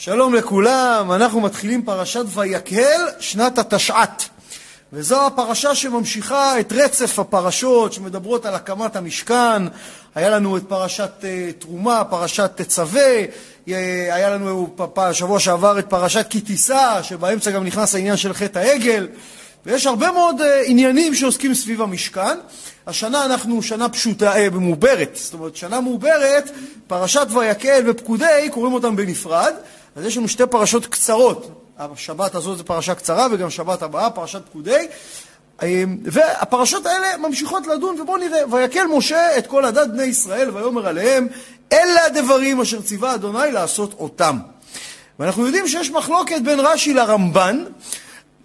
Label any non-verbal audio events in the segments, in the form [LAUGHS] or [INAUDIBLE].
שלום לכולם, אנחנו מתחילים פרשת ויקהל, שנת התשע"ט. וזו הפרשה שממשיכה את רצף הפרשות שמדברות על הקמת המשכן. היה לנו את פרשת uh, תרומה, פרשת תצווה, היה לנו בשבוע שעבר את פרשת כי תישא, שבאמצע גם נכנס העניין של חטא העגל. ויש הרבה מאוד uh, עניינים שעוסקים סביב המשכן. השנה אנחנו שנה פשוטה, uh, מעוברת, זאת אומרת שנה מעוברת, פרשת ויקהל ופקודי, קוראים אותם בנפרד. אז יש לנו שתי פרשות קצרות. השבת הזאת זו פרשה קצרה, וגם שבת הבאה, פרשת פקודי. אמ, והפרשות האלה ממשיכות לדון, ובואו נראה. ויקל משה את כל הדת בני ישראל, ויאמר עליהם, אלה הדברים אשר ציווה אדוני לעשות אותם. ואנחנו יודעים שיש מחלוקת בין רש"י לרמב"ן,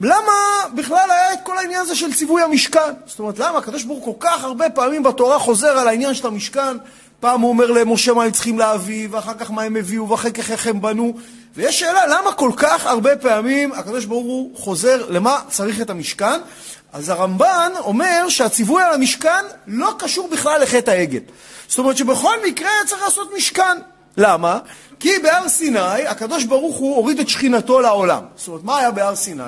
למה בכלל היה את כל העניין הזה של ציווי המשכן? זאת אומרת, למה הקדוש ברוך הוא כל כך הרבה פעמים בתורה חוזר על העניין של המשכן? פעם הוא אומר למשה מה הם צריכים להביא, ואחר כך מה הם הביאו, ואחר כך איך הם בנו. ויש שאלה, למה כל כך הרבה פעמים הקדוש ברוך הוא חוזר למה צריך את המשכן? אז הרמב"ן אומר שהציווי על המשכן לא קשור בכלל לחטא העגל. זאת אומרת שבכל מקרה צריך לעשות משכן. למה? כי בהר סיני הקדוש ברוך הוא הוריד את שכינתו לעולם. זאת אומרת, מה היה בהר סיני?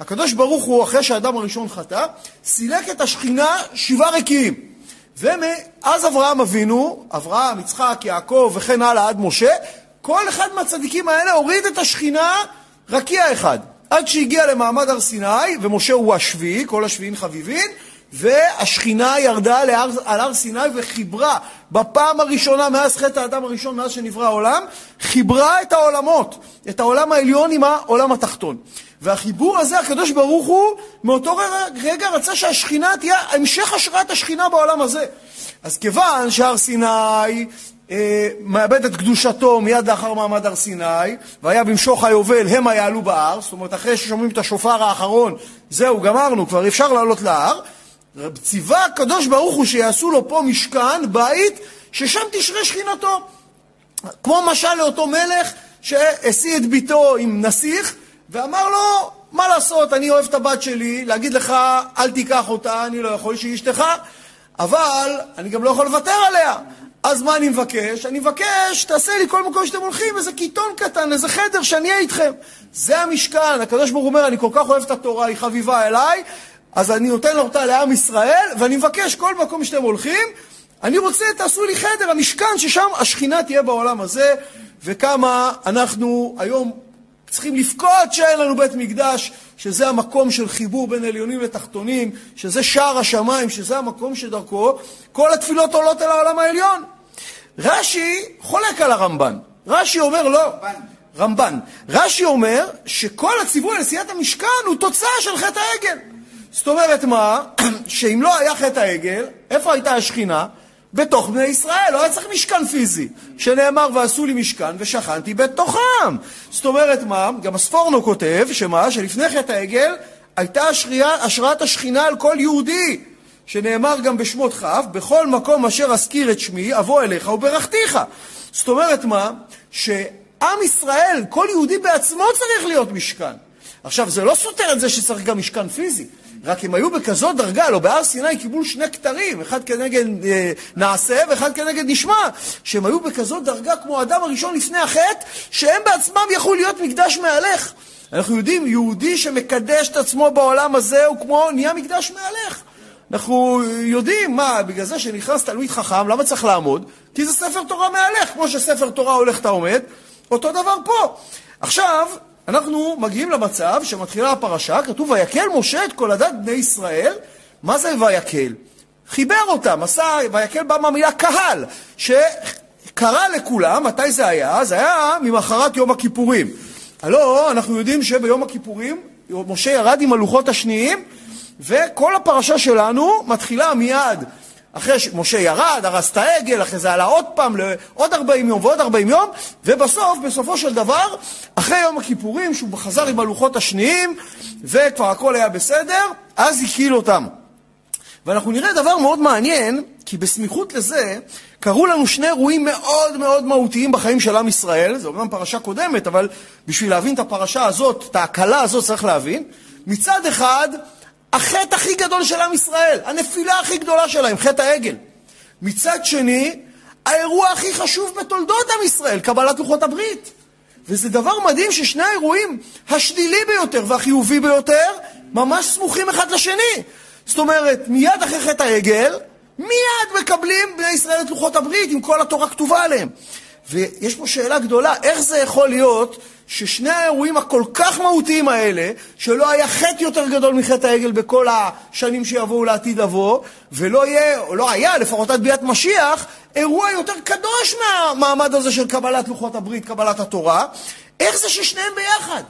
הקדוש ברוך הוא, אחרי שהאדם הראשון חטא, סילק את השכינה שבעה רקיעים. ומאז אברהם אבינו, אברהם, יצחק, יעקב וכן הלאה עד משה, כל אחד מהצדיקים האלה הוריד את השכינה רקיע אחד. עד שהגיע למעמד הר סיני, ומשה הוא השביעי, כל השביעין חביבין, והשכינה ירדה על הר סיני וחיברה בפעם הראשונה מאז חטא האדם הראשון, מאז שנברא העולם, חיברה את העולמות, את העולם העליון עם העולם התחתון. והחיבור הזה, הקדוש ברוך הוא, מאותו רגע רצה שהשכינה תהיה המשך השראת השכינה בעולם הזה. אז כיוון שהר סיני אה, מאבד את קדושתו מיד לאחר מעמד הר סיני, והיה במשוך היובל המה יעלו בהר, זאת אומרת אחרי ששומעים את השופר האחרון, זהו, גמרנו, כבר אפשר לעלות להר. ציווה הקדוש ברוך הוא שיעשו לו פה משכן, בית, ששם תשרה שכינתו. כמו משל לאותו מלך שהשיא את ביתו עם נסיך, ואמר לו, מה לעשות, אני אוהב את הבת שלי, להגיד לך, אל תיקח אותה, אני לא יכול שהיא אשתך, אבל אני גם לא יכול לוותר עליה. אז מה אני מבקש? אני מבקש, תעשה לי כל מקום שאתם הולכים, איזה קיטון קטן, איזה חדר, שאני אהיה איתכם. זה המשכן, הקדוש ברוך הוא אומר, אני כל כך אוהב את התורה, היא חביבה אליי, אז אני נותן אותה לעם ישראל, ואני מבקש, כל מקום שאתם הולכים, אני רוצה, תעשו לי חדר, המשכן, ששם השכינה תהיה בעולם הזה, וכמה אנחנו היום צריכים לבכות שאין לנו בית מקדש, שזה המקום של חיבור בין עליונים לתחתונים, שזה שער השמיים, שזה המקום שדרכו כל התפילות עולות אל העולם העליון. רש"י חולק על הרמב"ן. רש"י אומר לא. רמב"ן. רמב"ן. רש"י אומר שכל הציווי על נשיאת המשכן הוא תוצאה של חטא העגל. זאת אומרת מה? [CLEARS THROAT] שאם לא היה חטא העגל, איפה הייתה השכינה? בתוך בני ישראל, לא היה צריך משכן פיזי, שנאמר ועשו לי משכן ושכנתי בתוכם. זאת אומרת מה? גם הספורנו כותב, שמה? שלפני חטא העגל הייתה השראת השכינה על כל יהודי. שנאמר גם בשמות כ', בכל מקום אשר אזכיר את שמי, אבוא אליך וברכתיך. זאת אומרת מה? שעם ישראל, כל יהודי בעצמו צריך להיות משכן. עכשיו, זה לא סותר את זה שצריך גם משכן פיזי, רק הם היו בכזאת דרגה, לא בהר סיני קיבלו שני כתרים, אחד כנגד אה, נעשה ואחד כנגד נשמע, שהם היו בכזאת דרגה כמו האדם הראשון לפני החטא, שהם בעצמם יכלו להיות מקדש מהלך. אנחנו יודעים, יהודי שמקדש את עצמו בעולם הזה הוא כמו נהיה מקדש מהלך. אנחנו יודעים, מה, בגלל זה שנכנס תלמיד חכם, למה צריך לעמוד? כי זה ספר תורה מהלך, כמו שספר תורה הולך אתה עומד, אותו דבר פה. עכשיו, אנחנו מגיעים למצב שמתחילה הפרשה, כתוב ויקל משה את כל הדת בני ישראל. מה זה ויקל? חיבר אותם, עשה, ויקל בא מהמילה קהל, שקרא לכולם, מתי זה היה? זה היה ממחרת יום הכיפורים. הלא, אנחנו יודעים שביום הכיפורים משה ירד עם הלוחות השניים, וכל הפרשה שלנו מתחילה מיד אחרי שמשה ירד, הרס את העגל, אחרי זה עלה עוד פעם לעוד 40 יום ועוד 40 יום, ובסוף, בסופו של דבר, אחרי יום הכיפורים, שהוא חזר עם הלוחות השניים, וכבר הכל היה בסדר, אז הקיל אותם. ואנחנו נראה דבר מאוד מעניין, כי בסמיכות לזה, קרו לנו שני אירועים מאוד מאוד מהותיים בחיים של עם ישראל, זו אומנם פרשה קודמת, אבל בשביל להבין את הפרשה הזאת, את ההקלה הזאת צריך להבין. מצד אחד, החטא הכי גדול של עם ישראל, הנפילה הכי גדולה שלהם, חטא העגל. מצד שני, האירוע הכי חשוב בתולדות עם ישראל, קבלת לוחות הברית. וזה דבר מדהים ששני האירועים השלילי ביותר והחיובי ביותר ממש סמוכים אחד לשני. זאת אומרת, מיד אחרי חטא העגל, מיד מקבלים בני ישראל את לוחות הברית עם כל התורה כתובה עליהם. ויש פה שאלה גדולה, איך זה יכול להיות ששני האירועים הכל כך מהותיים האלה, שלא היה חטא יותר גדול מחטא העגל בכל השנים שיבואו לעתיד לבוא, ולא יהיה, או לא היה, לפחות עד ביאת משיח, אירוע יותר קדוש מהמעמד הזה של קבלת לוחות הברית, קבלת התורה, איך זה ששניהם ביחד?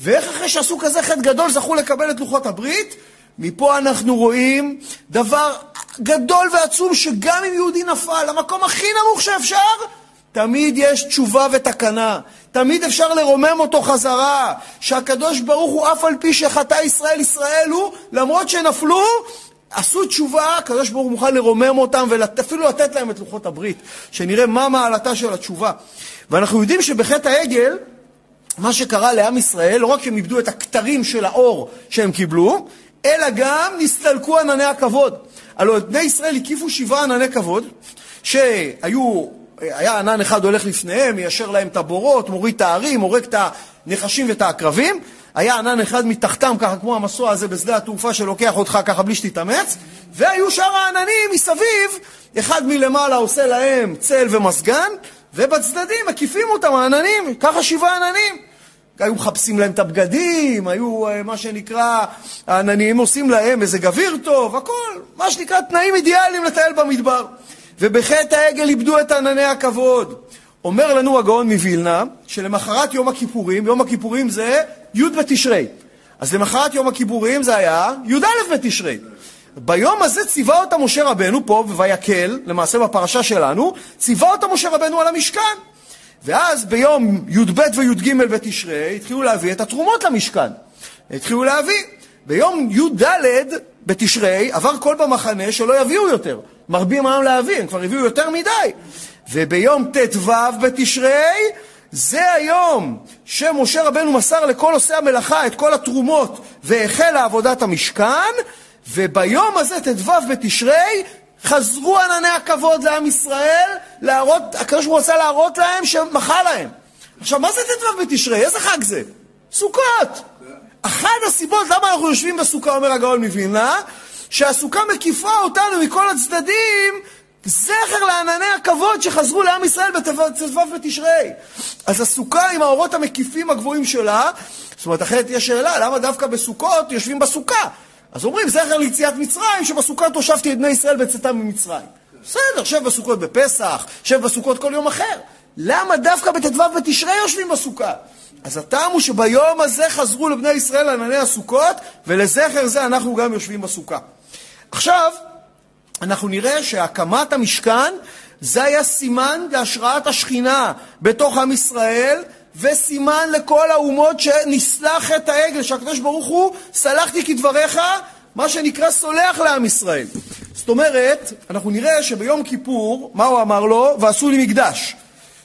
ואיך אחרי שעשו כזה חטא גדול זכו לקבל את לוחות הברית? מפה אנחנו רואים דבר גדול ועצום שגם אם יהודי נפל למקום הכי נמוך שאפשר, תמיד יש תשובה ותקנה, תמיד אפשר לרומם אותו חזרה, שהקדוש ברוך הוא אף על פי שחטא ישראל ישראל הוא, למרות שנפלו, עשו תשובה, הקדוש ברוך הוא מוכן לרומם אותם ואפילו לתת להם את לוחות הברית, שנראה מה מעלתה של התשובה. ואנחנו יודעים שבחטא העגל, מה שקרה לעם ישראל, לא רק שהם איבדו את הכתרים של האור שהם קיבלו, אלא גם נסתלקו ענני הכבוד. הלוא את בני ישראל הקיפו שבעה ענני כבוד, שהיו, היה ענן אחד הולך לפניהם, מיישר להם את הבורות, מוריד את הערים, הורג את הנחשים ואת העקרבים. היה ענן אחד מתחתם, ככה כמו המסוע הזה בשדה התעופה שלוקח אותך ככה בלי שתתאמץ, והיו שאר העננים מסביב, אחד מלמעלה עושה להם צל ומסגן, ובצדדים מקיפים אותם העננים, ככה שבעה עננים. היו מחפשים להם את הבגדים, היו אה, מה שנקרא, העננים עושים להם איזה גביר טוב, הכל, מה שנקרא תנאים אידיאליים לטייל במדבר. ובחטא העגל איבדו את ענני הכבוד. אומר לנו הגאון מווילנה, שלמחרת יום הכיפורים, יום הכיפורים זה י' בתשרי. אז למחרת יום הכיפורים זה היה י"א בתשרי. ביום הזה ציווה אותה משה רבנו פה, בויקל, למעשה בפרשה שלנו, ציווה אותה משה רבנו על המשכן. ואז ביום י"ב וי"ג בתשרי התחילו להביא את התרומות למשכן. התחילו להביא. ביום י"ד בתשרי עבר כל במחנה שלא יביאו יותר. מרבים העם להביא, הם כבר הביאו יותר מדי. וביום ט"ו בתשרי זה היום שמשה רבנו מסר לכל עושי המלאכה את כל התרומות והחלה עבודת המשכן, וביום הזה, ט"ו בתשרי, חזרו ענני הכבוד לעם ישראל, להראות, הקדוש ברוך הוא רצה להראות להם שמחה להם. עכשיו, מה זה ט"ו בתשרי? איזה חג זה? סוכות. אחת הסיבות למה אנחנו יושבים בסוכה, אומר הגאון מווילנה, שהסוכה מקיפה אותנו מכל הצדדים, זכר לענני הכבוד שחזרו לעם ישראל בט"ו בתשרי. אז הסוכה עם האורות המקיפים הגבוהים שלה, זאת אומרת, אחרת יש שאלה, למה דווקא בסוכות יושבים בסוכה? אז אומרים, זכר ליציאת מצרים, שבסוכה תושבתי את בני ישראל בצאתם ממצרים. בסדר, שב בסוכות בפסח, שב בסוכות כל יום אחר. למה דווקא בט"ו בתשרי יושבים בסוכה? אז הטעם הוא שביום הזה חזרו לבני ישראל ענני הסוכות, ולזכר זה אנחנו גם יושבים בסוכה. עכשיו, אנחנו נראה שהקמת המשכן זה היה סימן להשראת השכינה בתוך עם ישראל, וסימן לכל האומות שנסלח את העגל, שהקדוש ברוך הוא, סלחתי כדבריך, מה שנקרא סולח לעם ישראל. זאת אומרת, אנחנו נראה שביום כיפור, מה הוא אמר לו? ועשו לי מקדש.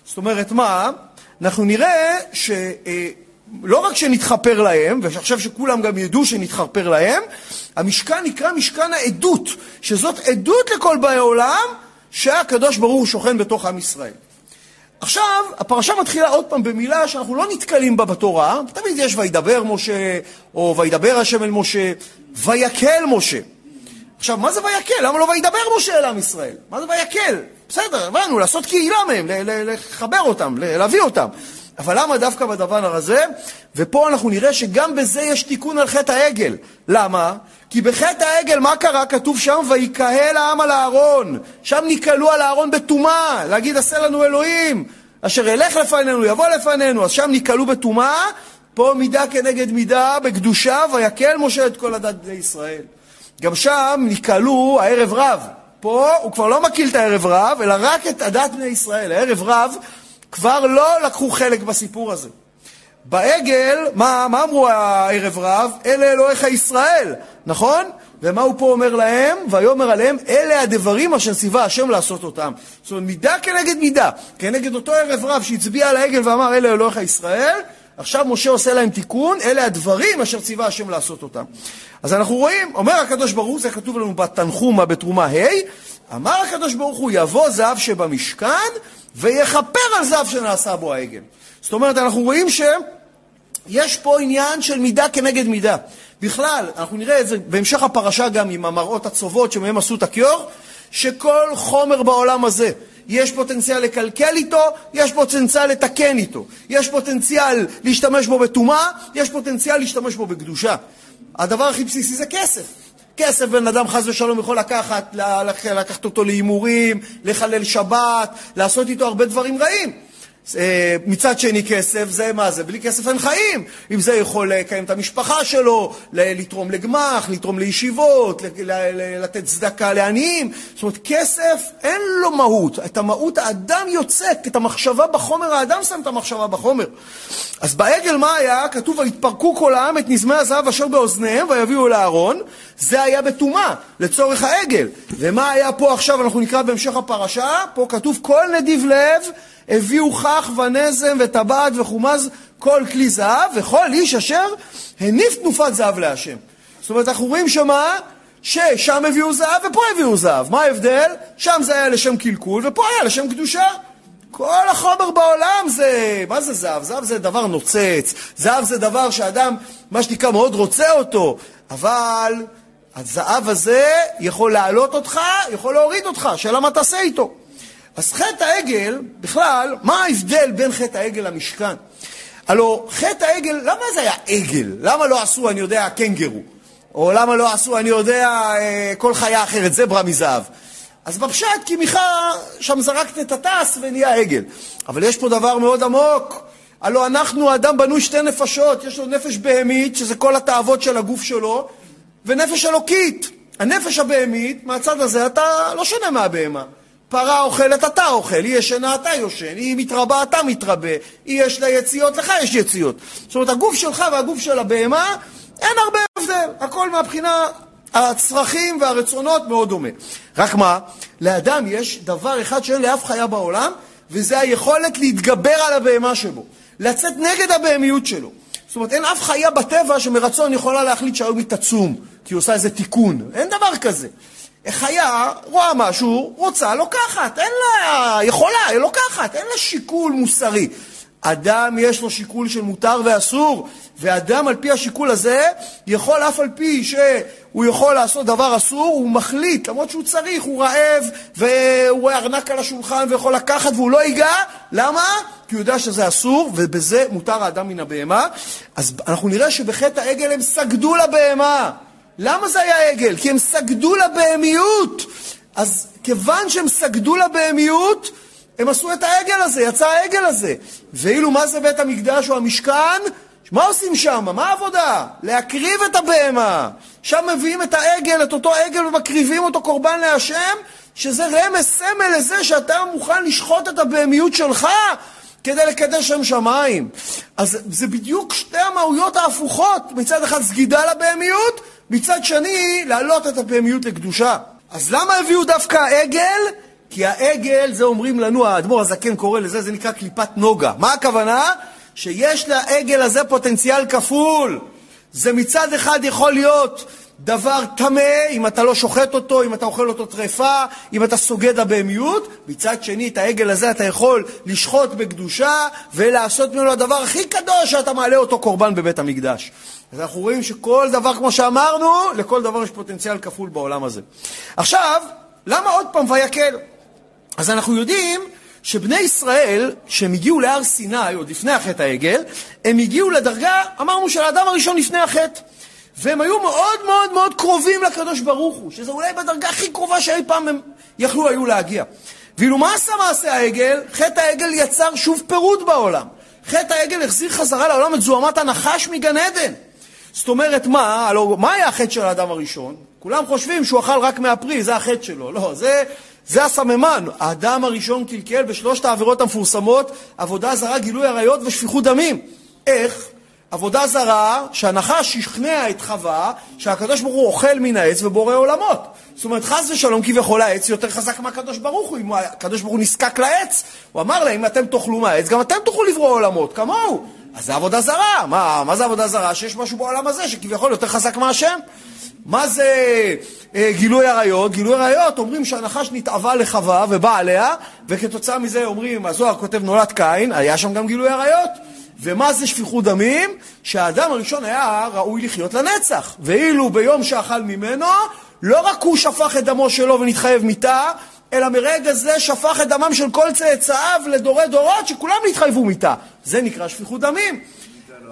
זאת אומרת, מה? אנחנו נראה ש... לא רק שנתחפר להם, ועכשיו שכולם גם ידעו שנתחפר להם, המשכן נקרא משכן העדות, שזאת עדות לכל באי עולם שהקדוש ברוך הוא שוכן בתוך עם ישראל. עכשיו, הפרשה מתחילה עוד פעם במילה שאנחנו לא נתקלים בה בתורה, תמיד יש וידבר משה, או וידבר השם אל משה, ויקל משה. עכשיו, מה זה ויקל? למה לא וידבר משה אל עם ישראל? מה זה ויקל? בסדר, הבנו, לעשות קהילה מהם, לחבר אותם, להביא אותם. אבל למה דווקא בדבר הזה? ופה אנחנו נראה שגם בזה יש תיקון על חטא העגל. למה? כי בחטא העגל, מה קרה? כתוב שם, ויקהל העם על הארון. שם ניקהלו על הארון בטומאה, להגיד, עשה לנו אלוהים, אשר ילך לפנינו, יבוא לפנינו. אז שם ניקהלו בטומאה, פה מידה כנגד מידה, בקדושה, ויקל משה את כל הדת בני ישראל. גם שם ניקהלו הערב רב. פה הוא כבר לא מקיל את הערב רב, אלא רק את הדת בני ישראל. הערב רב כבר לא לקחו חלק בסיפור הזה. בעגל, מה, מה אמרו הערב רב? אלה אלוהיך ישראל, נכון? ומה הוא פה אומר להם? ויאמר עליהם, אלה הדברים אשר ציווה השם לעשות אותם. זאת אומרת, מידה כנגד מידה, כנגד אותו ערב רב שהצביע על העגל ואמר, אלה אלוהיך ישראל, עכשיו משה עושה להם תיקון, אלה הדברים אשר ציווה השם לעשות אותם. אז אנחנו רואים, אומר הקדוש ברוך הוא, זה כתוב לנו בתנחומה בתרומה ה', אמר הקדוש ברוך הוא, יבוא זהב שבמשכן ויכפר על זהב שנעשה בו העגל. זאת אומרת, אנחנו רואים שיש פה עניין של מידה כנגד מידה. בכלל, אנחנו נראה את זה בהמשך הפרשה גם עם המראות הצובות שמהם עשו את הכיור, שכל חומר בעולם הזה, יש פוטנציאל לקלקל איתו, יש פוטנציאל לתקן איתו. יש פוטנציאל להשתמש בו בטומאה, יש פוטנציאל להשתמש בו בקדושה. הדבר הכי בסיסי זה כסף. כסף בן אדם חס ושלום יכול לקחת, לקחת אותו להימורים, לחלל שבת, לעשות איתו הרבה דברים רעים. אה, מצד שני כסף, זה מה זה? בלי כסף אין חיים. עם זה יכול לקיים את המשפחה שלו, לתרום לגמ"ח, לתרום לישיבות, לתת צדקה לעניים. זאת אומרת, כסף אין לו מהות. את המהות האדם יוצק, את המחשבה בחומר, האדם שם את המחשבה בחומר. אז בעגל מה היה? כתוב, ויתפרקו כל העם את נזמי הזהב אשר באוזניהם ויביאו אל הארון. זה היה בטומאה, לצורך העגל. ומה היה פה עכשיו, אנחנו נקרא בהמשך הפרשה, פה כתוב כל נדיב לב הביאו כך ונזם וטבעת וחומז כל כלי זהב, וכל איש אשר הניף תנופת זהב להשם. זאת אומרת, אנחנו רואים שמה? ששם הביאו זהב ופה הביאו זהב. מה ההבדל? שם זה היה לשם קלקול ופה היה לשם קדושה. כל החומר בעולם זה, מה זה זהב? זהב זה דבר נוצץ, זהב זה דבר שאדם, מה שנקרא, מאוד רוצה אותו, אבל הזהב הזה יכול להעלות אותך, יכול להוריד אותך, שאלה מה תעשה איתו. אז חטא העגל, בכלל, מה ההבדל בין חטא העגל למשכן? הלו, חטא העגל, למה זה היה עגל? למה לא עשו, אני יודע, קנגרו? או למה לא עשו, אני יודע, אה, כל חיה אחרת, זברה מזהב? אז בפשט, כי מיכה, שם זרקת את הטס ונהיה עגל. אבל יש פה דבר מאוד עמוק. הלו אנחנו, האדם בנוי שתי נפשות, יש לו נפש בהמית, שזה כל התאוות של הגוף שלו, ונפש אלוקית. הנפש הבהמית, מהצד הזה, אתה לא שונה מהבהמה. פרה אוכלת, אתה אוכל, היא ישנה, אתה יושן, היא מתרבה, אתה מתרבה, היא יש לה יציאות, לך יש יציאות. זאת אומרת, הגוף שלך והגוף של הבהמה, אין הרבה הבדל, הכל מהבחינה, הצרכים והרצונות מאוד דומה. רק מה, לאדם יש דבר אחד שאין לאף חיה בעולם, וזה היכולת להתגבר על הבהמה שבו, לצאת נגד הבהמיות שלו. זאת אומרת, אין אף חיה בטבע שמרצון יכולה להחליט שהיום היא תצום, כי היא עושה איזה תיקון. אין דבר כזה. חיה רואה משהו, רוצה, לוקחת, אין לה, יכולה, היא לוקחת, אין לה שיקול מוסרי. אדם יש לו שיקול של מותר ואסור, ואדם על פי השיקול הזה יכול אף על פי שהוא יכול לעשות דבר אסור, הוא מחליט, למרות שהוא צריך, הוא רעב, והוא רואה ארנק על השולחן ויכול לקחת והוא לא ייגע, למה? כי הוא יודע שזה אסור, ובזה מותר האדם מן הבהמה. אז אנחנו נראה שבחטא העגל הם סגדו לבהמה. למה זה היה עגל? כי הם סגדו לבהמיות. אז כיוון שהם סגדו לבהמיות, הם עשו את העגל הזה, יצא העגל הזה. ואילו מה זה בית המקדש או המשכן? מה עושים שם? מה העבודה? להקריב את הבהמה. שם מביאים את העגל, את אותו עגל, ומקריבים אותו קורבן להשם, שזה רמז, סמל לזה שאתה מוכן לשחוט את הבהמיות שלך כדי לקדש שם שמיים. אז זה בדיוק שתי המהויות ההפוכות. מצד אחד סגידה לבהמיות, מצד שני, להעלות את הפעמיות לקדושה. אז למה הביאו דווקא עגל? כי העגל, זה אומרים לנו, האדמו"ר הזקן קורא לזה, זה נקרא קליפת נוגה. מה הכוונה? שיש לעגל הזה פוטנציאל כפול. זה מצד אחד יכול להיות דבר טמא, אם אתה לא שוחט אותו, אם אתה אוכל אותו טרפה, אם אתה סוגד הבהמיות. מצד שני, את העגל הזה אתה יכול לשחוט בקדושה ולעשות ממנו הדבר הכי קדוש שאתה מעלה אותו קורבן בבית המקדש. אז אנחנו רואים שכל דבר, כמו שאמרנו, לכל דבר יש פוטנציאל כפול בעולם הזה. עכשיו, למה עוד פעם ויקל? אז אנחנו יודעים שבני ישראל, כשהם הגיעו להר סיני, עוד לפני החטא העגל, הם הגיעו לדרגה, אמרנו, של האדם הראשון לפני החטא. והם היו מאוד מאוד מאוד קרובים לקדוש ברוך הוא, שזה אולי בדרגה הכי קרובה שאי פעם הם יכלו היו להגיע. ואילו מה עשה מעשה העגל? חטא העגל יצר שוב פירוד בעולם. חטא העגל החזיר חזרה לעולם את זוהמת הנחש מגן עדן. זאת אומרת, מה? הלוא, מה היה החטא של האדם הראשון? כולם חושבים שהוא אכל רק מהפרי, זה החטא שלו. לא, זה, זה הסממן. האדם הראשון קלקל בשלושת העבירות המפורסמות, עבודה זרה, גילוי עריות ושפיכות דמים. איך? עבודה זרה שהנחש שכנע את חווה שהקדוש ברוך הוא אוכל מן העץ ובורא עולמות. זאת אומרת, חס ושלום כביכול העץ יותר חזק מהקדוש ברוך הוא. אם הקדוש ברוך הוא נזקק לעץ, הוא אמר להם, אם אתם תאכלו מהעץ, גם אתם תוכלו לברוא עולמות, כמוהו. אז זה עבודה זרה. מה, מה זה עבודה זרה? שיש משהו בעולם הזה שכביכול יותר חזק מהשם. מה זה אה, גילוי עריות? גילוי עריות אומרים שהנחש נתאווה לחווה ובא עליה, וכתוצאה מזה אומרים, הזוהר כותב נולד קין, היה שם גם גילוי עריות. ומה זה שפיכות דמים? שהאדם הראשון היה ראוי לחיות לנצח. ואילו ביום שאכל ממנו, לא רק הוא שפך את דמו שלו ונתחייב מיתה, אלא מרגע זה שפך את דמם של כל צאצאיו לדורי דורות, שכולם נתחייבו מיתה. זה נקרא שפיכות דמים.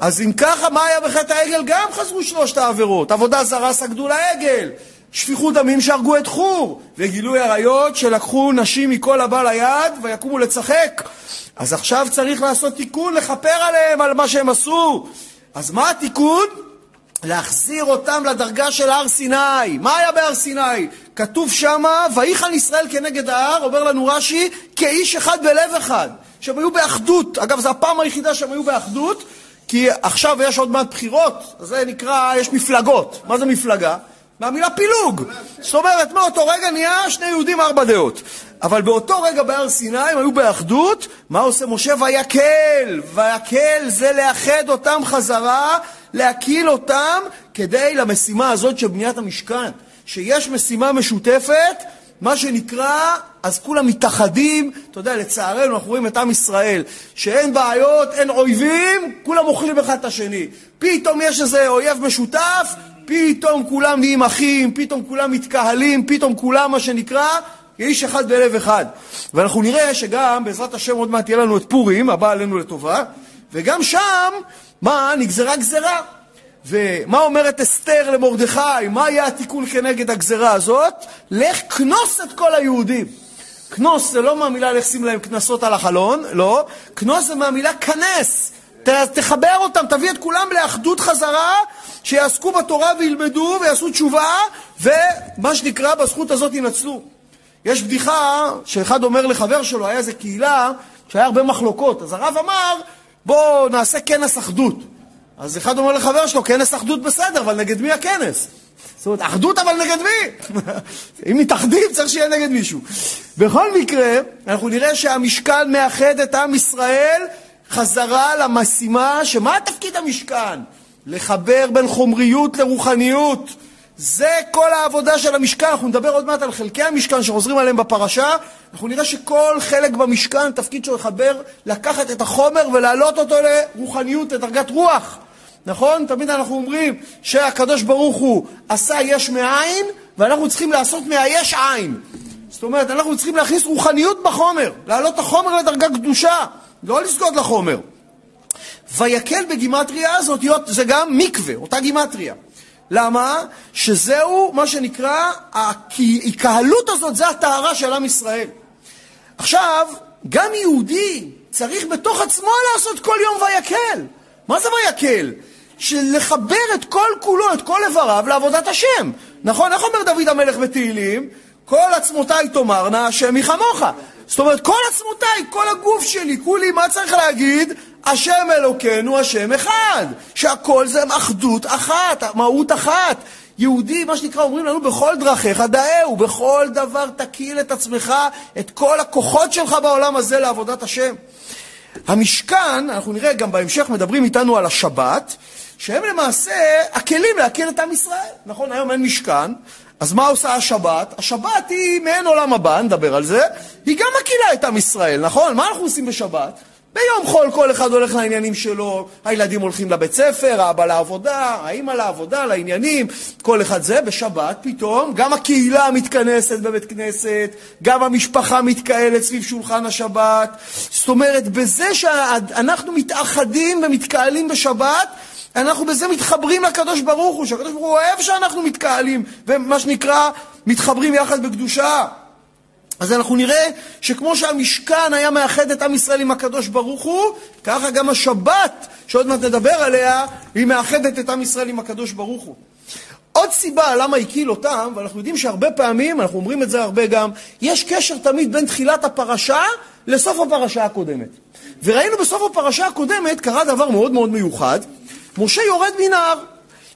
אז אם ככה, מה היה בחטא העגל? גם חזרו שלושת העבירות. עבודה זרה סגדו לעגל, שפיכות דמים שהרגו את חור, וגילוי עריות שלקחו נשים מכל הבא ליד ויקומו לצחק. אז עכשיו צריך לעשות תיקון, לכפר עליהם על מה שהם עשו. אז מה התיקון? להחזיר אותם לדרגה של הר סיני. מה היה בהר סיני? כתוב שמה, ויחן ישראל כנגד ההר, אומר לנו רש"י, כאיש אחד בלב אחד. שהם היו באחדות. אגב, זו הפעם היחידה שהם היו באחדות, כי עכשיו יש עוד מעט בחירות, זה נקרא, יש מפלגות. מה זה מפלגה? מהמילה פילוג. זאת אומרת, מאותו רגע נהיה שני יהודים ארבע דעות. אבל באותו רגע בהר סיני הם היו באחדות, מה עושה משה? ויקל. ויקל זה לאחד אותם חזרה, להקיל אותם כדי למשימה הזאת של בניית המשכן. שיש משימה משותפת, מה שנקרא, אז כולם מתאחדים, אתה יודע, לצערנו אנחנו רואים את עם ישראל, שאין בעיות, אין אויבים, כולם אוכלים אחד את השני. פתאום יש איזה אויב משותף, פתאום כולם נהיים אחים, פתאום כולם מתקהלים, פתאום כולם, מה שנקרא, כאיש אחד בלב אחד. ואנחנו נראה שגם, בעזרת השם, עוד מעט יהיה לנו את פורים, הבא עלינו לטובה, וגם שם, מה? נגזרה גזרה. ומה אומרת אסתר למרדכי? מה יהיה התיקון כנגד הגזרה הזאת? לך כנוס את כל היהודים. כנוס זה לא מהמילה לשים להם קנסות על החלון, לא. כנוס זה מהמילה כנס. תחבר אותם, תביא את כולם לאחדות חזרה, שיעסקו בתורה וילמדו ויעשו תשובה, ומה שנקרא, בזכות הזאת ינצלו. יש בדיחה שאחד אומר לחבר שלו, היה איזה קהילה שהיה הרבה מחלוקות, אז הרב אמר, בואו נעשה כנס אחדות. אז אחד אומר לחבר שלו, כנס אחדות בסדר, אבל נגד מי הכנס? זאת אומרת, אחדות אבל נגד מי? [LAUGHS] אם מתאחדים צריך שיהיה נגד מישהו. בכל מקרה, אנחנו נראה שהמשכן מאחד את עם ישראל חזרה למשימה, שמה תפקיד המשכן? לחבר בין חומריות לרוחניות. זה כל העבודה של המשכן. אנחנו נדבר עוד מעט על חלקי המשכן שחוזרים עליהם בפרשה. אנחנו נראה שכל חלק במשכן, תפקיד שלו לחבר, לקחת את החומר ולהעלות אותו לרוחניות, לדרגת רוח. נכון? תמיד אנחנו אומרים שהקדוש ברוך הוא עשה יש מאין, ואנחנו צריכים לעשות מהיש עין. זאת אומרת, אנחנו צריכים להכניס רוחניות בחומר, להעלות את החומר לדרגה קדושה, לא לסגוד לחומר. ויקל בגימטריה הזאת, זה גם מקווה, אותה גימטריה. למה? שזהו מה שנקרא, ההיקהלות הזאת זה הטהרה של עם ישראל. עכשיו, גם יהודי צריך בתוך עצמו לעשות כל יום ויקל. מה זה ויקל? של לחבר את כל כולו, את כל איבריו, לעבודת השם. נכון? איך אומר דוד המלך בתהילים? כל עצמותיי תאמרנה, השם מחמוך. זאת אומרת, כל עצמותיי, כל הגוף שלי, כולי, מה צריך להגיד? השם אלוקינו, השם אחד. שהכל זה אחדות אחת, מהות אחת. יהודי, מה שנקרא, אומרים לנו, בכל דרכיך דאהו, בכל דבר תקיל את עצמך, את כל הכוחות שלך בעולם הזה לעבודת השם. המשכן, אנחנו נראה גם בהמשך, מדברים איתנו על השבת, שהם למעשה הכלים להכיר את עם ישראל. נכון, היום אין משכן, אז מה עושה השבת? השבת היא מעין עולם הבא, נדבר על זה, היא גם מכילה את עם ישראל, נכון? מה אנחנו עושים בשבת? ביום חול כל אחד הולך לעניינים שלו, הילדים הולכים לבית ספר, האבא לעבודה, האמא לעבודה, לעניינים, כל אחד זה. בשבת פתאום גם הקהילה מתכנסת בבית כנסת, גם המשפחה מתקהלת סביב שולחן השבת. זאת אומרת, בזה שאנחנו מתאחדים ומתקהלים בשבת, אנחנו בזה מתחברים לקדוש ברוך הוא, שהקדוש ברוך הוא אוהב שאנחנו מתקהלים, ומה שנקרא, מתחברים יחד בקדושה. אז אנחנו נראה שכמו שהמשכן היה מאחד את עם ישראל עם הקדוש ברוך הוא, ככה גם השבת, שעוד מעט נדבר עליה, היא מאחדת את עם ישראל עם הקדוש ברוך הוא. עוד סיבה למה הקיל אותם, ואנחנו יודעים שהרבה פעמים, אנחנו אומרים את זה הרבה גם, יש קשר תמיד בין תחילת הפרשה לסוף הפרשה הקודמת. וראינו בסוף הפרשה הקודמת, קרה דבר מאוד מאוד מיוחד, משה יורד מן ההר.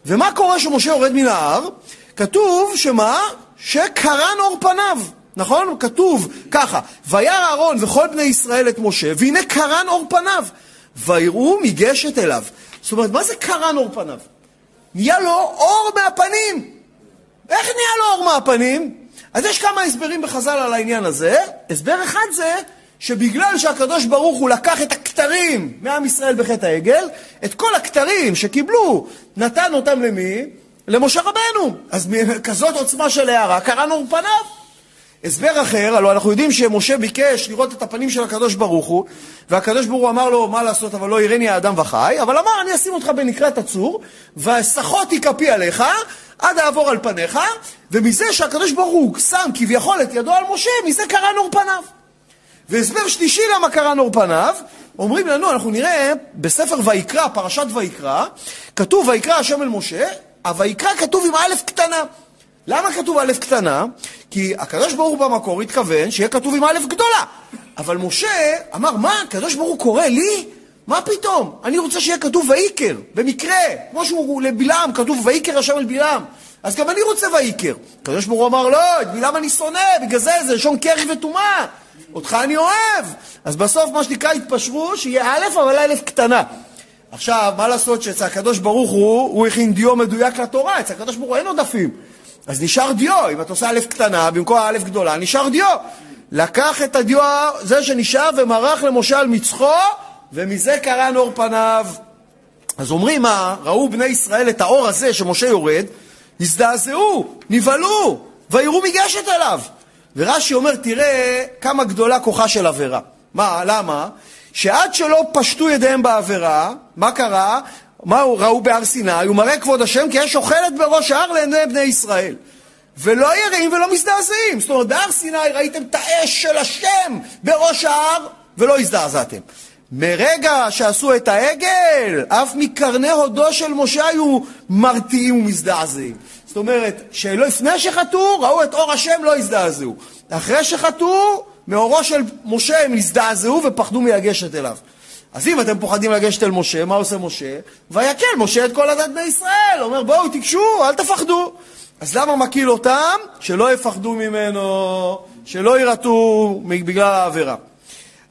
ומה קורה כשמשה יורד מן ההר? כתוב שמה? שקרן אור פניו. נכון? כתוב ככה, וירא אהרון וכל בני ישראל את משה, והנה קרן אור פניו, ויראו מגשת אליו. זאת אומרת, מה זה קרן אור פניו? נהיה לו אור מהפנים. איך נהיה לו אור מהפנים? אז יש כמה הסברים בחז"ל על העניין הזה. הסבר אחד זה שבגלל שהקדוש ברוך הוא לקח את הכתרים מעם ישראל בחטא העגל, את כל הכתרים שקיבלו, נתן אותם למי? למשה רבנו. אז כזאת עוצמה של הערה, קראנו פניו. הסבר אחר, הלוא אנחנו יודעים שמשה ביקש לראות את הפנים של הקדוש ברוך הוא, והקדוש ברוך הוא אמר לו, מה לעשות, אבל לא יראני האדם וחי, אבל אמר, אני אשים אותך בנקרת הצור, והסחותי כפי עליך, עד אעבור על פניך, ומזה שהקדוש ברוך הוא שם כביכול את ידו על משה, מזה קרא נור פניו. והסבר שלישי למה קרא נור פניו, אומרים לנו, אנחנו נראה בספר ויקרא, פרשת ויקרא, כתוב ויקרא השם אל משה, הויקרא כתוב עם א' קטנה. למה כתוב א' קטנה? כי הקדוש ברוך הוא במקור התכוון שיהיה כתוב עם א' גדולה. אבל משה אמר, מה, הקדוש ברוך הוא קורא לי? מה פתאום? אני רוצה שיהיה כתוב ויקר, במקרה, כמו שהוא לבלעם, כתוב ויקר השם אל בלעם. אז גם אני רוצה ויקר. הקדוש ברוך הוא אמר, לא, את בלעם אני שונא, בגלל זה זה לשון קרי וטומאה. אותך אני אוהב. אז בסוף מה שנקרא התפשרו, שיהיה א', אבל א' קטנה. עכשיו, מה לעשות שאצל הקדוש ברוך הוא, הוא הכין דיו מדויק לתורה, אצל הקדוש ברוך הוא אין עודפים. אז נשאר דיו, אם אתה עושה א' קטנה, במקום א' גדולה, נשאר דיו. לקח את הדיו, זה שנשאר, ומרח למשה על מצחו, ומזה קרא נור פניו. אז אומרים מה, ראו בני ישראל את האור הזה שמשה יורד, הזדעזעו, נבהלו, ויראו מגשת אליו. ורש"י אומר, תראה כמה גדולה כוחה של עבירה. מה, למה? שעד שלא פשטו ידיהם בעבירה, מה קרה? מה ראו בהר סיני? הוא מראה כבוד השם כי יש אוכלת בראש ההר לעיני בני ישראל. ולא יראים ולא מזדעזעים. זאת אומרת, בהר סיני ראיתם את האש של השם בראש ההר ולא הזדעזעתם. מרגע שעשו את העגל, אף מקרני הודו של משה היו מרתיעים ומזדעזעים. זאת אומרת, שלפני שחטאו, ראו את אור השם, לא הזדעזעו. אחרי שחטאו, מאורו של משה הם הזדעזעו ופחדו מלגשת אליו. אז אם אתם פוחדים לגשת אל משה, מה עושה משה? ויקל משה את כל הדת בני ישראל. אומר, בואו, תיגשו, אל תפחדו. אז למה מקיל אותם? שלא יפחדו ממנו, שלא יירתעו בגלל העבירה.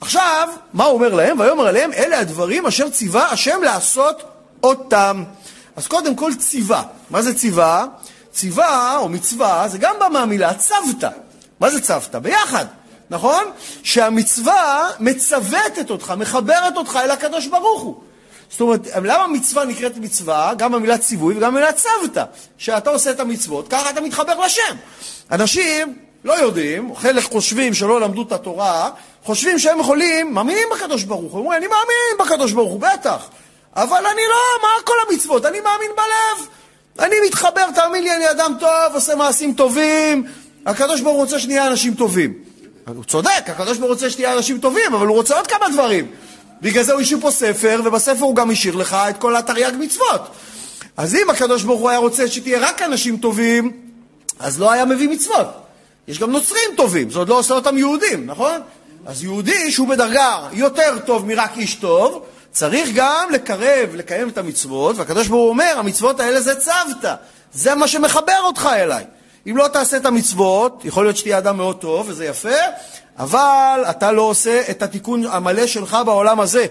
עכשיו, מה הוא אומר להם? ויאמר עליהם, אלה הדברים אשר ציווה השם לעשות אותם. אז קודם כל ציווה. מה זה ציווה? ציווה או מצווה זה גם בא מהמילה צוותא. מה זה צוותא? ביחד. נכון? שהמצווה מצוותת אותך, מחברת אותך אל הקדוש ברוך הוא. זאת אומרת, למה מצווה נקראת מצווה? גם במילה ציווי וגם במילה צוותא. שאתה עושה את המצוות, ככה אתה מתחבר לשם. אנשים לא יודעים, חלק חושבים שלא למדו את התורה, חושבים שהם יכולים, מאמינים בקדוש ברוך הוא. אומרים, אני מאמין בקדוש ברוך הוא, בטח. אבל אני לא, מה כל המצוות? אני מאמין בלב. אני מתחבר, תאמין לי, אני אדם טוב, עושה מעשים טובים. הקדוש ברוך הוא רוצה שנהיה אנשים טובים. הוא צודק, הקדוש ברוך הוא רוצה שתהיה אנשים טובים, אבל הוא רוצה עוד כמה דברים. בגלל זה הוא השאיר פה ספר, ובספר הוא גם השאיר לך את כל התרי"ג מצוות. אז אם הקדוש ברוך הוא היה רוצה שתהיה רק אנשים טובים, אז לא היה מביא מצוות. יש גם נוצרים טובים, זה עוד לא עושה אותם יהודים, נכון? אז יהודי שהוא בדרגה יותר טוב מרק איש טוב, צריך גם לקרב, לקיים את המצוות, והקדוש ברוך הוא אומר, המצוות האלה זה צוותא, זה מה שמחבר אותך אליי. אם לא תעשה את המצוות, יכול להיות שתהיה אדם מאוד טוב, וזה יפה, אבל אתה לא עושה את התיקון המלא שלך בעולם הזה.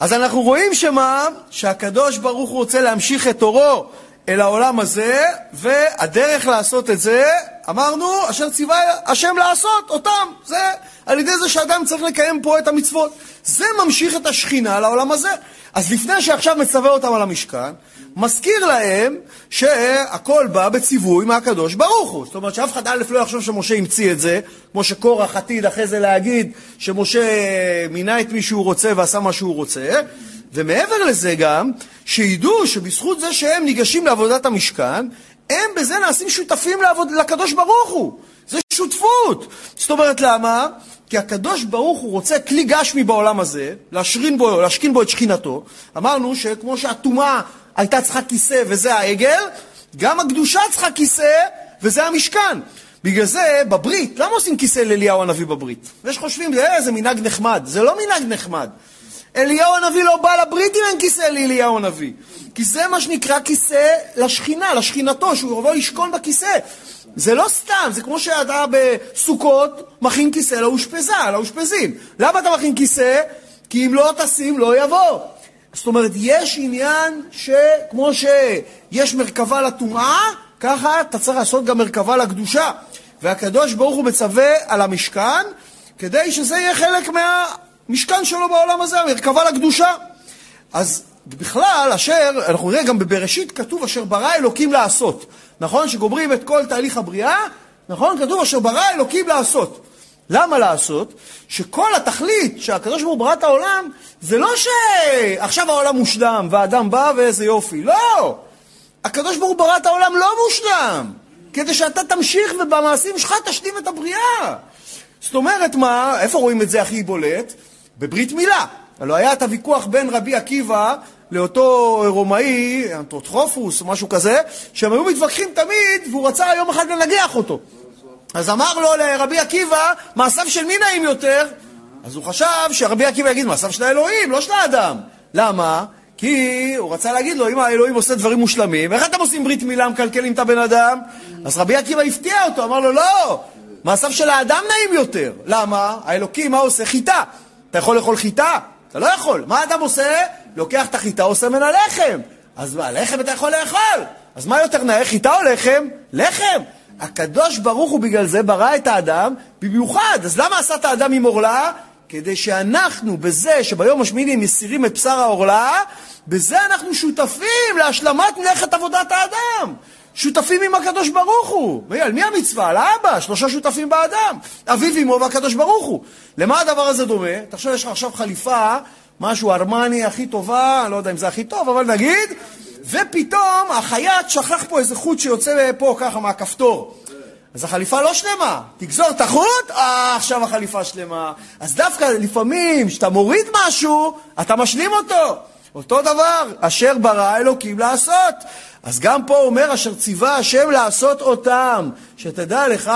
אז אנחנו רואים שמה? שהקדוש ברוך הוא רוצה להמשיך את אורו אל העולם הזה, והדרך לעשות את זה, אמרנו, אשר ציווה השם לעשות אותם. זה על ידי זה שאדם צריך לקיים פה את המצוות. זה ממשיך את השכינה לעולם הזה. אז לפני שעכשיו מצווה אותם על המשכן, מזכיר להם שהכל בא בציווי מהקדוש ברוך הוא. זאת אומרת שאף אחד א' לא יחשוב שמשה המציא את זה, כמו שקורח עתיד אחרי זה להגיד שמשה מינה את מי שהוא רוצה ועשה מה שהוא רוצה, ומעבר לזה גם, שידעו שבזכות זה שהם ניגשים לעבודת המשכן, הם בזה נעשים שותפים לעבוד, לקדוש ברוך הוא. זה שותפות. זאת אומרת, למה? כי הקדוש ברוך הוא רוצה כלי גשמי בעולם הזה, להשכין בו, להשכין בו את שכינתו. אמרנו שכמו שהטומאה הייתה צריכה כיסא וזה העגל, גם הקדושה צריכה כיסא וזה המשכן. בגלל זה, בברית, למה עושים כיסא לאליהו הנביא בברית? ויש חושבים, זה, זה מנהג נחמד. זה לא מנהג נחמד. אליהו הנביא לא בא לברית אם אין כיסא לאליהו הנביא. כי זה מה שנקרא כיסא לשכינה, לשכינתו, שהוא יבוא לשכון בכיסא. זה לא סתם, זה כמו שאתה בסוכות מכין כיסא לאושפזה, לאושפזים. למה אתה מכין כיסא? כי אם לא תשים, לא יבוא. זאת אומרת, יש עניין שכמו שיש מרכבה לטומאה, ככה אתה צריך לעשות גם מרכבה לקדושה. והקדוש ברוך הוא מצווה על המשכן, כדי שזה יהיה חלק מהמשכן שלו בעולם הזה, המרכבה לקדושה. אז בכלל, אשר, אנחנו נראה גם בבראשית כתוב אשר ברא אלוקים לעשות. נכון? שגומרים את כל תהליך הבריאה, נכון? כתוב אשר ברא אלוקים לעשות. למה לעשות? שכל התכלית שהקדוש ברוך הוא ברא את העולם, זה לא שעכשיו העולם מושלם והאדם בא ואיזה יופי. לא! הקדוש ברוך הוא ברא את העולם לא מושלם, כדי שאתה תמשיך ובמעשים שלך תשלים את הבריאה. זאת אומרת, מה, איפה רואים את זה הכי בולט? בברית מילה. הלוא היה את הוויכוח בין רבי עקיבא לאותו רומאי, אנטרוטרופוס או משהו כזה, שהם היו מתווכחים תמיד, והוא רצה יום אחד לנגח אותו. אז אמר לו לרבי עקיבא, מעשיו של מי נעים יותר? אז הוא חשב שרבי עקיבא יגיד מעשיו של האלוהים, לא של האדם. למה? כי הוא רצה להגיד לו, אם האלוהים עושה דברים מושלמים, איך אתם עושים ברית מילה, מקלקלים את הבן אדם? אז רבי עקיבא הפתיע אותו, אמר לו, לא, מעשיו של האדם נעים יותר. למה? האלוקים, מה עושה? חיטה. אתה יכול לאכול חיטה? אתה לא יכול. מה האדם עושה? לוקח את החיטה, עושה ממנה לחם. אז מה, לחם אתה יכול לאכול. אז מה יותר נאה, חיטה או לחם? לחם. הקדוש ברוך הוא בגלל זה ברא את האדם במיוחד. אז למה עשה את האדם עם עורלה? כדי שאנחנו, בזה שביום השמיני מסירים את בשר העורלה, בזה אנחנו שותפים להשלמת מלאכת עבודת האדם. שותפים עם הקדוש ברוך הוא. על מי המצווה? על האבא, שלושה שותפים באדם. אביו, אמו והקדוש ברוך הוא. למה הדבר הזה דומה? תחשוב, יש לך עכשיו חליפה, משהו ארמני הכי טובה, אני לא יודע אם זה הכי טוב, אבל נגיד, ופתאום החייט שכח פה איזה חוט שיוצא פה ככה מהכפתור. אז החליפה לא שלמה. תגזור את החוט, אה, עכשיו החליפה שלמה. אז דווקא לפעמים, כשאתה מוריד משהו, אתה משלים אותו. אותו דבר, אשר ברא אלוקים לעשות. אז גם פה אומר, אשר ציווה השם לעשות אותם. שתדע לך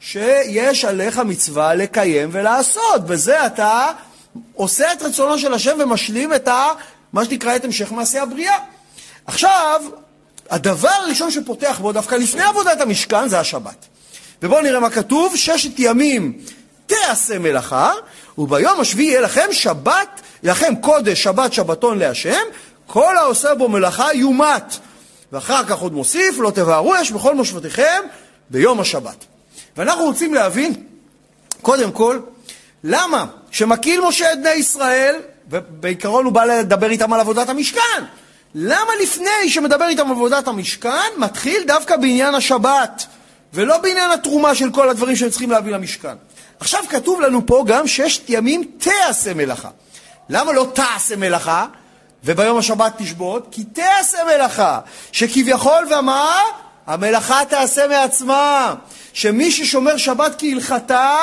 שיש עליך מצווה לקיים ולעשות. בזה אתה עושה את רצונו של השם ומשלים את ה... מה שנקרא את המשך מעשה הבריאה. עכשיו, הדבר הראשון שפותח בו, דווקא לפני עבודת המשכן, זה השבת. ובואו נראה מה כתוב, ששת ימים תעשה מלאכה, וביום השביעי יהיה לכם שבת, לכם קודש, שבת, שבתון להשם, כל העושה בו מלאכה יומת. ואחר כך עוד מוסיף, לא תבערו אש בכל מושבותיכם ביום השבת. ואנחנו רוצים להבין, קודם כל, למה שמקהיל משה את בני ישראל, ובעיקרון הוא בא לדבר איתם על עבודת המשכן, למה לפני שמדבר איתם על עבודת המשכן, מתחיל דווקא בעניין השבת, ולא בעניין התרומה של כל הדברים שהם צריכים להביא למשכן? עכשיו כתוב לנו פה גם ששת ימים תעשה מלאכה. למה לא תעשה מלאכה, וביום השבת תשבות? כי תעשה מלאכה, שכביכול ומה? המלאכה תעשה מעצמה. שמי ששומר שבת כהלכתה,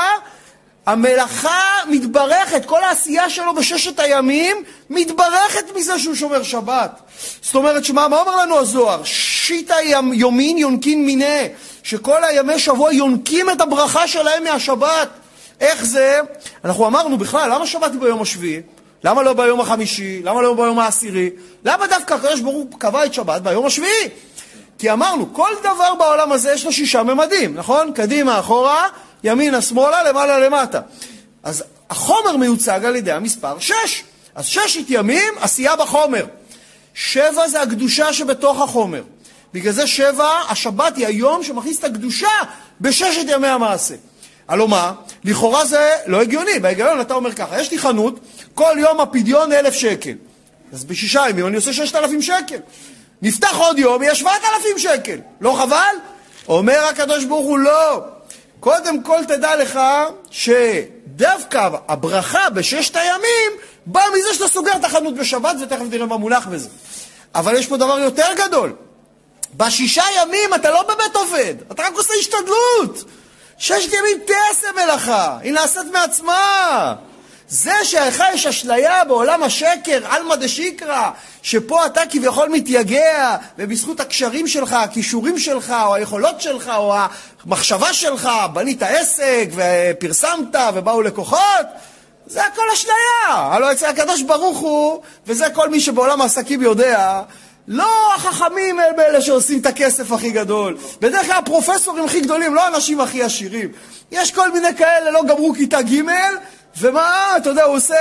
המלאכה מתברכת, כל העשייה שלו בששת הימים מתברכת מזה שהוא שומר שבת. זאת אומרת, שמה, מה אומר לנו הזוהר? שיטה יומין יונקין מיניה, שכל הימי שבוע יונקים את הברכה שלהם מהשבת. איך זה? אנחנו אמרנו בכלל, למה שבת היא ביום השביעי? למה לא ביום החמישי? למה לא ביום העשירי? למה דווקא הקדוש ברוך הוא קבע את שבת ביום השביעי? כי אמרנו, כל דבר בעולם הזה יש לו שישה ממדים, נכון? קדימה, אחורה, ימינה, שמאלה, למעלה, למטה. אז החומר מיוצג על ידי המספר שש. אז ששת ימים, עשייה בחומר. שבע זה הקדושה שבתוך החומר. בגלל זה שבע, השבת היא היום שמכניס את הקדושה בששת ימי המעשה. הלוא מה? לכאורה זה לא הגיוני. בהיגיון אתה אומר ככה, יש לי חנות, כל יום הפדיון אלף שקל. אז בשישה ימים אני עושה ששת אלפים שקל. נפתח עוד יום, יהיה שבעת אלפים שקל. לא חבל? אומר הקדוש ברוך הוא, לא. קודם כל תדע לך שדווקא הברכה בששת הימים באה מזה שאתה סוגר את החנות בשבת, ותכף נראה מה מונח בזה. אבל יש פה דבר יותר גדול. בשישה ימים אתה לא באמת עובד, אתה רק עושה השתדלות. ששת ימים תעשה מלאכה, היא נעשית מעצמה. זה שלך יש אשליה בעולם השקר, עלמא דשיקרא, שפה אתה כביכול מתייגע, ובזכות הקשרים שלך, הכישורים שלך, או היכולות שלך, או המחשבה שלך, בנית עסק, ופרסמת, ובאו לקוחות, זה הכל אשליה. הלוא אצל הקדוש ברוך הוא, וזה כל מי שבעולם העסקים יודע, לא החכמים הם אלה שעושים את הכסף הכי גדול. בדרך כלל הפרופסורים הכי גדולים, לא האנשים הכי עשירים. יש כל מיני כאלה, לא גמרו כיתה ג' ומה, אתה יודע, הוא עושה,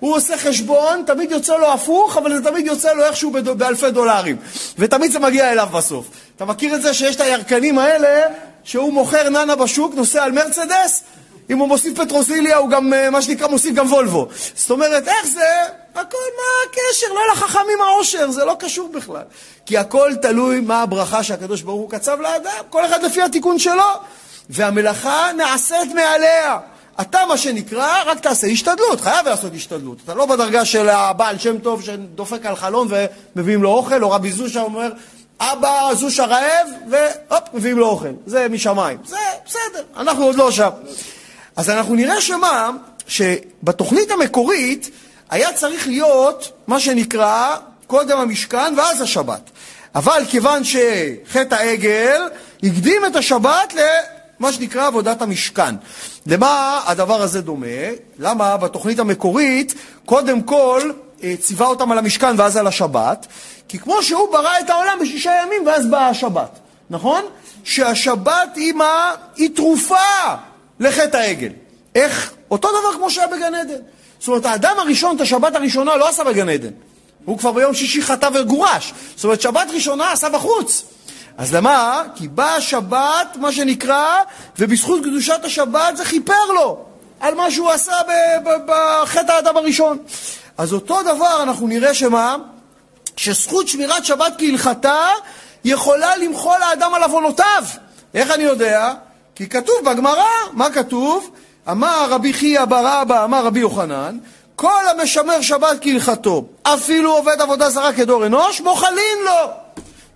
הוא עושה חשבון, תמיד יוצא לו הפוך, אבל זה תמיד יוצא לו איכשהו באלפי דולרים. ותמיד זה מגיע אליו בסוף. אתה מכיר את זה שיש את הירקנים האלה, שהוא מוכר ננה בשוק, נוסע על מרצדס, אם הוא מוסיף פטרוזיליה, הוא גם, אה, מה שנקרא, מוסיף גם וולבו. זאת אומרת, איך זה? הכל, מה הקשר? לא לחכמים העושר, זה לא קשור בכלל. כי הכל תלוי מה הברכה שהקדוש ברוך הוא קצב לאדם, כל אחד לפי התיקון שלו. והמלאכה נעשית מעליה. אתה, מה שנקרא, רק תעשה השתדלות, חייב לעשות השתדלות. אתה לא בדרגה של הבעל שם טוב שדופק על חלון ומביאים לו אוכל, או רבי זושה אומר, אבא זושה רעב, והופ, מביאים לו אוכל. זה משמיים. זה בסדר, אנחנו עוד לא שם. אז אנחנו נראה שמה, שבתוכנית המקורית היה צריך להיות מה שנקרא קודם המשכן ואז השבת. אבל כיוון שחטא העגל הקדים את השבת למה שנקרא עבודת המשכן. למה הדבר הזה דומה? למה בתוכנית המקורית קודם כל אה, ציווה אותם על המשכן ואז על השבת? כי כמו שהוא ברא את העולם בשישה ימים ואז באה השבת, נכון? שהשבת היא מה? היא תרופה לחטא העגל. איך? אותו דבר כמו שהיה בגן עדן. זאת אומרת, האדם הראשון את השבת הראשונה לא עשה בגן עדן. הוא כבר ביום שישי חטא וגורש. זאת אומרת, שבת ראשונה עשה בחוץ. אז למה? כי באה השבת, מה שנקרא, ובזכות קדושת השבת זה כיפר לו על מה שהוא עשה בחטא האדם הראשון. אז אותו דבר אנחנו נראה שמה? שזכות שמירת שבת כהלכתה יכולה למחול האדם על עוונותיו. איך אני יודע? כי כתוב בגמרא, מה כתוב? אמר רבי חייא בר אבא, אמר רבי יוחנן, כל המשמר שבת כהלכתו, אפילו עובד עבודה זרה כדור אנוש, מוחלין לו.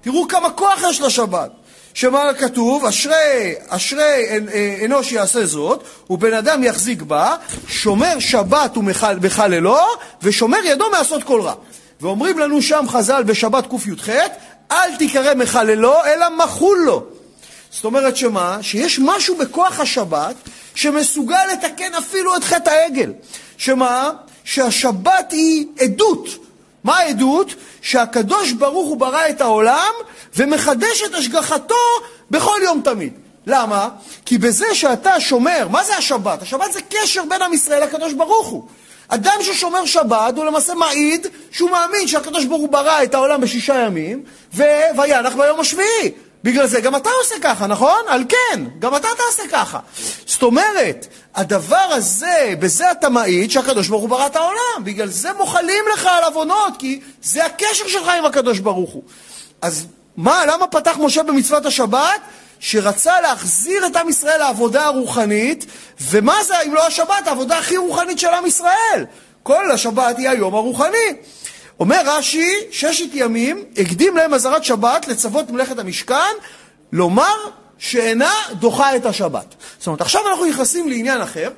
תראו כמה כוח יש לשבת. שמה כתוב? אשרי, אשרי אה, אנוש יעשה זאת, ובן אדם יחזיק בה, שומר שבת בחללו, ושומר ידו מעשות כל רע. ואומרים לנו שם חז"ל בשבת קי"ח, אל תיקרא מחללו, אלא מחול לו. זאת אומרת שמה? שיש משהו בכוח השבת שמסוגל לתקן אפילו את חטא העגל. שמה? שהשבת היא עדות. מה העדות? שהקדוש ברוך הוא ברא את העולם ומחדש את השגחתו בכל יום תמיד. למה? כי בזה שאתה שומר, מה זה השבת? השבת זה קשר בין עם ישראל לקדוש ברוך הוא. אדם ששומר שבת הוא למעשה מעיד שהוא מאמין שהקדוש ברוך הוא ברא את העולם בשישה ימים וינח ביום השביעי. בגלל זה גם אתה עושה ככה, נכון? על כן, גם אתה תעשה ככה. זאת אומרת, הדבר הזה, בזה אתה מעיד שהקדוש ברוך הוא ברא את העולם. בגלל זה מוחלים לך על עוונות, כי זה הקשר שלך עם הקדוש ברוך הוא. אז מה, למה פתח משה במצוות השבת? שרצה להחזיר את עם ישראל לעבודה הרוחנית, ומה זה, אם לא השבת, העבודה הכי רוחנית של עם ישראל. כל השבת היא היום הרוחני. אומר רש"י, ששת ימים הקדים להם אזהרת שבת לצוות מלאכת המשכן, לומר שאינה דוחה את השבת. זאת אומרת, עכשיו אנחנו נכנסים לעניין אחר,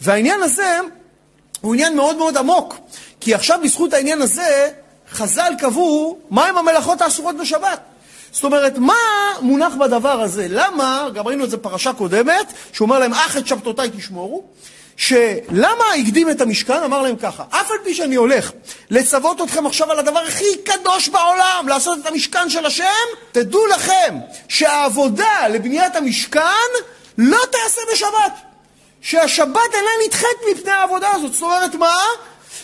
והעניין הזה הוא עניין מאוד מאוד עמוק, כי עכשיו בזכות העניין הזה, חז"ל קבעו מהם המלאכות האסורות בשבת. זאת אומרת, מה מונח בדבר הזה? למה, גם ראינו את זה בפרשה קודמת, שהוא אומר להם, אך את שבתותיי תשמורו, שלמה הקדים את המשכן? אמר להם ככה, אף על פי שאני הולך לצוות אתכם עכשיו על הדבר הכי קדוש בעולם, לעשות את המשכן של השם, תדעו לכם שהעבודה לבניית המשכן לא תעשה בשבת. שהשבת אינה נדחית מפני העבודה הזאת. זאת אומרת, מה?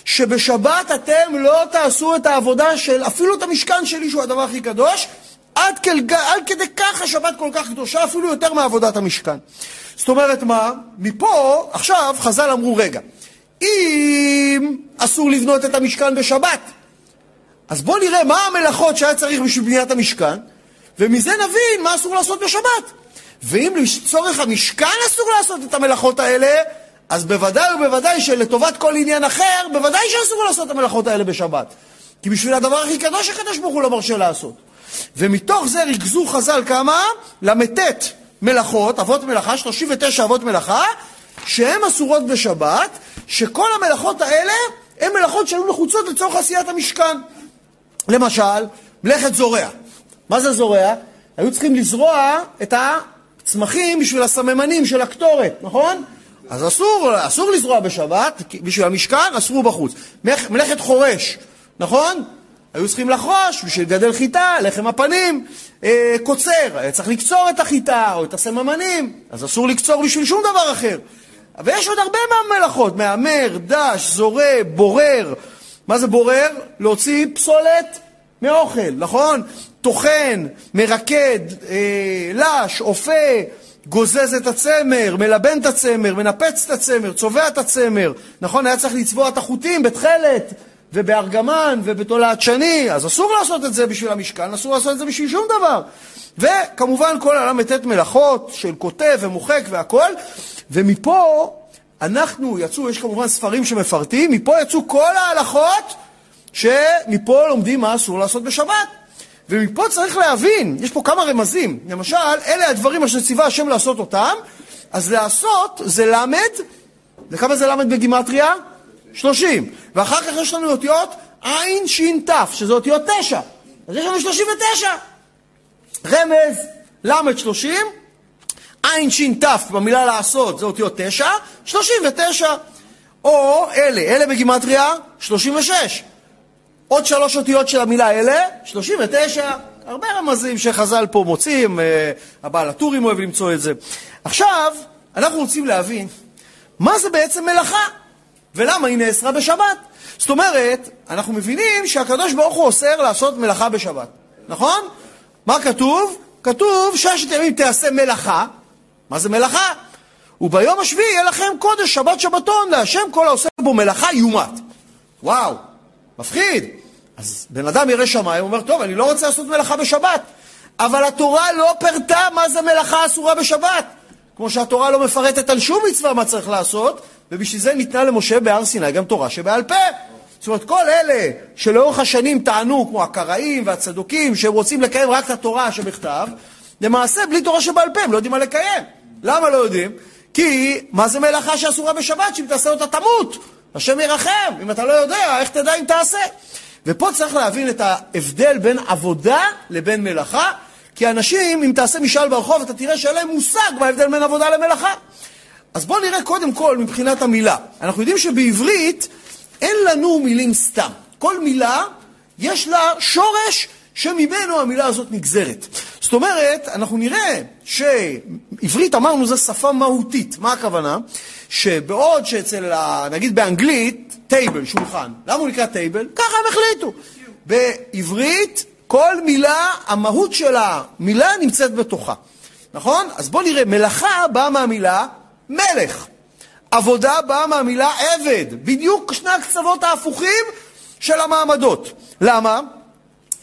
שבשבת אתם לא תעשו את העבודה של, אפילו את המשכן שלי, שהוא הדבר הכי קדוש, עד, כל, עד כדי כך השבת כל כך קדושה, אפילו יותר מעבודת המשכן. זאת אומרת מה? מפה, עכשיו חז"ל אמרו, רגע, אם אסור לבנות את המשכן בשבת, אז בואו נראה מה המלאכות שהיה צריך בשביל בניית המשכן, ומזה נבין מה אסור לעשות בשבת. ואם לצורך המשכן אסור לעשות את המלאכות האלה, אז בוודאי ובוודאי שלטובת כל עניין אחר, בוודאי שאסור לעשות את המלאכות האלה בשבת. כי בשביל הדבר הכי קדוש הקדוש ברוך הוא לא מרשה לעשות. ומתוך זה ריכזו חז"ל כמה? ל"ט מלאכות, אבות מלאכה, 39 אבות מלאכה, שהן אסורות בשבת, שכל המלאכות האלה הן מלאכות שהיו נחוצות לצורך עשיית המשכן. למשל, מלאכת זורע. מה זה זורע? היו צריכים לזרוע את הצמחים בשביל הסממנים של הקטורת, נכון? אז אסור, אסור לזרוע בשבת, בשביל המשכן אסרו בחוץ. מלאכת חורש, נכון? היו צריכים לחרוש בשביל לגדל חיטה, לחם הפנים, אה, קוצר, היה צריך לקצור את החיטה או את הסממנים, אז אסור לקצור בשביל שום דבר אחר. ויש עוד הרבה מהמלאכות, מהמר, דש, זורה, בורר. מה זה בורר? להוציא פסולת מאוכל, נכון? טוחן, מרקד, אה, לש, אופה, גוזז את הצמר, מלבן את הצמר, מנפץ את הצמר, צובע את הצמר, נכון? היה צריך לצבוע את החוטים בתכלת ובארגמן ובתולעת שני, אז אסור לעשות את זה בשביל המשכן, אסור לעשות את זה בשביל שום דבר. וכמובן כל הל"ט מלאכות של כותב ומוחק והכול, ומפה אנחנו יצאו, יש כמובן ספרים שמפרטים, מפה יצאו כל ההלכות שמפה לומדים מה אסור לעשות בשבת. ומפה צריך להבין, יש פה כמה רמזים. למשל, אלה הדברים אשר ציווה השם לעשות אותם, אז לעשות זה למד, וכמה זה למד בגימטריה? שלושים. ואחר כך יש לנו אותיות עין, שין, תף, שזה אותיות תשע. אז יש לנו שלושים ותשע. רמז, למד שלושים, עין, שין, תף במילה לעשות זה אותיות תשע, שלושים ותשע. או אלה, אלה בגימטריה שלושים ושש. עוד שלוש אותיות של המילה אלה, 39. הרבה רמזים שחז"ל פה מוצאים, אה, הבעל הטורים אוהב למצוא את זה. עכשיו, אנחנו רוצים להבין מה זה בעצם מלאכה, ולמה היא נאסרה בשבת. זאת אומרת, אנחנו מבינים שהקדוש ברוך הוא אוסר לעשות מלאכה בשבת, נכון? מה כתוב? כתוב ששת ימים תעשה מלאכה. מה זה מלאכה? וביום השביעי יהיה לכם קודש, שבת שבתון, להשם כל העושה בו מלאכה יומת. וואו, מפחיד. אז בן אדם ירא שמיים, אומר, טוב, אני לא רוצה לעשות מלאכה בשבת. אבל התורה לא פירטה מה זה מלאכה אסורה בשבת. כמו שהתורה לא מפרטת על שום מצווה מה צריך לעשות, ובשביל זה ניתנה למשה בהר סיני גם תורה שבעל פה. זאת אומרת, כל אלה שלאורך השנים טענו, כמו הקראים והצדוקים, שהם רוצים לקיים רק את התורה שבכתב, למעשה, בלי תורה שבעל פה, הם לא יודעים מה לקיים. למה לא יודעים? כי מה זה מלאכה שאסורה בשבת, שאם תעשה אותה תמות? השם ירחם. אם אתה לא יודע, איך תדע אם תעשה? ופה צריך להבין את ההבדל בין עבודה לבין מלאכה, כי אנשים, אם תעשה משאל ברחוב, אתה תראה שאין להם מושג מה ההבדל בין עבודה למלאכה. אז בואו נראה קודם כל מבחינת המילה. אנחנו יודעים שבעברית אין לנו מילים סתם. כל מילה יש לה שורש שממנו המילה הזאת נגזרת. זאת אומרת, אנחנו נראה שעברית, אמרנו, זו שפה מהותית. מה הכוונה? שבעוד שאצל, נגיד באנגלית, טייבל, שולחן. למה הוא נקרא טייבל? ככה הם החליטו. בעברית, כל מילה, המהות של המילה נמצאת בתוכה. נכון? אז בואו נראה, מלאכה באה מהמילה מלך. עבודה באה מהמילה עבד. בדיוק שני הקצוות ההפוכים של המעמדות. למה?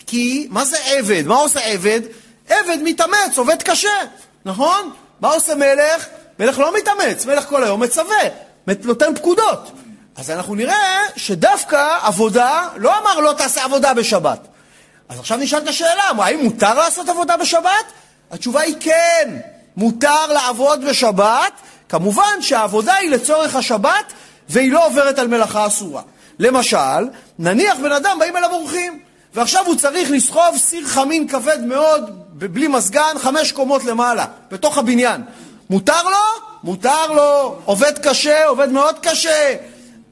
כי מה זה עבד? מה עושה עבד? עבד מתאמץ, עובד קשה, נכון? מה עושה מלך? מלך לא מתאמץ, מלך כל היום מצווה, נותן פקודות. אז אנחנו נראה שדווקא עבודה, לא אמר לא תעשה עבודה בשבת. אז עכשיו נשאלת השאלה, האם מותר לעשות עבודה בשבת? התשובה היא כן, מותר לעבוד בשבת, כמובן שהעבודה היא לצורך השבת והיא לא עוברת על מלאכה אסורה. למשל, נניח בן אדם באים אליו אורחים, ועכשיו הוא צריך לסחוב סיר חמין כבד מאוד, בלי מזגן, חמש קומות למעלה, בתוך הבניין. מותר לו? מותר לו. עובד קשה? עובד מאוד קשה.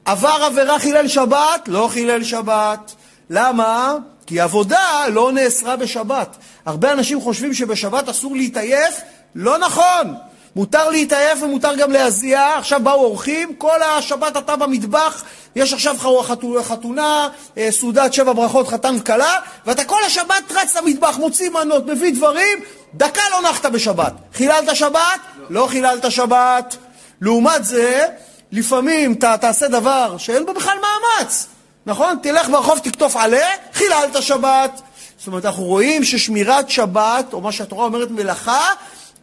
עבר עבירה חילל שבת? לא חילל שבת. למה? כי עבודה לא נאסרה בשבת. הרבה אנשים חושבים שבשבת אסור להתעייף, לא נכון. מותר להתעייף ומותר גם להזיע. עכשיו באו אורחים, כל השבת אתה במטבח, יש עכשיו חתונה, אה, סעודת שבע ברכות, חתן וכלה, ואתה כל השבת רץ למטבח, מוציא מנות, מביא דברים, דקה לא נחת בשבת. חיללת שבת? לא, לא חיללת שבת. לעומת זה, לפעמים אתה תעשה דבר שאין בו בכלל מאמץ, נכון? תלך ברחוב, תקטוף עלה, חיללת שבת. זאת אומרת, אנחנו רואים ששמירת שבת, או מה שהתורה אומרת מלאכה,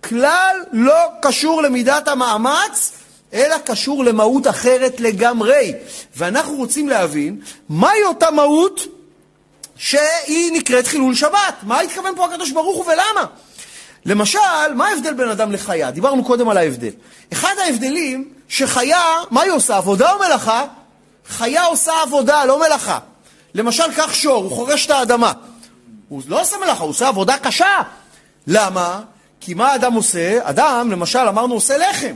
כלל לא קשור למידת המאמץ, אלא קשור למהות אחרת לגמרי. ואנחנו רוצים להבין מהי אותה מהות שהיא נקראת חילול שבת. מה התכוון פה הקדוש ברוך הוא ולמה? למשל, מה ההבדל בין אדם לחיה? דיברנו קודם על ההבדל. אחד ההבדלים, שחיה, מה היא עושה, עבודה או מלאכה? חיה עושה עבודה, לא מלאכה. למשל, קח שור, הוא חורש את האדמה. הוא לא עושה מלאכה, הוא עושה עבודה קשה. למה? כי מה אדם עושה? אדם, למשל, אמרנו, עושה לחם.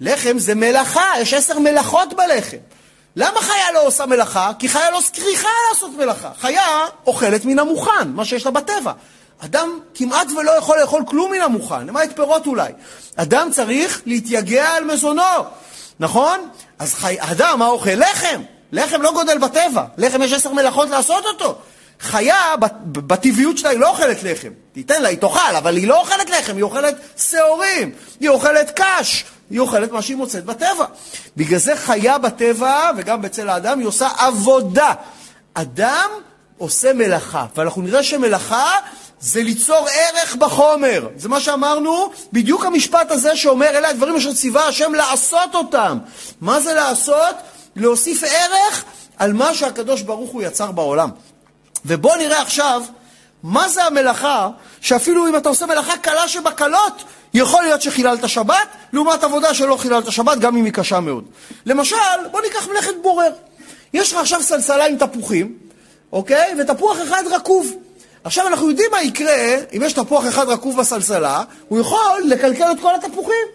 לחם זה מלאכה, יש עשר מלאכות בלחם. למה חיה לא עושה מלאכה? כי חיה לא צריכה לעשות מלאכה. חיה אוכלת מן המוכן, מה שיש לה בטבע. אדם כמעט ולא יכול לאכול כלום מן המוכן, למעט פירות אולי. אדם צריך להתייגע על מזונו. נכון? אז חי... אדם, מה אוכל? לחם. לחם לא גודל בטבע. לחם יש עשר מלאכות לעשות אותו. חיה, בטבעיות שלה, היא לא אוכלת לחם. תיתן לה, היא תאכל, אבל היא לא אוכלת לחם, היא אוכלת שעורים, היא אוכלת קש, היא אוכלת מה שהיא מוצאת בטבע. בגלל זה חיה בטבע, וגם בצל האדם, היא עושה עבודה. אדם עושה מלאכה, ואנחנו נראה שמלאכה זה ליצור ערך בחומר. זה מה שאמרנו, בדיוק המשפט הזה שאומר, אלה הדברים אשר ציווה השם לעשות אותם. מה זה לעשות? להוסיף ערך על מה שהקדוש ברוך הוא יצר בעולם. ובואו נראה עכשיו מה זה המלאכה, שאפילו אם אתה עושה מלאכה קלה שבקלות, יכול להיות שחיללת שבת, לעומת עבודה שלא חיללת שבת, גם אם היא קשה מאוד. למשל, בוא ניקח מלאכת בורר. יש לך עכשיו סלסלה עם תפוחים, אוקיי? ותפוח אחד רקוב. עכשיו אנחנו יודעים מה יקרה אם יש תפוח אחד רקוב בסלסלה, הוא יכול לקלקל את כל התפוחים.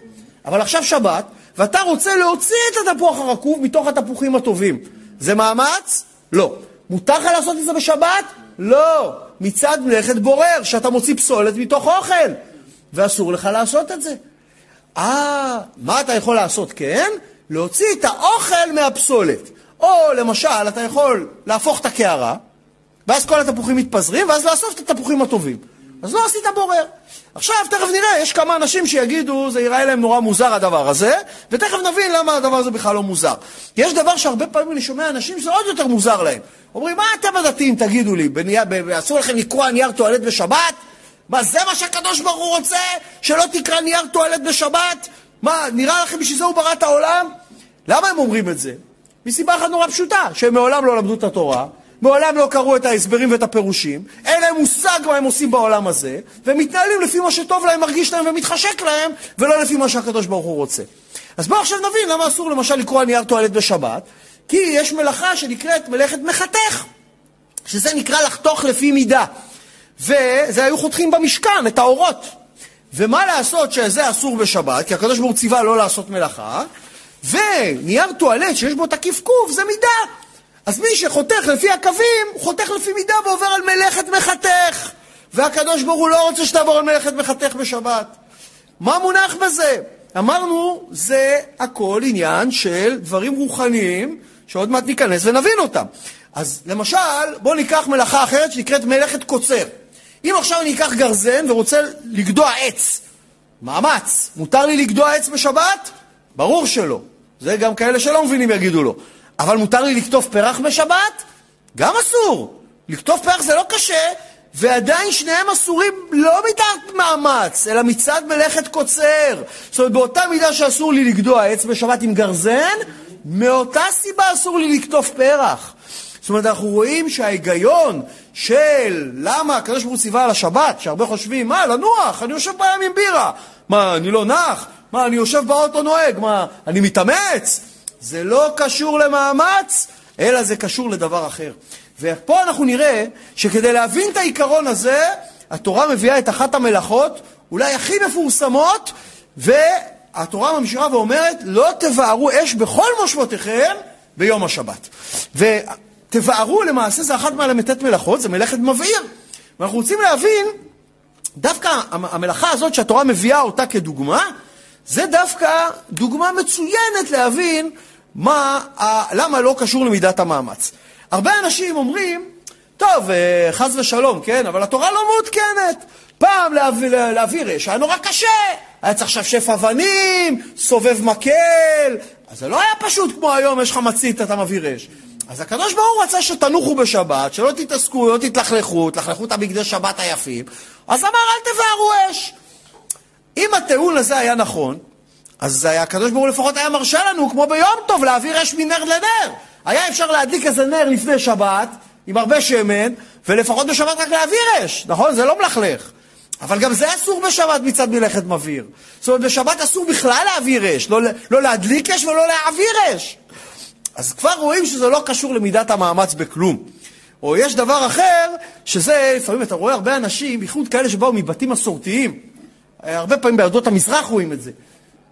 אבל עכשיו שבת, ואתה רוצה להוציא את התפוח הרקוב מתוך התפוחים הטובים. זה מאמץ? לא. מותר לך לעשות את זה בשבת? לא. מצד מלאכת בורר, שאתה מוציא פסולת מתוך אוכל, ואסור לך לעשות את זה. אה, מה אתה יכול לעשות, כן? להוציא את האוכל מהפסולת. או למשל, אתה יכול להפוך את הקערה, ואז כל התפוחים מתפזרים, ואז לאסוף את התפוחים הטובים. אז לא עשית בורר. עכשיו, תכף נראה, יש כמה אנשים שיגידו, זה ייראה להם נורא מוזר הדבר הזה, ותכף נבין למה הדבר הזה בכלל לא מוזר. יש דבר שהרבה פעמים אני שומע אנשים שזה עוד יותר מוזר להם. אומרים, מה אתם הדתיים, תגידו לי, בניה, ב, אסור לכם לקרוע נייר טואלט בשבת? מה, זה מה שהקדוש ברוך הוא רוצה? שלא תקרא נייר טואלט בשבת? מה, נראה לכם בשביל זה הוא ברא את העולם? למה הם אומרים את זה? מסיבה אחת נורא פשוטה, שהם מעולם לא למדו את התורה, מעולם לא קראו את ההסברים ואת הפירושים, אין להם מושג מה הם עושים בעולם הזה, והם מתנהלים לפי מה שטוב להם, מרגיש להם ומתחשק להם, ולא לפי מה שהקדוש ברוך הוא רוצה. אז בואו עכשיו נבין למה אסור למשל לקרוא נייר טואלט בשבת, כי יש מלאכה שנקראת מלאכת מחתך, שזה נקרא לחתוך לפי מידה. וזה היו חותכים במשכן, את האורות. ומה לעשות שזה אסור בשבת, כי הקדוש ברוך הוא ציווה לא לעשות מלאכה, ונייר טואלט שיש בו את הקפקוף זה מידה. אז מי שחותך לפי הקווים, הוא חותך לפי מידה ועובר על מלאכת מחתך. והקדוש ברוך הוא לא רוצה שתעבור על מלאכת מחתך בשבת. מה מונח בזה? אמרנו, זה הכל עניין של דברים רוחניים, שעוד מעט ניכנס ונבין אותם. אז למשל, בואו ניקח מלאכה אחרת שנקראת מלאכת קוצר. אם עכשיו אני אקח גרזן ורוצה לגדוע עץ, מאמץ, מותר לי לגדוע עץ בשבת? ברור שלא. זה גם כאלה שלא מבינים יגידו לו. אבל מותר לי לקטוף פרח בשבת? גם אסור. לקטוף פרח זה לא קשה, ועדיין שניהם אסורים לא מצד מאמץ, אלא מצד מלאכת קוצר. זאת אומרת, באותה מידה שאסור לי לגדוע עץ בשבת עם גרזן, מאותה סיבה אסור לי לקטוף פרח. זאת אומרת, אנחנו רואים שההיגיון של למה הקדוש ברוך הוא ציווה על השבת, שהרבה חושבים, מה, לנוח, אני יושב בים עם בירה. מה, אני לא נח? מה, אני יושב באוטו נוהג? מה, אני מתאמץ? זה לא קשור למאמץ, אלא זה קשור לדבר אחר. ופה אנחנו נראה שכדי להבין את העיקרון הזה, התורה מביאה את אחת המלאכות, אולי הכי מפורסמות, והתורה ממשיכה ואומרת, לא תבערו אש בכל מושבותיכם ביום השבת. ותבערו למעשה זה אחת מהל"ט מלאכות, זה מלאכת מבעיר. ואנחנו רוצים להבין, דווקא המלאכה הזאת שהתורה מביאה אותה כדוגמה, זה דווקא דוגמה מצוינת להבין מה, למה לא קשור למידת המאמץ. הרבה אנשים אומרים, טוב, אה, חס ושלום, כן, אבל התורה לא מעודכנת. פעם להעביר, להעביר אש היה נורא קשה, היה צריך לשפשף אבנים, סובב מקל, אז זה לא היה פשוט כמו היום, יש לך מצית, אתה מבעיר אש. אז הקדוש ברוך הוא רצה שתנוחו בשבת, שלא תתעסקו, לא תתלכלכו, תלכלכו את הבגדי שבת היפים, אז אמר אל תבערו אש. אם הטיעון הזה היה נכון, אז הקדוש ברוך הוא לפחות היה מרשה לנו, כמו ביום טוב, להעביר אש מנר לנר. היה אפשר להדליק איזה נר לפני שבת, עם הרבה שמן, ולפחות בשבת רק להעביר אש, נכון? זה לא מלכלך. אבל גם זה אסור בשבת מצד מלאכת מבעיר. זאת אומרת, בשבת אסור בכלל להעביר אש, לא, לא להדליק אש ולא להעביר אש. אז כבר רואים שזה לא קשור למידת המאמץ בכלום. או יש דבר אחר, שזה, לפעמים אתה רואה הרבה אנשים, בייחוד כאלה שבאו מבתים מסורתיים, הרבה פעמים בעדות המזרח רואים את זה.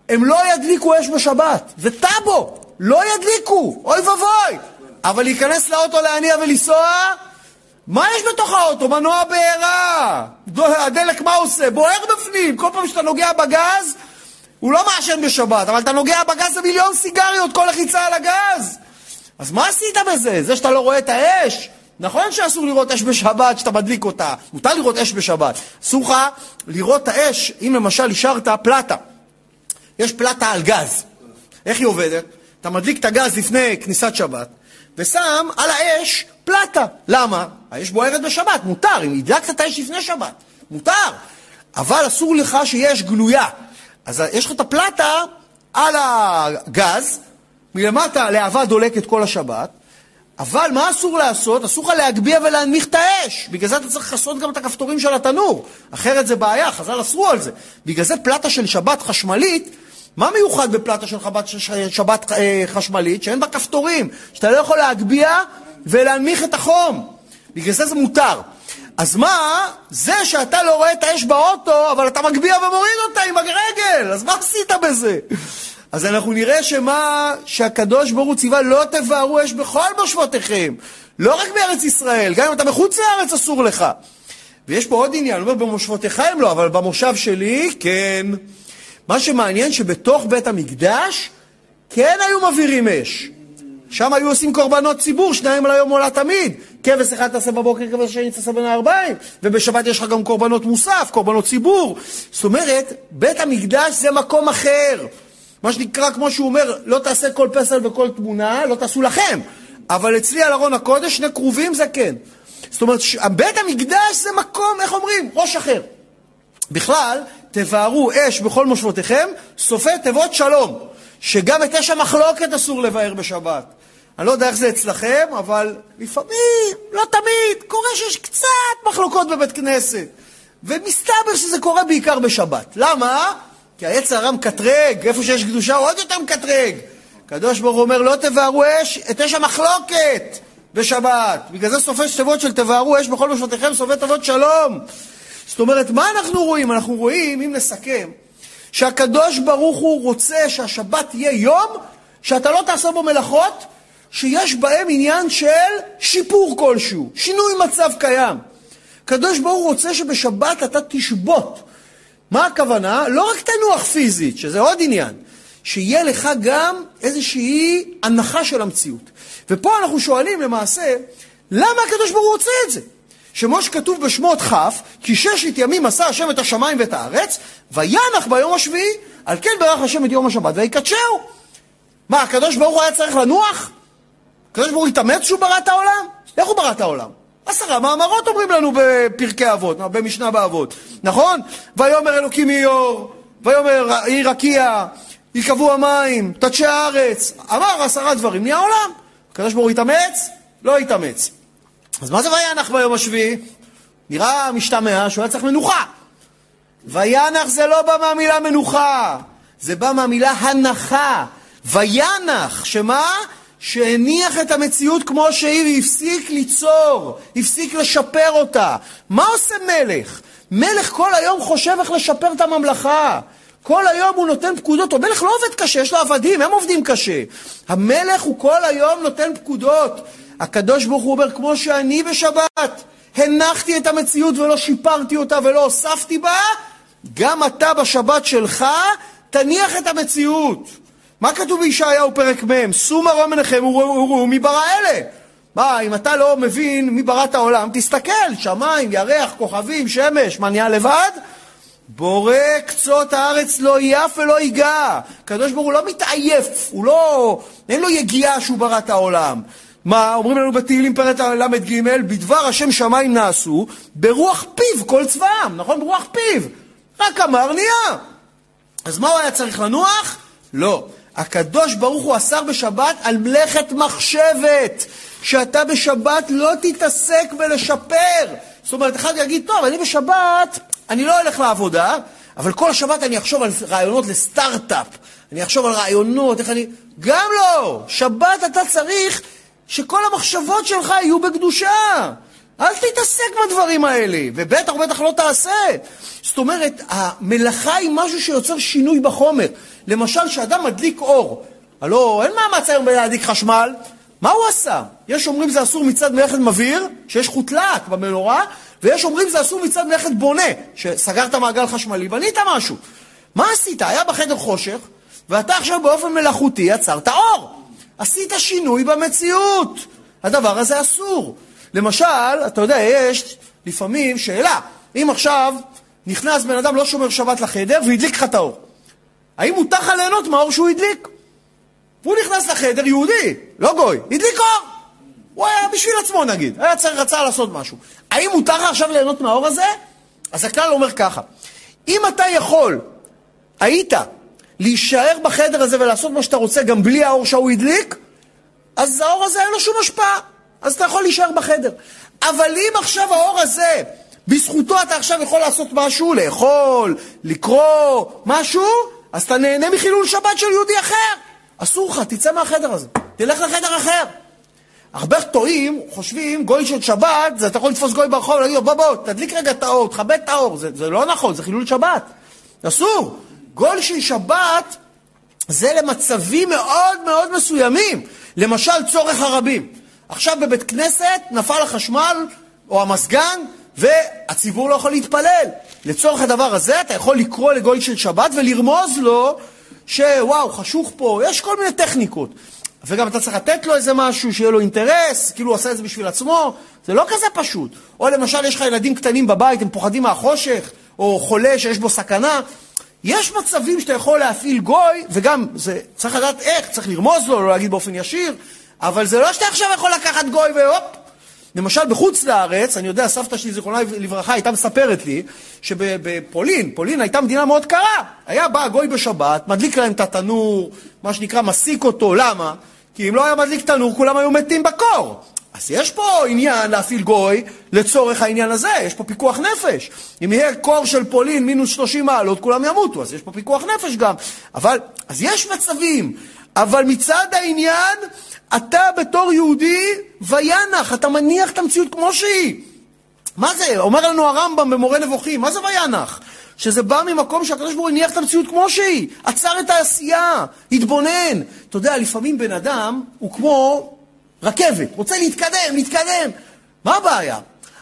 הם לא ידליקו אש בשבת, זה טאבו, לא ידליקו, אוי ואבוי. אבל להיכנס לאוטו להניע ולנסוע, מה יש בתוך האוטו? מנוע בעירה. הדלק מה עושה? בוער בפנים. כל פעם שאתה נוגע בגז, הוא לא מעשן בשבת, אבל אתה נוגע בגז זה מיליון סיגריות, כל לחיצה על הגז. אז מה עשית בזה? זה שאתה לא רואה את האש? נכון שאסור לראות אש בשבת, שאתה מדליק אותה. מותר לראות אש בשבת. אסור לך לראות את האש, אם למשל השארת פלטה. יש פלטה על גז. איך היא עובדת? אתה מדליק את הגז לפני כניסת שבת, ושם על האש פלטה. למה? האש בוערת בשבת, מותר. אם הדלקת את האש לפני שבת, מותר. אבל אסור לך שיהיה אש גלויה. אז יש לך את הפלטה על הגז, מלמטה להבה דולקת כל השבת, אבל מה אסור לעשות? אסור לך להגביה ולהנמיך את האש. בגלל זה אתה צריך לכסות גם את הכפתורים של התנור. אחרת זה בעיה, חז"ל אסרו על זה. בגלל זה פלטה של שבת חשמלית, מה מיוחד בפלטה של שבת, שבת אה, חשמלית? שאין בה כפתורים, שאתה לא יכול להגביה ולהנמיך את החום. בגלל זה זה מותר. אז מה? זה שאתה לא רואה את האש באוטו, אבל אתה מגביה ומוריד אותה עם הרגל, אז מה עשית בזה? אז אנחנו נראה שמה שהקדוש ברוך הוא ציווה, לא תבערו אש בכל מושבותיכם. לא רק בארץ ישראל, גם אם אתה מחוץ לארץ אסור לך. ויש פה עוד עניין, הוא אומר במושבותיכם לא, אבל במושב שלי כן. מה שמעניין שבתוך בית המקדש כן היו מבעירים אש. שם היו עושים קורבנות ציבור, שניים על היום עולה תמיד. כבש אחד תעשה בבוקר, כבש שני תעשה בין הארבעים. ובשבת יש לך גם קורבנות מוסף, קורבנות ציבור. זאת אומרת, בית המקדש זה מקום אחר. מה שנקרא, כמו שהוא אומר, לא תעשה כל פסל וכל תמונה, לא תעשו לכם. אבל אצלי על ארון הקודש, שני כרובים זה כן. זאת אומרת, בית המקדש זה מקום, איך אומרים? ראש אחר. בכלל, תבערו אש בכל מושבותיכם, סופי תיבות שלום. שגם את אש המחלוקת אסור לבאר בשבת. אני לא יודע איך זה אצלכם, אבל לפעמים, לא תמיד, קורה שיש קצת מחלוקות בבית כנסת. ומסתבר שזה קורה בעיקר בשבת. למה? כי העץ הרע מקטרג, איפה שיש קדושה הוא עוד יותר מקטרג. הקדוש ברוך הוא אומר, לא תבערו אש, את אש המחלוקת בשבת. בגלל זה סופי תיבות של תבערו אש בכל משפטיכם, סופי תיבות שלום. זאת אומרת, מה אנחנו רואים? אנחנו רואים, אם נסכם, שהקדוש ברוך הוא רוצה שהשבת תהיה יום שאתה לא תעשה בו מלאכות שיש בהם עניין של שיפור כלשהו, שינוי מצב קיים. הקדוש ברוך הוא רוצה שבשבת אתה תשבות. מה הכוונה? לא רק תנוח פיזית, שזה עוד עניין, שיהיה לך גם איזושהי הנחה של המציאות. ופה אנחנו שואלים למעשה, למה הקדוש ברוך הוא רוצה את זה? שמו שכתוב בשמות כ', כי ששת ימים עשה השם את השמיים ואת הארץ, וינח ביום השביעי, על כן ברך השם את יום השבת ויקדשהו. מה, הקדוש ברוך הוא היה צריך לנוח? הקדוש ברוך הוא התאמץ שהוא ברא את העולם? איך הוא ברא את העולם? עשרה מאמרות אומרים לנו בפרקי אבות, במשנה באבות, נכון? ויאמר אלוקים איור, ויאמר עיר רקיע, ייקבעו המים, תדשי הארץ, אמר עשרה דברים, נהיה עולם. הקדוש ברוך הוא התאמץ? לא התאמץ. אז מה זה וינח ביום השביעי? נראה משתמע שהוא היה צריך מנוחה. וינח זה לא בא מהמילה מנוחה, זה בא מהמילה הנחה. וינח, שמה? שהניח את המציאות כמו שהיא והפסיק ליצור, הפסיק לשפר אותה. מה עושה מלך? מלך כל היום חושב איך לשפר את הממלכה. כל היום הוא נותן פקודות. המלך לא עובד קשה, יש לו עבדים, הם עובדים קשה. המלך הוא כל היום נותן פקודות. הקדוש ברוך הוא אומר, כמו שאני בשבת הנחתי את המציאות ולא שיפרתי אותה ולא הוספתי בה, גם אתה בשבת שלך תניח את המציאות. מה כתוב בישעיהו פרק מ'? שאו מרום עיניכם וראו מי ברא אלה. מה, אם אתה לא מבין מי ברא את העולם, תסתכל, שמיים, ירח, כוכבים, שמש, מה נהיה לבד? בורא קצות הארץ לא יף ולא ייגע. הקדוש ברוך הוא לא מתעייף, הוא לא, אין לו יגיעה שהוא ברא את העולם. מה, אומרים לנו בתהילים פרק ל"ג, בדבר השם שמיים נעשו, ברוח פיו כל צבאם, נכון? ברוח פיו. רק אמר נהיה. אז מה הוא היה צריך לנוח? לא. הקדוש ברוך הוא אסר בשבת על מלאכת מחשבת, שאתה בשבת לא תתעסק בלשפר. זאת אומרת, אחד יגיד, טוב, אני בשבת, אני לא אלך לעבודה, אבל כל השבת אני אחשוב על רעיונות לסטארט-אפ. אני אחשוב על רעיונות, איך אני... גם לא! שבת אתה צריך שכל המחשבות שלך יהיו בקדושה. אל תתעסק בדברים האלה, ובטח ובטח לא תעשה. זאת אומרת, המלאכה היא משהו שיוצר שינוי בחומר. למשל, כשאדם מדליק אור, הלוא אין מאמץ היום להדליק חשמל, מה הוא עשה? יש אומרים זה אסור מצד מלאכת מבעיר, שיש חוטלק במנורה, ויש אומרים זה אסור מצד מלאכת בונה, שסגרת מעגל חשמלי, בנית משהו. מה עשית? היה בחדר חושך, ואתה עכשיו באופן מלאכותי יצרת אור. עשית שינוי במציאות. הדבר הזה אסור. למשל, אתה יודע, יש לפעמים שאלה, אם עכשיו נכנס בן אדם לא שומר שבת לחדר והדליק לך את האור, האם מותר לך ליהנות מהאור שהוא הדליק? והוא נכנס לחדר, יהודי, לא גוי, הדליק אור. הוא היה בשביל עצמו נגיד, היה צריך, רצה לעשות משהו. האם מותר לך עכשיו ליהנות מהאור הזה? אז הכלל אומר ככה, אם אתה יכול, היית, להישאר בחדר הזה ולעשות מה שאתה רוצה גם בלי האור שהוא הדליק, אז האור הזה אין לו שום השפעה. אז אתה יכול להישאר בחדר. אבל אם עכשיו האור הזה, בזכותו אתה עכשיו יכול לעשות משהו, לאכול, לקרוא, משהו, אז אתה נהנה מחילול שבת של יהודי אחר. אסור לך, תצא מהחדר הזה. תלך לחדר אחר. הרבה טועים, חושבים, גוי של שבת, זה אתה יכול לתפוס גוי ברחוב ולהגיד לו, בוא בוא, תדליק רגע את האור, תכבד את האור. זה, זה לא נכון, זה חילול שבת. אסור. גוי של שבת זה למצבים מאוד מאוד מסוימים. למשל, צורך הרבים. עכשיו בבית כנסת נפל החשמל או המזגן והציבור לא יכול להתפלל. לצורך הדבר הזה אתה יכול לקרוא לגוי של שבת ולרמוז לו שוואו, חשוך פה, יש כל מיני טכניקות. וגם אתה צריך לתת לו איזה משהו, שיהיה לו אינטרס, כאילו הוא עשה את זה בשביל עצמו, זה לא כזה פשוט. או למשל יש לך ילדים קטנים בבית, הם פוחדים מהחושך, או חולה שיש בו סכנה. יש מצבים שאתה יכול להפעיל גוי, וגם זה, צריך לדעת איך, צריך לרמוז לו, לא להגיד באופן ישיר, אבל זה לא שאתה עכשיו יכול לקחת גוי והופ. למשל בחוץ לארץ, אני יודע, סבתא שלי, זיכרונה לברכה, הייתה מספרת לי שבפולין, פולין הייתה מדינה מאוד קרה. היה בא גוי בשבת, מדליק להם את התנור, מה שנקרא, מסיק אותו. למה? כי אם לא היה מדליק תנור, כולם היו מתים בקור. אז יש פה עניין להפעיל גוי לצורך העניין הזה, יש פה פיקוח נפש. אם יהיה קור של פולין מינוס 30 מעלות, כולם ימותו, אז יש פה פיקוח נפש גם. אבל, אז יש מצבים, אבל מצד העניין, אתה בתור יהודי וינח, אתה מניח את המציאות כמו שהיא. מה זה? אומר לנו הרמב"ם במורה נבוכים, מה זה וינח? שזה בא ממקום שהקדוש ברוך הוא הניח את המציאות כמו שהיא, עצר את העשייה, התבונן. אתה יודע, לפעמים בן אדם הוא כמו רכבת, רוצה להתקדם, להתקדם. מה הבעיה?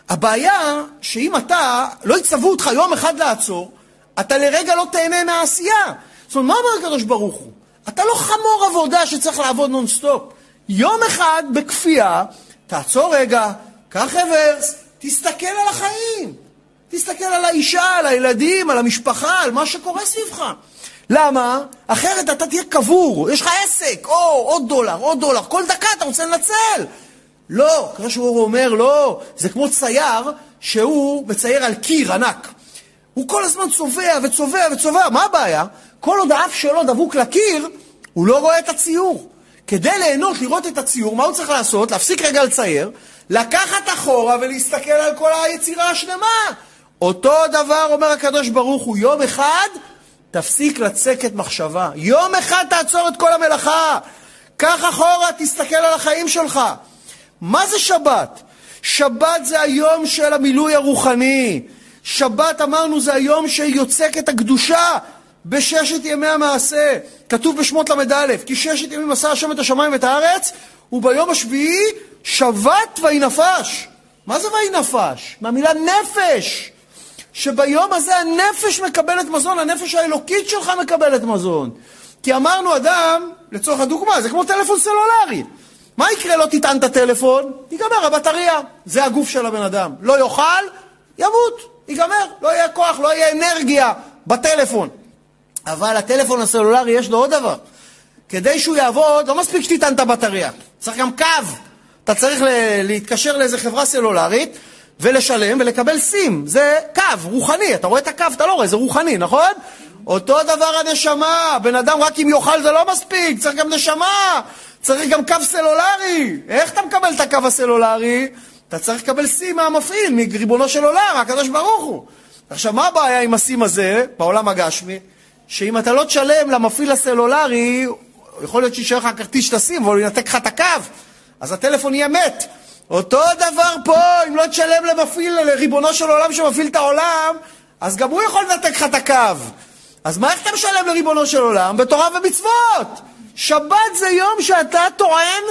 הבעיה שאם אתה, לא יצוו אותך יום אחד לעצור, אתה לרגע לא תהנה מהעשייה. זאת אומרת, מה אומר הקדוש ברוך הוא? אתה לא חמור עבודה שצריך לעבוד נונסטופ. יום אחד בכפייה, תעצור רגע, קח רוורס, תסתכל על החיים. תסתכל על האישה, על הילדים, על המשפחה, על מה שקורה סביבך. למה? אחרת אתה תהיה קבור, יש לך עסק, או עוד דולר, עוד דולר, כל דקה אתה רוצה לנצל. לא, כמו שהוא אומר, לא, זה כמו צייר שהוא מצייר על קיר ענק. הוא כל הזמן צובע וצובע וצובע, מה הבעיה? כל עוד האף שלו דבוק לקיר, הוא לא רואה את הציור. כדי ליהנות, לראות את הציור, מה הוא צריך לעשות? להפסיק רגע לצייר, לקחת אחורה ולהסתכל על כל היצירה השלמה. אותו דבר אומר הקדוש ברוך הוא, יום אחד תפסיק לצקת מחשבה. יום אחד תעצור את כל המלאכה. קח אחורה, תסתכל על החיים שלך. מה זה שבת? שבת זה היום של המילוי הרוחני. שבת, אמרנו, זה היום שיוצק את הקדושה בששת ימי המעשה. כתוב בשמות ל"א, כי ששת ימים עשה השם את השמיים ואת הארץ, וביום השביעי שבת וינפש. מה זה וינפש? מהמילה נפש. שביום הזה הנפש מקבלת מזון, הנפש האלוקית שלך מקבלת מזון. כי אמרנו, אדם, לצורך הדוגמה, זה כמו טלפון סלולרי. מה יקרה לא תטען את הטלפון? ייגמר הבטריה. זה הגוף של הבן אדם. לא יאכל, ימות, ייגמר. לא יהיה כוח, לא יהיה אנרגיה בטלפון. אבל הטלפון הסלולרי יש לו עוד דבר. כדי שהוא יעבוד, לא מספיק שתטען את הבטריה. צריך גם קו. אתה צריך להתקשר לאיזה חברה סלולרית, ולשלם ולקבל סים. זה קו, רוחני. אתה רואה את הקו, אתה לא רואה, זה רוחני, נכון? אותו דבר הנשמה. בן אדם רק אם יאכל זה לא מספיק, צריך גם נשמה. צריך גם קו סלולרי. איך אתה מקבל את הקו הסלולרי? אתה צריך לקבל סים מהמפעיל, מריבונו של עולם, הקדוש ברוך הוא. עכשיו, מה הבעיה עם הסים הזה בעולם הגשמי? שאם אתה לא תשלם למפעיל הסלולרי, יכול להיות שישאר לך כרטיס שאתה שים, אבל הוא ינתק לך את הקו. אז הטלפון יהיה מת. אותו דבר פה, אם לא תשלם למפעיל, לריבונו של עולם שמפעיל את העולם, אז גם הוא יכול לנתק לך את הקו. אז מה איך אתה משלם לריבונו של עולם? בתורה ומצוות. שבת זה יום שאתה טוען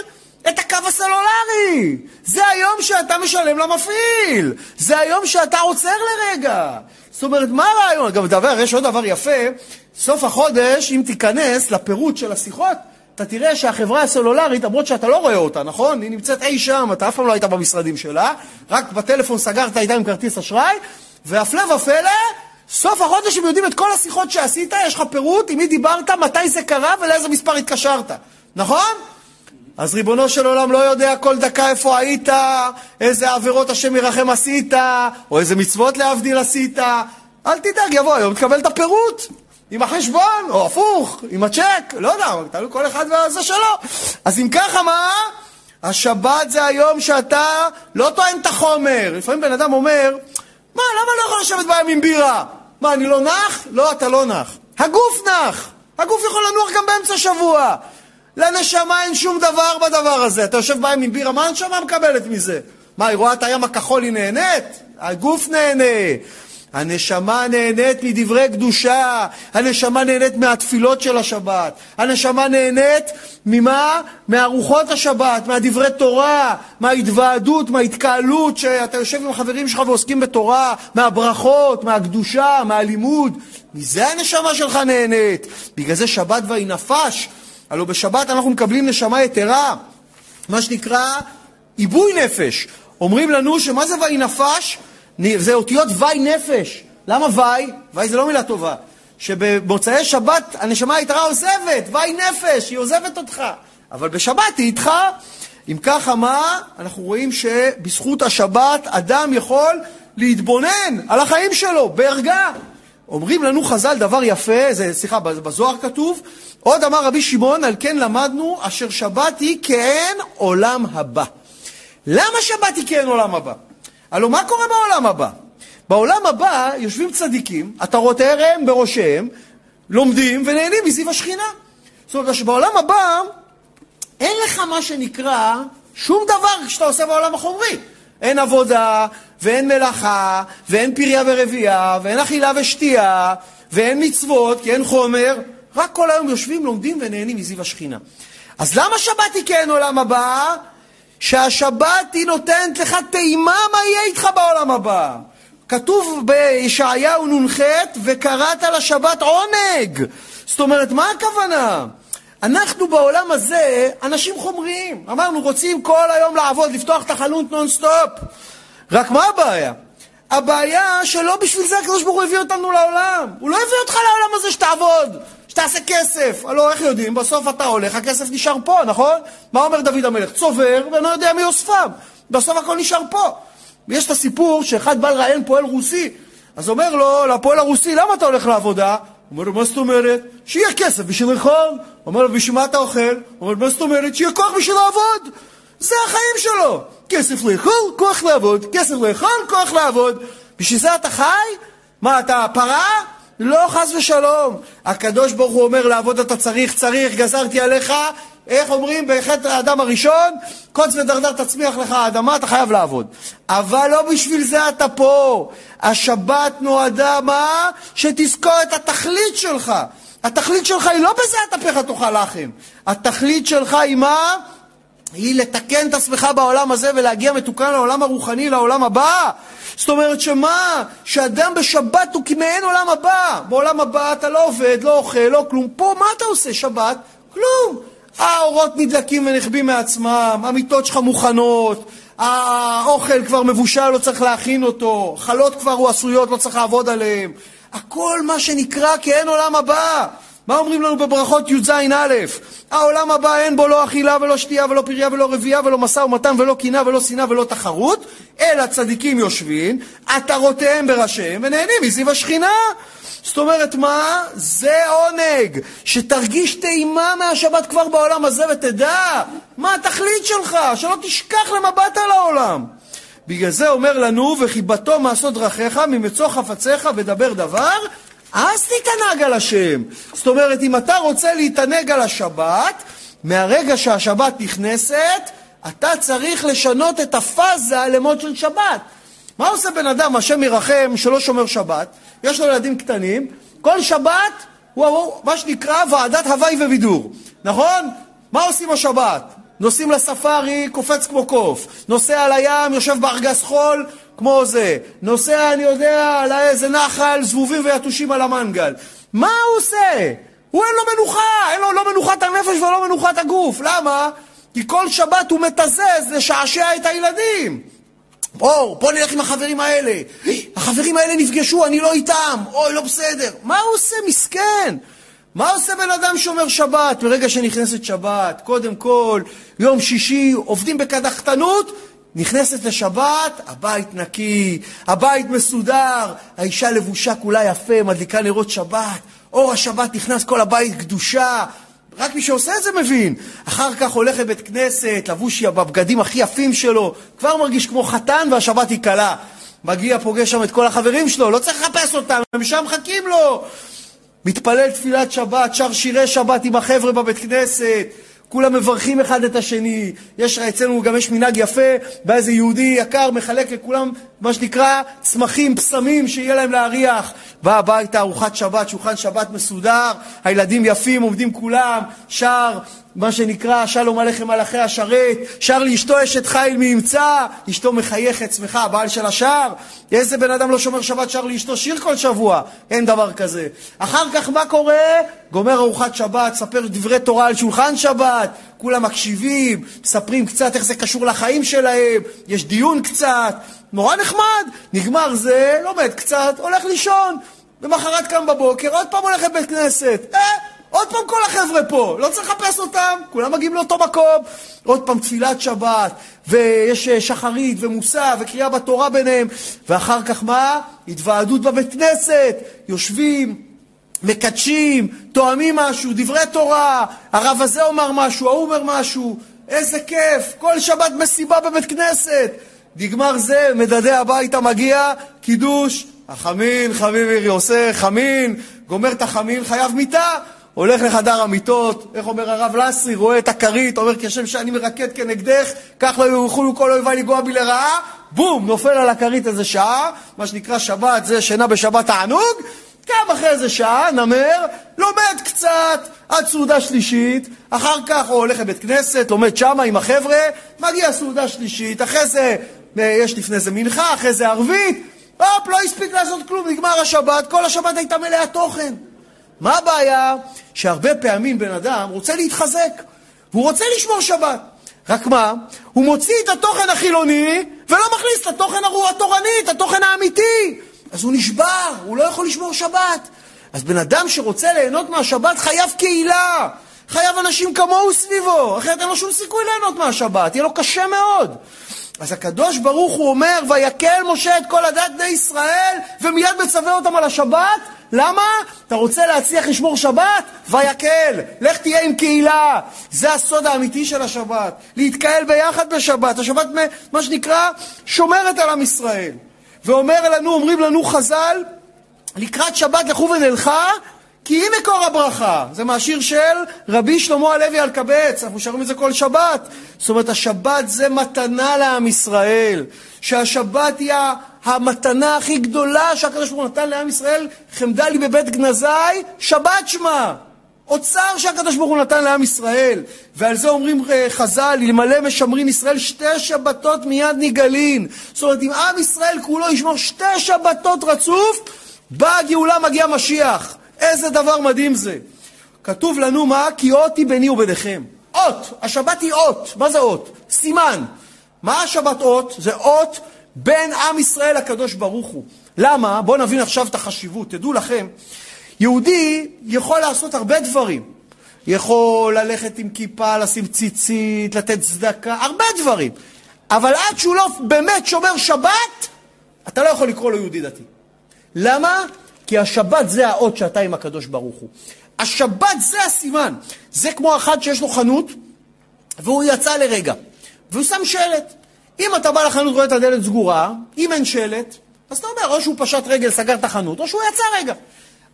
את הקו הסלולרי. זה היום שאתה משלם למפעיל. זה היום שאתה עוצר לרגע. זאת אומרת, מה הרעיון? אגב, דבר, יש עוד דבר יפה. סוף החודש, אם תיכנס לפירוט של השיחות, אתה תראה שהחברה הסלולרית, למרות שאתה לא רואה אותה, נכון? היא נמצאת אי שם, אתה אף פעם לא היית במשרדים שלה, רק בטלפון סגרת איתה עם כרטיס אשראי, והפלא ופלא, סוף החודש הם יודעים את כל השיחות שעשית, יש לך פירוט עם מי דיברת, מתי זה קרה ולאיזה מספר התקשרת, נכון? אז ריבונו של עולם לא יודע כל דקה איפה היית, איזה עבירות השם ירחם עשית, או איזה מצוות להבדיל עשית. אל תדאג, יבוא היום, תקבל את הפירוט. עם החשבון, או הפוך, עם הצ'ק, לא יודע, תלוי כל אחד וזה שלו. אז אם ככה, מה? השבת זה היום שאתה לא טוען את החומר. לפעמים בן אדם אומר, מה, למה לא יכול לשבת בים עם בירה? מה, אני לא נח? לא, אתה לא נח. הגוף נח. הגוף יכול לנוח גם באמצע השבוע. לנשמה אין שום דבר בדבר הזה. אתה יושב בים עם בירה, מה הנשמה מקבלת מזה? מה, היא רואה את הים הכחול, היא נהנית? הגוף נהנה. הנשמה נהנית מדברי קדושה, הנשמה נהנית מהתפילות של השבת, הנשמה נהנית ממה? מארוחות השבת, מהדברי תורה, מההתוועדות, מההתקהלות שאתה יושב עם החברים שלך ועוסקים בתורה, מהברכות, מהקדושה, מהלימוד. מזה הנשמה שלך נהנית. בגלל זה שבת ויהי נפש. הלוא בשבת אנחנו מקבלים נשמה יתרה, מה שנקרא עיבוי נפש. אומרים לנו שמה זה ויהי נפש? זה אותיות וי נפש. למה וי? וי זה לא מילה טובה. שבמוצאי שבת הנשמה היתרה עוזבת, וי נפש, היא עוזבת אותך. אבל בשבת היא איתך. אם ככה, מה? אנחנו רואים שבזכות השבת אדם יכול להתבונן על החיים שלו בערגה. אומרים לנו חז"ל דבר יפה, זה, סליחה, בזוהר כתוב, עוד אמר רבי שמעון, על כן למדנו, אשר שבת היא כאין עולם הבא. למה שבת היא כאין עולם הבא? הלוא מה קורה בעולם הבא? בעולם הבא יושבים צדיקים, עטרותיהם בראשיהם, לומדים ונהנים מסביב השכינה. זאת אומרת שבעולם הבא אין לך מה שנקרא שום דבר שאתה עושה בעולם החומרי. אין עבודה, ואין מלאכה, ואין פריה ורבייה, ואין אכילה ושתייה, ואין מצוות, כי אין חומר. רק כל היום יושבים, לומדים ונהנים מזיו השכינה. אז למה שבת היא כן עולם הבא? שהשבת היא נותנת לך טעימה מה יהיה איתך בעולם הבא. כתוב בישעיהו נ"ח, וקראת לשבת עונג. זאת אומרת, מה הכוונה? אנחנו בעולם הזה אנשים חומריים. אמרנו, רוצים כל היום לעבוד, לפתוח את החלון נונסטופ. רק מה הבעיה? הבעיה שלא בשביל זה הקדוש ברוך הוא הביא אותנו לעולם. הוא לא הביא אותך לעולם הזה שתעבוד, שתעשה כסף. הלוא איך יודעים? בסוף אתה הולך, הכסף נשאר פה, נכון? מה אומר דוד המלך? צובר ואינו יודע מי אוספם. בסוף הכל נשאר פה. ויש את הסיפור שאחד בא לראיין פועל רוסי, אז אומר לו, לפועל הרוסי, למה אתה הולך לעבודה? אומר לו, מה זאת אומרת? שיהיה כסף בשביל לאכול. אומר לו, בשביל מה אתה אוכל? אומר לו, מה זאת אומרת? שיהיה כוח בשביל לעבוד. זה החיים שלו. כסף לאכול, כוח לעבוד. כסף לאכול, כוח לעבוד. בשביל זה אתה חי? מה, אתה פרה? לא, חס ושלום. הקדוש ברוך הוא אומר, לעבוד אתה צריך, צריך, גזרתי עליך. איך אומרים בחטא האדם הראשון? קוץ ודרדר תצמיח לך האדמה, אתה חייב לעבוד. אבל לא בשביל זה אתה פה. השבת נועדה מה? שתזכור את התכלית שלך. התכלית שלך היא לא בזה התהפך תאכל לחם. התכלית שלך היא מה? היא לתקן את עצמך בעולם הזה ולהגיע מתוקן לעולם הרוחני, לעולם הבא. זאת אומרת שמה? שאדם בשבת הוא כמעין עולם הבא. בעולם הבא אתה לא עובד, לא אוכל, לא כלום. פה מה אתה עושה שבת? כלום. האורות נדלקים ונחבים מעצמם, המיטות שלך מוכנות, האוכל כבר מבושל, לא צריך להכין אותו, חלות כבר הוא עשויות, לא צריך לעבוד עליהן. הכל מה שנקרא כי אין עולם הבא. מה אומרים לנו בברכות י"ז-א'? העולם הבא אין בו לא אכילה ולא שתייה ולא פריה ולא רבייה ולא משא ומתן ולא קינה ולא שנאה ולא תחרות, אלא צדיקים יושבים, עטרותיהם בראשיהם ונהנים מסביב השכינה. זאת אומרת, מה? זה עונג, שתרגיש טעימה מהשבת כבר בעולם הזה ותדע מה התכלית שלך, שלא תשכח למבט על העולם. בגלל זה אומר לנו, וחיבתו מעשות דרכיך, ממצוא חפציך ודבר דבר, אז תתענג על השם. זאת אומרת, אם אתה רוצה להתענג על השבת, מהרגע שהשבת נכנסת, אתה צריך לשנות את הפאזה למוד של שבת. מה עושה בן אדם, השם ירחם, שלא שומר שבת? יש לו ילדים קטנים, כל שבת הוא מה שנקרא ועדת הוואי ובידור, נכון? מה עושים השבת? נוסעים לספארי, קופץ כמו קוף. נוסע לים, יושב בארגז חול, כמו זה. נוסע, אני יודע, לאיזה נחל, זבובים ויתושים על המנגל. מה הוא עושה? הוא אין לו מנוחה, אין לו לא מנוחת הנפש ולא מנוחת הגוף. למה? כי כל שבת הוא מתזז לשעשע את הילדים. בואו, בואו נלך עם החברים האלה. החברים האלה נפגשו, אני לא איתם. אוי, לא בסדר. מה הוא עושה, מסכן? מה עושה בן אדם שומר שבת ברגע שנכנסת שבת? קודם כל, יום שישי עובדים בקדחתנות, נכנסת לשבת, הבית נקי, הבית מסודר, האישה לבושה כולה יפה, מדליקה נרות שבת, אור השבת נכנס, כל הבית קדושה. רק מי שעושה את זה מבין. אחר כך הולך לבית כנסת, לבוש בבגדים הכי יפים שלו, כבר מרגיש כמו חתן והשבת היא קלה. מגיע, פוגש שם את כל החברים שלו, לא צריך לחפש אותם, הם שם מחכים לו. מתפלל תפילת שבת, שר שירי שבת עם החבר'ה בבית כנסת, כולם מברכים אחד את השני. יש אצלנו גם יש מנהג יפה, בא איזה יהודי יקר, מחלק לכולם מה שנקרא צמחים, פסמים, שיהיה להם להריח. בא הביתה, ארוחת שבת, שולחן שבת מסודר, הילדים יפים, עומדים כולם, שר מה שנקרא שלום עליכם מלאכי השרת, שר לאשתו אשת חיל מי ימצא, אשתו מחייכת, שמחה, הבעל של השער. איזה בן אדם לא שומר שבת שר לאשתו שיר כל שבוע? אין דבר כזה. אחר כך מה קורה? גומר ארוחת שבת, ספר דברי תורה על שולחן שבת, כולם מקשיבים, מספרים קצת איך זה קשור לחיים שלהם, יש דיון קצת, נורא נחמד. נגמר זה, לומד קצת, הולך לישון. למחרת קם בבוקר, עוד פעם הולך לבית כנסת. אה, עוד פעם כל החבר'ה פה, לא צריך לחפש אותם, כולם מגיעים לאותו מקום. עוד פעם תפילת שבת, ויש אה, שחרית ומוסע וקריאה בתורה ביניהם, ואחר כך מה? התוועדות בבית כנסת, יושבים, מקדשים, תואמים משהו, דברי תורה, הרב הזה אומר משהו, ההוא אומר משהו, איזה כיף, כל שבת מסיבה בבית כנסת. נגמר זה, מדדה הביתה, מגיע, קידוש, החמין, חביבי עושה חמין, גומר את החמין, חייב מיטה. הולך לחדר המיטות, איך אומר הרב לסרי, רואה את הכרית, אומר כשם שאני מרקד כנגדך, כך לא יוכלו כל אויביי לגוע בי לרעה, בום, נופל על הכרית איזה שעה, מה שנקרא שבת, זה שינה בשבת תענוג, קם אחרי איזה שעה, נמר, לומד קצת עד סעודה שלישית, אחר כך הוא הולך לבית כנסת, לומד שמה עם החבר'ה, מגיע סעודה שלישית, אחרי זה אה, יש לפני זה מנחה, אחרי זה ערבית, הופ, לא הספיק לעשות כלום, נגמר השבת, כל השבת הייתה מלאה תוכן. מה הבעיה? שהרבה פעמים בן אדם רוצה להתחזק, והוא רוצה לשמור שבת. רק מה? הוא מוציא את התוכן החילוני ולא מכניס את התוכן התורני, את התוכן האמיתי. אז הוא נשבר, הוא לא יכול לשמור שבת. אז בן אדם שרוצה ליהנות מהשבת חייב קהילה, חייב אנשים כמוהו סביבו, אחרת אין לו שום סיכוי ליהנות מהשבת, יהיה לו קשה מאוד. אז הקדוש ברוך הוא אומר, ויקל משה את כל הדת בני ישראל, ומיד מצווה אותם על השבת, למה? אתה רוצה להצליח לשמור שבת? ויקל. לך תהיה עם קהילה. זה הסוד האמיתי של השבת. להתקהל ביחד בשבת. השבת, מה שנקרא, שומרת על עם ישראל. ואומר לנו, אומרים לנו חז"ל, לקראת שבת לכו ונלכה, כי היא מקור הברכה. זה מהשיר של רבי שלמה הלוי אלקבץ, אנחנו שרים את זה כל שבת. זאת אומרת, השבת זה מתנה לעם ישראל. שהשבת היא המתנה הכי גדולה שהקדוש ברוך הוא נתן לעם ישראל, חמדה לי בבית גנזי, שבת שמה. אוצר שהקדוש ברוך הוא נתן לעם ישראל. ועל זה אומרים אה, חז"ל, אלמלא משמרין ישראל שתי שבתות מיד נגאלין. זאת אומרת, אם עם ישראל כולו ישמור שתי שבתות רצוף, באה הגאולה, מגיע משיח. איזה דבר מדהים זה. כתוב לנו מה? כי אות היא ביני וביניכם. אות, השבת היא אות. מה זה אות? סימן. מה השבת אות? זה אות בין עם ישראל לקדוש ברוך הוא. למה? בואו נבין עכשיו את החשיבות. תדעו לכם, יהודי יכול לעשות הרבה דברים. יכול ללכת עם כיפה, לשים ציצית, לתת צדקה, הרבה דברים. אבל עד שהוא לא באמת שומר שבת, אתה לא יכול לקרוא לו יהודי דתי. למה? כי השבת זה האות שאתה עם הקדוש ברוך הוא. השבת זה הסימן. זה כמו אחד שיש לו חנות, והוא יצא לרגע, והוא שם שלט. אם אתה בא לחנות ורואה את הדלת סגורה, אם אין שלט, אז אתה אומר, או שהוא פשט רגל, סגר את החנות, או שהוא יצא רגע.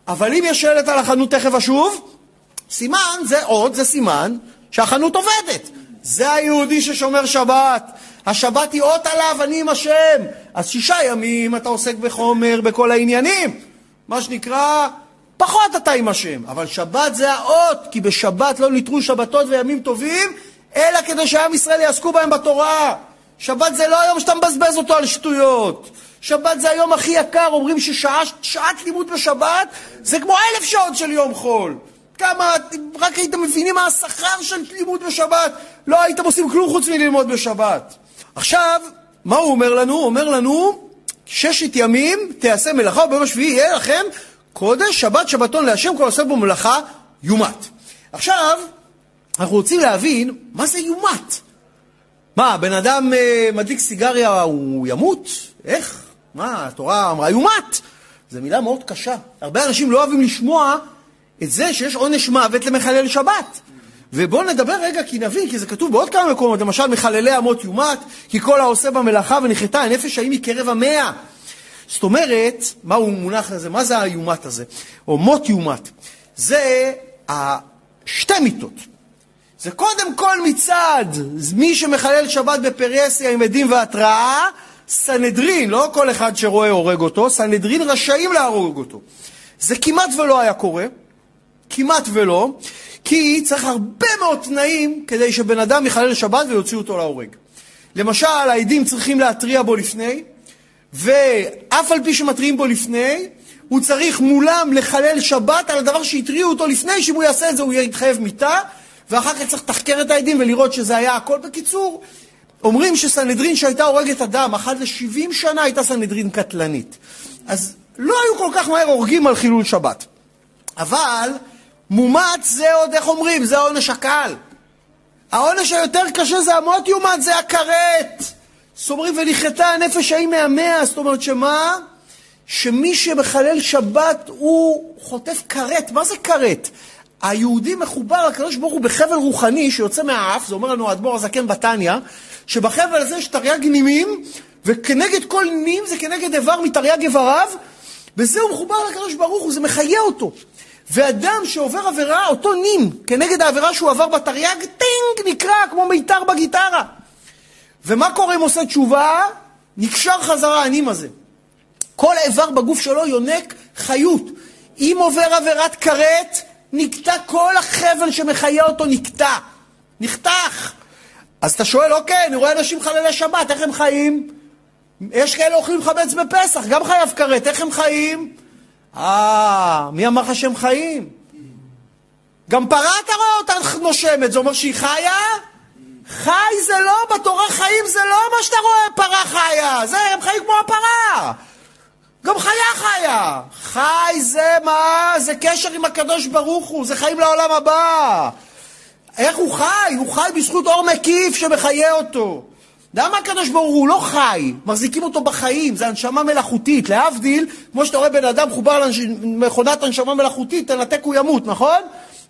אבל אם יש שלט על החנות תכף אשוב, סימן, זה עוד, זה סימן שהחנות עובדת. זה היהודי ששומר שבת. השבת היא אות עליו, אני עם השם. אז שישה ימים אתה עוסק בחומר, בכל העניינים. מה שנקרא, פחות אתה עם השם. אבל שבת זה האות, כי בשבת לא ניטרו שבתות וימים טובים, אלא כדי שעם ישראל יעסקו בהם בתורה. שבת זה לא היום שאתה מבזבז אותו על שטויות. שבת זה היום הכי יקר, אומרים ששעת לימוד בשבת זה כמו אלף שעות של יום חול. כמה, רק הייתם מבינים מה השכר של לימוד בשבת, לא הייתם עושים כלום חוץ מללמוד בשבת. עכשיו, מה הוא אומר לנו? הוא אומר לנו, ששת ימים תעשה מלאכה, וביום השביעי יהיה לכם קודש, שבת, שבתון להשם, כל עושה בו מלאכה, יומת. עכשיו, אנחנו רוצים להבין מה זה יומת. מה, בן אדם אה, מדליק סיגריה, הוא ימות? איך? מה, התורה אמרה יומת. זו מילה מאוד קשה. הרבה אנשים לא אוהבים לשמוע את זה שיש עונש מוות למחלל שבת. ובואו נדבר רגע, כי נבין, כי זה כתוב בעוד כמה מקומות, למשל, מחללי אמות יומת, כי כל העושה במלאכה ונחתה הנפש ההיא מקרב המאה. זאת אומרת, מהו מונח הזה? מה זה היומת הזה? או מות יומת. זה שתי מיתות. זה קודם כל מצד מי שמחלל שבת בפרהסיה עם עדים והתראה, סנהדרין, לא כל אחד שרואה הורג אותו, סנהדרין רשאים להרוג אותו. זה כמעט ולא היה קורה, כמעט ולא, כי צריך הרבה מאוד תנאים כדי שבן אדם יחלל שבת ויוציאו אותו להורג. למשל, העדים צריכים להתריע בו לפני, ואף על פי שמתריעים בו לפני, הוא צריך מולם לחלל שבת על הדבר שהתריעו אותו לפני, שאם הוא יעשה את זה הוא יתחייב מיתה, ואחר כך צריך לתחקר את העדים ולראות שזה היה הכל בקיצור. אומרים שסנהדרין שהייתה הורגת אדם, אחת ל-70 שנה הייתה סנהדרין קטלנית. אז לא היו כל כך מהר הורגים על חילול שבת. אבל מומץ זה עוד, איך אומרים, זה העונש הקל. העונש היותר קשה זה המות יומץ, זה הכרת. זאת אומרת, ונכרתה הנפש ההיא מהמאה, זאת אומרת שמה? שמי שמחלל שבת הוא חוטף כרת. מה זה כרת? היהודי מחובר לקדוש ברוך הוא בחבל רוחני שיוצא מהאף, זה אומר לנו האדמו"ר הזקן בתניא, שבחבל הזה יש תרי"ג נימים, וכנגד כל נים זה כנגד איבר מתרי"ג איבריו, בזה הוא מחובר לקדוש ברוך הוא, זה מחיה אותו. ואדם שעובר עבירה, אותו נים, כנגד העבירה שהוא עבר בתרי"ג, טינג, נקרע כמו מיתר בגיטרה. ומה קורה אם עושה תשובה? נקשר חזרה הנים הזה. כל איבר בגוף שלו יונק חיות. אם עובר עבירת כרת, נקטע כל החבל שמחיה אותו, נקטע. נחתך. אז אתה שואל, אוקיי, אני רואה אנשים חללי שבת, איך הם חיים? יש כאלה אוכלים חמץ בפסח, גם חייב כרת, איך הם חיים? אה, מי אמר לך שהם חיים? גם פרה אתה רואה אותה נושמת, זה אומר שהיא חיה? חי זה לא, בתורה חיים זה לא מה שאתה רואה פרה חיה, זה, הם חיים כמו הפרה. גם חיה חיה. חי זה מה? זה קשר עם הקדוש ברוך הוא, זה חיים לעולם הבא. איך הוא חי? הוא חי בזכות אור מקיף שמחיה אותו. למה הקדוש ברוך הוא לא חי? מחזיקים אותו בחיים, זה הנשמה מלאכותית. להבדיל, כמו שאתה רואה בן אדם מחובר למכונת הנשמה מלאכותית, תנתק הוא ימות, נכון?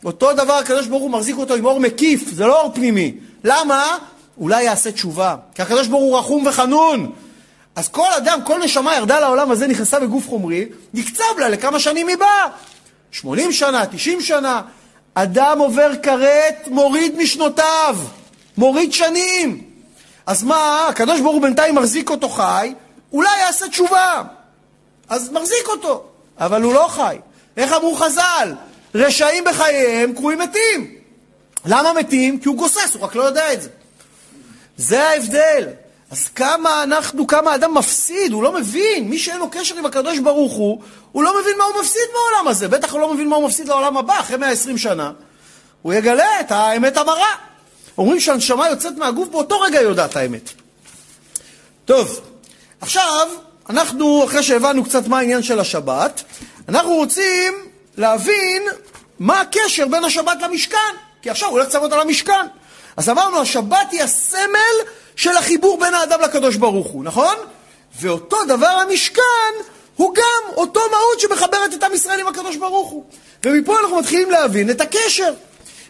אותו דבר הקדוש ברוך הוא מחזיק אותו עם אור מקיף, זה לא אור פנימי. למה? אולי יעשה תשובה. כי הקדוש ברוך הוא רחום וחנון. אז כל אדם, כל נשמה ירדה לעולם הזה, נכנסה בגוף חומרי, נקצב לה לכמה שנים היא באה. 80 שנה, 90 שנה. אדם עובר כרת, מוריד משנותיו, מוריד שנים. אז מה, הקדוש ברוך הוא בינתיים מחזיק אותו חי, אולי יעשה תשובה. אז מחזיק אותו, אבל הוא לא חי. איך אמרו חז"ל? רשעים בחייהם קרויים מתים. למה מתים? כי הוא גוסס, הוא רק לא יודע את זה. זה ההבדל. אז כמה אנחנו, כמה אדם מפסיד, הוא לא מבין. מי שאין לו קשר עם הקדוש ברוך הוא, הוא לא מבין מה הוא מפסיד בעולם הזה. בטח הוא לא מבין מה הוא מפסיד לעולם הבא, אחרי 120 שנה. הוא יגלה את האמת המרה. אומרים שהנשמה יוצאת מהגוף, באותו רגע היא יודעת האמת. טוב, עכשיו, אנחנו, אחרי שהבנו קצת מה העניין של השבת, אנחנו רוצים להבין מה הקשר בין השבת למשכן. כי עכשיו הוא הולך לצוות על המשכן. אז אמרנו, השבת היא הסמל של החיבור בין האדם לקדוש ברוך הוא, נכון? ואותו דבר המשכן הוא גם אותו מהות שמחברת את עם ישראל עם הקדוש ברוך הוא. ומפה אנחנו מתחילים להבין את הקשר.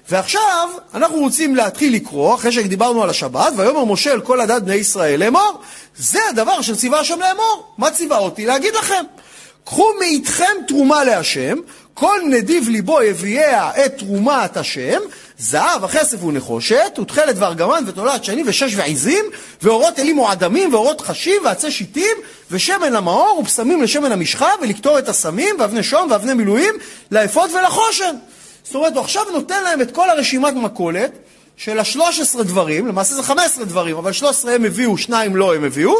ועכשיו אנחנו רוצים להתחיל לקרוא, אחרי שדיברנו על השבת, ויאמר משה אל כל הדת בני ישראל לאמור. זה הדבר שציווה השם לאמור. מה ציווה אותי? להגיד לכם. קחו מאיתכם תרומה להשם, כל נדיב ליבו יביאה את תרומת השם, זהב, הכסף ונחושת, ותכלת וארגמן ותולעת שני ושש ועיזים, ואורות אלים מועדמים, ואורות חשים, ועצי שיטים, ושמן למאור, ופסמים לשמן המשחה, ולקטור את הסמים, ואבני שום, ואבני מילואים, לאפות ולחושן. זאת אומרת, הוא עכשיו נותן להם את כל הרשימת מכולת, של השלוש עשרה דברים, למעשה זה חמש עשרה דברים, אבל שלוש עשרה הם הביאו, שניים לא הם הביאו,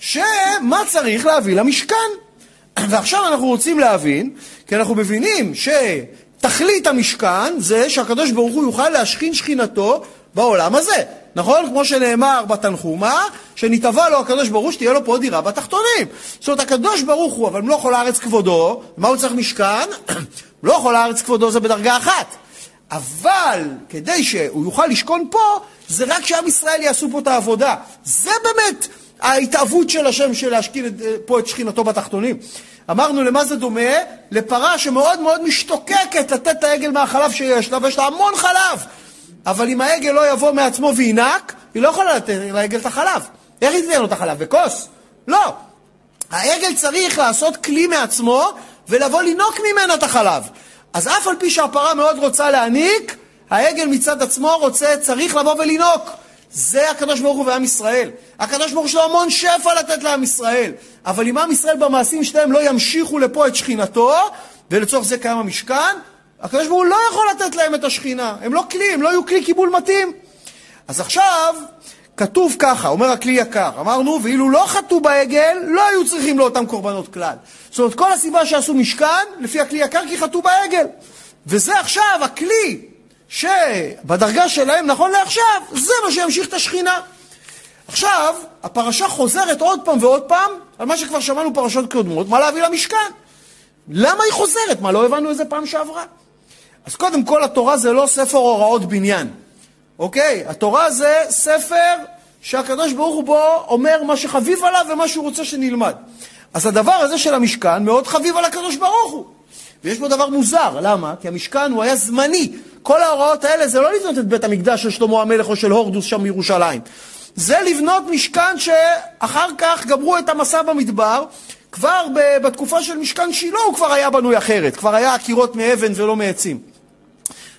שמה צריך להביא למשכן. [CLEARS THROAT] ועכשיו אנחנו רוצים להבין, כי אנחנו מבינים שתכלית המשכן זה שהקדוש ברוך הוא יוכל להשכין שכינתו בעולם הזה. נכון? כמו שנאמר בתנחומה, שנתבע לו הקדוש ברוך הוא שתהיה לו פה דירה בתחתונים. זאת אומרת, הקדוש ברוך הוא, אבל מלוא כל הארץ כבודו, מה הוא צריך משכן? מלוא כל הארץ כבודו זה בדרגה אחת. אבל כדי שהוא יוכל לשכון פה, זה רק שעם ישראל יעשו פה את העבודה. זה באמת ההתאבות של השם של להשכין פה את שכינתו בתחתונים. אמרנו למה זה דומה? לפרה שמאוד מאוד משתוקקת לתת את העגל מהחלב שיש לה, ויש לה המון חלב. אבל אם העגל לא יבוא מעצמו וינק, היא לא יכולה לתת לעגל את החלב. איך היא תיתן לו את החלב? בכוס? לא. העגל צריך לעשות כלי מעצמו ולבוא לינוק ממנה את החלב. אז אף על פי שהפרה מאוד רוצה להניק, העגל מצד עצמו רוצה, צריך לבוא ולינוק. זה הקדוש ברוך הוא ועם ישראל. הקדוש ברוך הוא יש לו המון שפע לתת לעם ישראל. אבל אם עם ישראל במעשים שלהם לא ימשיכו לפה את שכינתו, ולצורך זה קיים המשכן, הקדוש ברוך הוא לא יכול לתת להם את השכינה. הם לא כלי, הם לא יהיו כלי קיבול מתאים. אז עכשיו, כתוב ככה, אומר הכלי יקר, אמרנו, ואילו לא חטאו בעגל, לא היו צריכים לאותם קורבנות כלל. זאת אומרת, כל הסיבה שעשו משכן, לפי הכלי יקר, כי חטאו בעגל. וזה עכשיו הכלי שבדרגה שלהם, נכון לעכשיו, זה מה שימשיך את השכינה. עכשיו, הפרשה חוזרת עוד פעם ועוד פעם על מה שכבר שמענו פרשות קודמות, מה להביא למשכן. למה היא חוזרת? מה, לא הבנו איזה פעם שעברה? אז קודם כל, התורה זה לא ספר הוראות בניין, אוקיי? התורה זה ספר שהקדוש ברוך הוא בו אומר מה שחביב עליו ומה שהוא רוצה שנלמד. אז הדבר הזה של המשכן מאוד חביב על הקדוש ברוך הוא. ויש בו דבר מוזר, למה? כי המשכן הוא היה זמני. כל ההוראות האלה זה לא לבנות את בית המקדש של שלמה המלך או של הורדוס שם בירושלים. זה לבנות משכן שאחר כך גמרו את המסע במדבר, כבר בתקופה של משכן שילה הוא כבר היה בנוי אחרת, כבר היה הקירות מאבן ולא מעצים.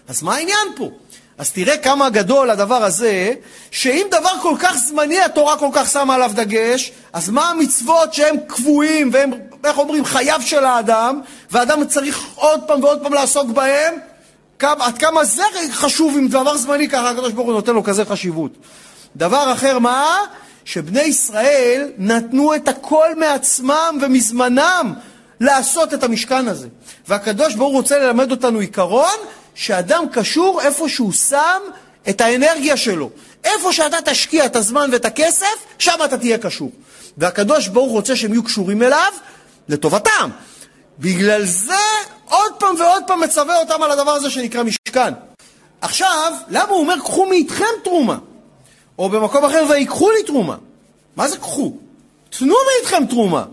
אז מה העניין פה? אז תראה כמה גדול הדבר הזה, שאם דבר כל כך זמני התורה כל כך שמה עליו דגש, אז מה המצוות שהם קבועים והם, איך אומרים, חייו של האדם, והאדם צריך עוד פעם ועוד פעם לעסוק בהם? כמה, עד כמה זה חשוב אם דבר זמני ככה הקדוש ברוך הוא נותן לו כזה חשיבות. דבר אחר מה? שבני ישראל נתנו את הכל מעצמם ומזמנם לעשות את המשכן הזה. והקדוש ברוך הוא רוצה ללמד אותנו עיקרון שאדם קשור איפה שהוא שם את האנרגיה שלו. איפה שאתה תשקיע את הזמן ואת הכסף, שם אתה תהיה קשור. והקדוש ברוך רוצה שהם יהיו קשורים אליו לטובתם. בגלל זה עוד פעם ועוד פעם מצווה אותם על הדבר הזה שנקרא משכן. עכשיו, למה הוא אומר קחו מאיתכם תרומה? או במקום אחר ויקחו לי תרומה. מה זה קחו? תנו מאיתכם תרומה.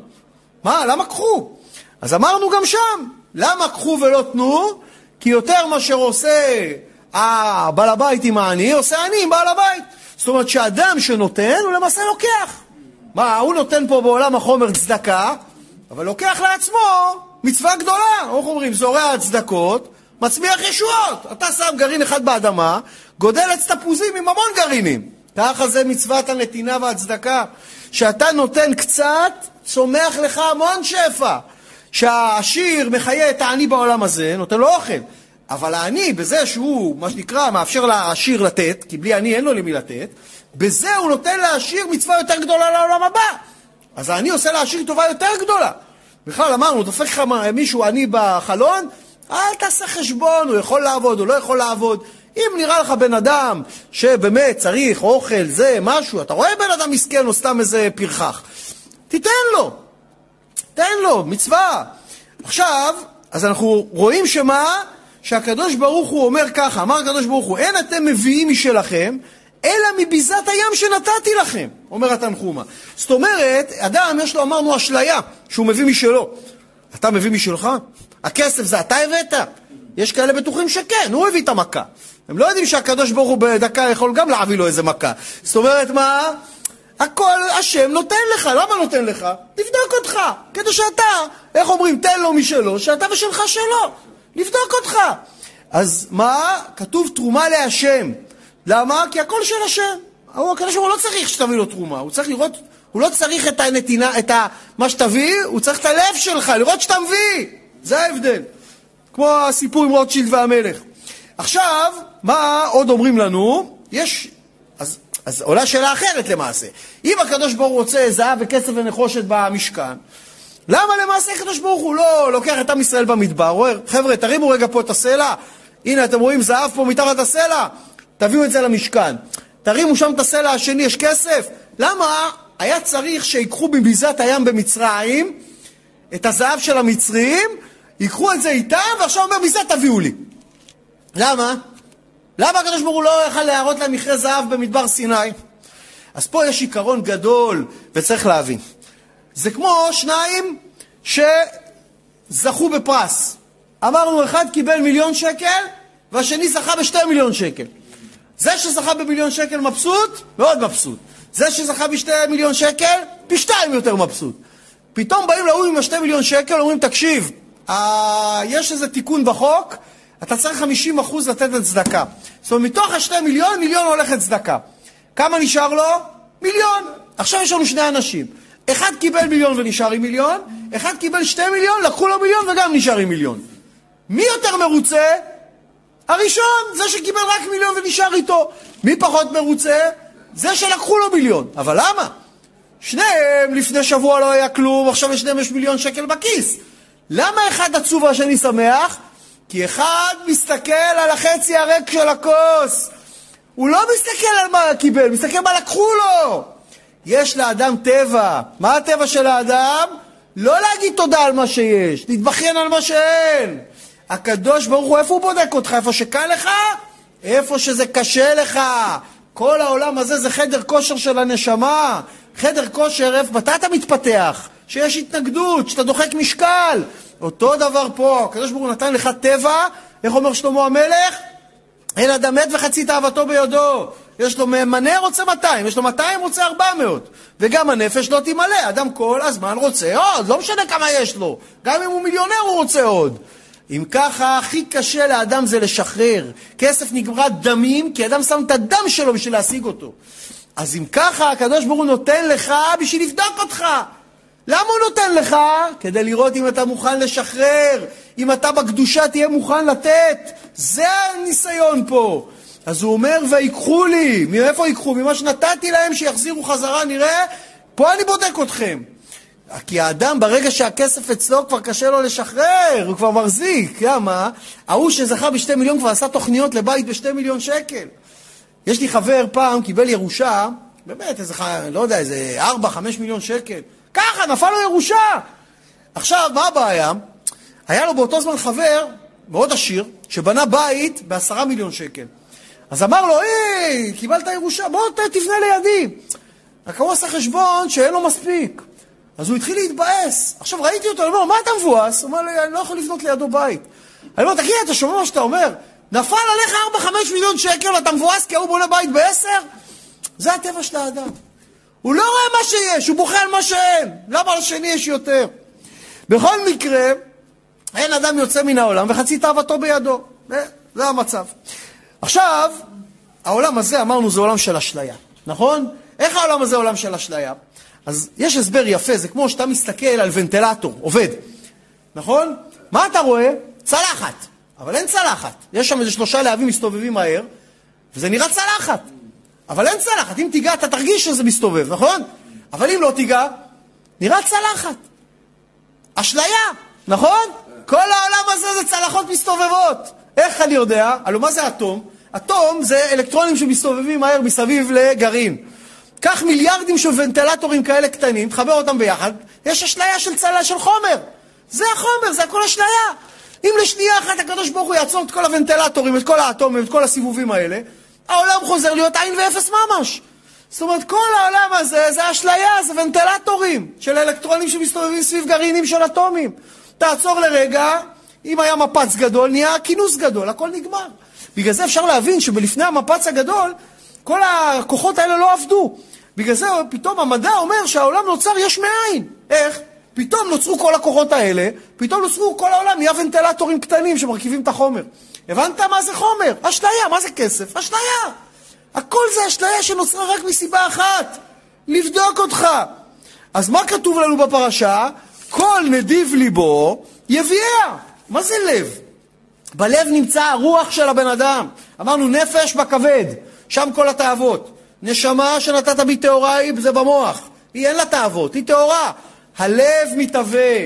מה, למה קחו? אז אמרנו גם שם, למה קחו ולא תנו? כי יותר מאשר עושה הבעל הבית עם העני, עושה אני עם בעל הבית. זאת אומרת שאדם שנותן, הוא למעשה לוקח. מה, הוא נותן פה בעולם החומר צדקה, אבל לוקח לעצמו מצווה גדולה. איך אומרים? זורע הצדקות, מצמיח ישועות. אתה שם גרעין אחד באדמה, גודל עץ תפוזים עם המון גרעינים. ככה זה מצוות הנתינה והצדקה. שאתה נותן קצת, צומח לך המון שפע. שהעשיר מחיה את העני בעולם הזה, נותן לו אוכל. אבל העני, בזה שהוא, מה שנקרא, מאפשר לעשיר לתת, כי בלי עני אין לו למי לתת, בזה הוא נותן לעשיר מצווה יותר גדולה לעולם הבא. אז העני עושה לעשיר טובה יותר גדולה. בכלל אמרנו, דופק לך מישהו עני בחלון, אל תעשה חשבון, הוא יכול לעבוד, הוא לא יכול לעבוד. אם נראה לך בן אדם שבאמת צריך אוכל, זה, משהו, אתה רואה בן אדם מסכן או סתם איזה פרחח, תיתן לו, תן לו, מצווה. עכשיו, אז אנחנו רואים שמה? שהקדוש ברוך הוא אומר ככה, אמר הקדוש ברוך הוא, אין אתם מביאים משלכם, אלא מביזת הים שנתתי לכם, אומר התנחומה. זאת אומרת, אדם יש לו, אמרנו, אשליה, שהוא מביא משלו. אתה מביא משלך? הכסף זה אתה הבאת? יש כאלה בטוחים שכן, הוא הביא את המכה. הם לא יודעים שהקדוש ברוך הוא בדקה יכול גם להביא לו איזה מכה. זאת אומרת, מה? הכל השם נותן לך. למה נותן לך? לבדוק אותך. כדי שאתה, איך אומרים, תן לו משלו, שאתה ושלך שלו. לבדוק אותך. אז מה? כתוב תרומה להשם. למה? כי הכל של השם. הוא, הקדוש ברוך הוא לא צריך שתביא לו תרומה, הוא צריך לראות, הוא לא צריך את הנתינה, את ה, מה שתביא, הוא צריך את הלב שלך, לראות שאתה מביא. זה ההבדל. כמו הסיפור עם רוטשילד והמלך. עכשיו, מה עוד אומרים לנו? יש, אז, עולה שאלה אחרת למעשה. אם הקדוש ברוך הוא רוצה זהב וכסף ונחושת במשכן, למה למעשה הקדוש ברוך הוא לא לוקח את עם ישראל במדבר? אומר, חבר'ה, תרימו רגע פה את הסלע, הנה אתם רואים זהב פה מתחת הסלע, תביאו את זה למשכן. תרימו שם את הסלע השני, יש כסף? למה היה צריך שיקחו מביזת הים במצרים את הזהב של המצרים, ייקחו את זה איתם, ועכשיו אומר ביזה תביאו לי. למה? למה הקדוש ברוך הוא לא יכל להראות להם מכרה זהב במדבר סיני? אז פה יש עיקרון גדול, וצריך להבין. זה כמו שניים שזכו בפרס. אמרנו, אחד קיבל מיליון שקל, והשני זכה בשתי מיליון שקל. זה שזכה במיליון שקל מבסוט, מאוד מבסוט. זה שזכה בשתי מיליון שקל, פי שתיים יותר מבסוט. פתאום באים להוא עם השתי מיליון שקל, אומרים, תקשיב, אה, יש איזה תיקון בחוק, אתה צריך 50 אחוז לתת לצדקה. זאת אומרת, מתוך השתי מיליון, מיליון הולך לצדקה. כמה נשאר לו? מיליון. עכשיו יש לנו שני אנשים. אחד קיבל מיליון ונשאר עם מיליון, אחד קיבל שתי מיליון, לקחו לו מיליון וגם נשאר עם מיליון. מי יותר מרוצה? הראשון, זה שקיבל רק מיליון ונשאר איתו. מי פחות מרוצה? זה שלקחו לו מיליון. אבל למה? שניהם לפני שבוע לא היה כלום, עכשיו לשניהם יש מיליון שקל בכיס. למה אחד עצוב והשני שמח? כי אחד מסתכל על החצי הריק של הכוס. הוא לא מסתכל על מה קיבל, מסתכל מה לקחו לו. יש לאדם טבע. מה הטבע של האדם? לא להגיד תודה על מה שיש, להתבכיין על מה שאין. הקדוש ברוך הוא, איפה הוא בודק אותך? איפה שקל לך? איפה שזה קשה לך. כל העולם הזה זה חדר כושר של הנשמה. חדר כושר, מתי אתה מתפתח? שיש התנגדות, שאתה דוחק משקל. אותו דבר פה, הקדוש ברוך הוא נתן לך טבע, איך אומר שלמה המלך? אין אדם מת וחצי תאוותו בידו. יש לו מנה רוצה 200, יש לו 200 רוצה 400. וגם הנפש לא תמלא, אדם כל הזמן רוצה עוד, לא משנה כמה יש לו. גם אם הוא מיליונר הוא רוצה עוד. אם ככה, הכי קשה לאדם זה לשחרר. כסף נגמרת דמים, כי אדם שם את הדם שלו בשביל להשיג אותו. אז אם ככה, הקדוש ברוך הוא נותן לך בשביל לבדוק אותך. למה הוא נותן לך? כדי לראות אם אתה מוכן לשחרר, אם אתה בקדושה תהיה מוכן לתת. זה הניסיון פה. אז הוא אומר, ויקחו לי. מאיפה ייקחו? ממה שנתתי להם שיחזירו חזרה, נראה, פה אני בודק אתכם. כי האדם, ברגע שהכסף אצלו, כבר קשה לו לשחרר, הוא כבר מחזיק. למה? ההוא שזכה בשתי מיליון כבר עשה תוכניות לבית בשתי מיליון שקל. יש לי חבר פעם, קיבל ירושה, באמת, איזה, לא יודע, איזה ארבע, חמש מיליון שקל. ככה, נפל לו ירושה. עכשיו, מה הבעיה? היה לו באותו זמן חבר מאוד עשיר, שבנה בית בעשרה מיליון שקל. אז אמר לו, היי, קיבלת ירושה, בוא תבנה לידי. רק הוא עשה חשבון שאין לו מספיק. אז הוא התחיל להתבאס. עכשיו ראיתי אותו, אני אומר, מה אתה מבואס? הוא אומר לי, אני לא יכול לבנות לידו בית. אני אומר, תגיד, אתה שומע מה שאתה אומר? נפל עליך 4-5 מיליון שקל ואתה מבואס כי ההוא בונה בית ב-10? זה הטבע של האדם. הוא לא רואה מה שיש, הוא בוכה על מה שאין. למה לשני יש יותר? בכל מקרה, אין אדם יוצא מן העולם וחצי תאוותו בידו. זה המצב. עכשיו, העולם הזה, אמרנו, זה עולם של אשליה, נכון? איך העולם הזה עולם של אשליה? אז יש הסבר יפה, זה כמו שאתה מסתכל על ונטלטור, עובד, נכון? מה אתה רואה? צלחת. אבל אין צלחת. יש שם איזה שלושה להבים מסתובבים מהר, וזה נראה צלחת. אבל אין צלחת. אם תיגע, אתה תרגיש שזה מסתובב, נכון? אבל אם לא תיגע, נראה צלחת. אשליה, נכון? כל העולם הזה זה צלחות מסתובבות. איך אני יודע? הלוא מה זה אטום? אטום זה אלקטרונים שמסתובבים מהר מסביב לגרעין. קח מיליארדים של ונטלטורים כאלה קטנים, תחבר אותם ביחד, יש אשליה של צלע של חומר. זה החומר, זה הכל אשליה. אם לשנייה אחת הקדוש ברוך הוא יעצור את כל הוונטלטורים, את כל האטומים, את כל הסיבובים האלה, העולם חוזר להיות עין ואפס ממש. זאת אומרת, כל העולם הזה זה אשליה, זה ונטלטורים של אלקטרונים שמסתובבים סביב גרעינים של אטומים. תעצור לרגע, אם היה מפץ גדול, נהיה כינוס גדול, הכל נגמר. בגלל זה אפשר להבין שבלפני המפץ הגדול, כל הכוחות האלה לא עבדו. בגלל זה פתאום המדע אומר שהעולם נוצר יש מאין. איך? פתאום נוצרו כל הכוחות האלה, פתאום נוצרו כל העולם, נהיה ונטלטורים קטנים שמרכיבים את החומר. הבנת מה זה חומר? אשליה. מה זה כסף? אשליה. הכל זה אשליה שנוצרה רק מסיבה אחת, לבדוק אותך. אז מה כתוב לנו בפרשה? כל נדיב ליבו יביע. מה זה לב? בלב נמצא הרוח של הבן אדם. אמרנו נפש בכבד, שם כל התאוות. נשמה שנתת בי טהורה היא, זה במוח. היא אין לה תאוות, היא טהורה. הלב מתהווה.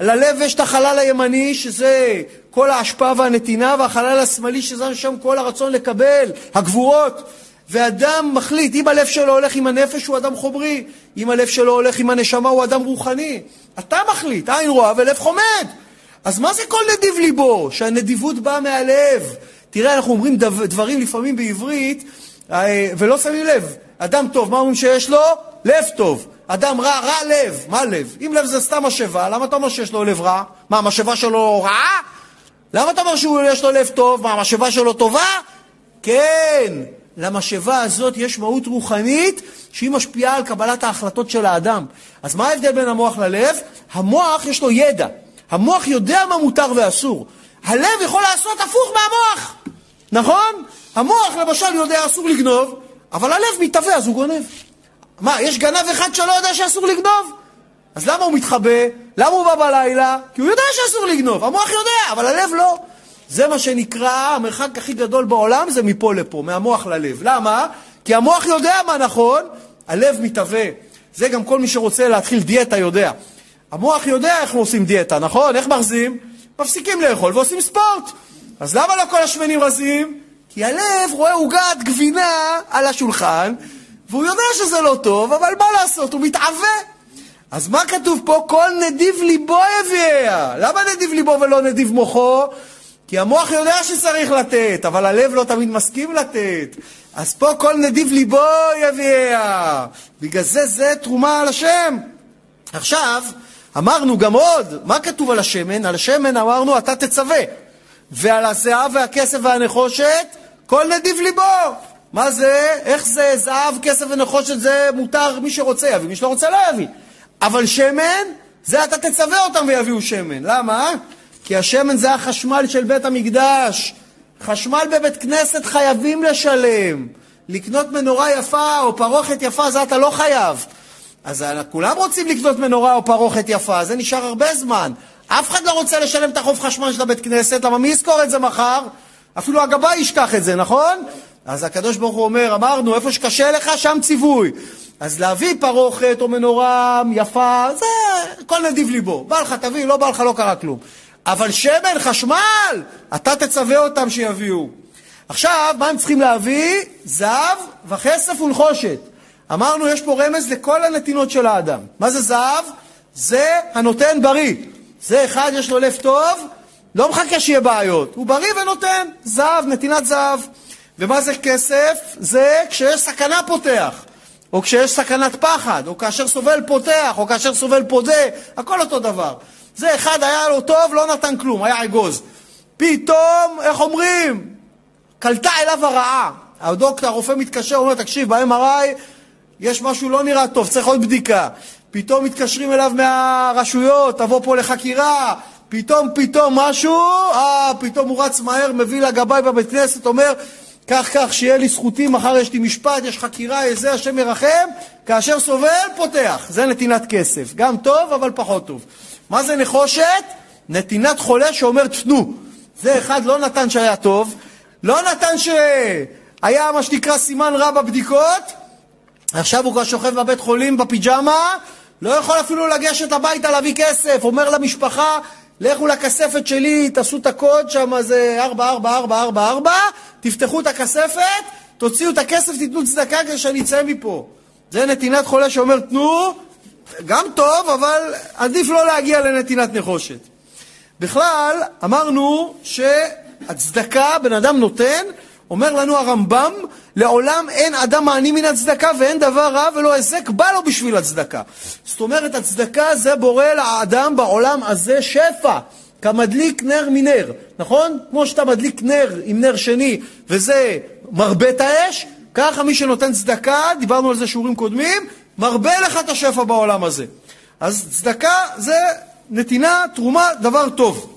ללב יש את החלל הימני, שזה כל ההשפעה והנתינה, והחלל השמאלי, שזה שם כל הרצון לקבל, הגבורות. ואדם מחליט, אם הלב שלו הולך עם הנפש, הוא אדם חומרי. אם הלב שלו הולך עם הנשמה, הוא אדם רוחני. אתה מחליט, עין רואה ולב חומד. אז מה זה כל נדיב ליבו? שהנדיבות באה מהלב. תראה, אנחנו אומרים דברים לפעמים בעברית, אה, ולא שמים לב. אדם טוב, מה אומרים שיש לו? לב טוב. אדם רע, רע לב. מה לב? אם לב זה סתם משאבה, למה אתה אומר שיש לו לב רע? מה, המשאבה שלו רעה? למה אתה אומר שיש לו לב טוב? מה, המשאבה שלו טובה? כן. למשאבה הזאת יש מהות רוחנית שהיא משפיעה על קבלת ההחלטות של האדם. אז מה ההבדל בין המוח ללב? המוח יש לו ידע. המוח יודע מה מותר ואסור. הלב יכול לעשות הפוך מהמוח, נכון? המוח למשל יודע אסור לגנוב, אבל הלב מתהווה אז הוא גונב. מה, יש גנב אחד שלא יודע שאסור לגנוב? אז למה הוא מתחבא? למה הוא בא בלילה? כי הוא יודע שאסור לגנוב, המוח יודע, אבל הלב לא. זה מה שנקרא, המרחק הכי גדול בעולם זה מפה לפה, מהמוח ללב. למה? כי המוח יודע מה נכון, הלב מתהווה. זה גם כל מי שרוצה להתחיל דיאטה יודע. המוח יודע איך עושים דיאטה, נכון? איך מחזים? מפסיקים לאכול ועושים ספורט. אז למה לא כל השמנים רזים? כי הלב רואה עוגת גבינה על השולחן, והוא יודע שזה לא טוב, אבל מה לעשות, הוא מתעווה. אז מה כתוב פה? כל נדיב ליבו יביאה. למה נדיב ליבו ולא נדיב מוחו? כי המוח יודע שצריך לתת, אבל הלב לא תמיד מסכים לתת. אז פה כל נדיב ליבו יביאה. בגלל זה זה תרומה על השם. עכשיו, אמרנו גם עוד, מה כתוב על השמן? על השמן אמרנו, אתה תצווה. ועל הזהב והכסף והנחושת, כל נדיב ליבו. מה זה? איך זה? זהב, כסף ונחושת זה מותר, מי שרוצה יביא, מי שלא רוצה לא יביא. אבל שמן, זה אתה תצווה אותם ויביאו שמן. למה? כי השמן זה החשמל של בית המקדש. חשמל בבית כנסת חייבים לשלם. לקנות מנורה יפה או פרוכת יפה, זה אתה לא חייב. אז כולם רוצים לקנות מנורה או פרוכת יפה, זה נשאר הרבה זמן. אף אחד לא רוצה לשלם את החוב חשמל של הבית כנסת, למה מי יזכור את זה מחר? אפילו הגבאי ישכח את זה, נכון? אז הקדוש ברוך הוא אומר, אמרנו, איפה שקשה לך, שם ציווי. אז להביא פרוכת או מנורה יפה, זה כל נדיב ליבו. בא לך תביא, לא בא לך לא קרה כלום. אבל שמן, חשמל, אתה תצווה אותם שיביאו. עכשיו, מה הם צריכים להביא? זהב וכסף ונחושת. אמרנו, יש פה רמז לכל הנתינות של האדם. מה זה זהב? זה הנותן בריא. זה אחד, יש לו לב טוב, לא מחכה שיהיה בעיות. הוא בריא ונותן. זהב, נתינת זהב. ומה זה כסף? זה כשיש סכנה פותח. או כשיש סכנת פחד, או כאשר סובל פותח, או כאשר סובל פודה, הכל אותו דבר. זה אחד היה לו טוב, לא נתן כלום, היה אגוז. פתאום, איך אומרים? קלטה אליו הרעה. הדוקטור, הרופא מתקשר, אומר, תקשיב, ב-MRI יש משהו לא נראה טוב, צריך עוד בדיקה. פתאום מתקשרים אליו מהרשויות, תבוא פה לחקירה, פתאום, פתאום משהו, אה, פתאום הוא רץ מהר, מביא לגבאי בבית כנסת, אומר, כך, כך, שיהיה לי זכותי, מחר יש לי משפט, יש חקירה, איזה, השם ירחם, כאשר סובל, פותח. זה נתינת כסף. גם טוב, אבל פחות טוב. מה זה נחושת? נתינת חולה שאומר תפנו. זה אחד לא נתן שהיה טוב, לא נתן שהיה מה שנקרא סימן רע בבדיקות, עכשיו הוא כבר שוכב בבית חולים בפיג'מה, לא יכול אפילו לגשת הביתה להביא כסף, אומר למשפחה, לכו לכספת שלי, תעשו את הקוד, שם זה 44444, תפתחו את הכספת, תוציאו את הכסף, תיתנו צדקה כדי שאני אצא מפה. זה נתינת חולה שאומר, תנו, גם טוב, אבל עדיף לא להגיע לנתינת נחושת. בכלל, אמרנו שהצדקה, בן אדם נותן, אומר לנו הרמב"ם, לעולם אין אדם מעני מן הצדקה ואין דבר רע ולא היזק בא לו בשביל הצדקה. זאת אומרת, הצדקה זה בורא לאדם בעולם הזה שפע, כמדליק נר מנר, נכון? כמו שאתה מדליק נר עם נר שני וזה מרבה את האש, ככה מי שנותן צדקה, דיברנו על זה שיעורים קודמים, מרבה לך את השפע בעולם הזה. אז צדקה זה נתינה, תרומה, דבר טוב.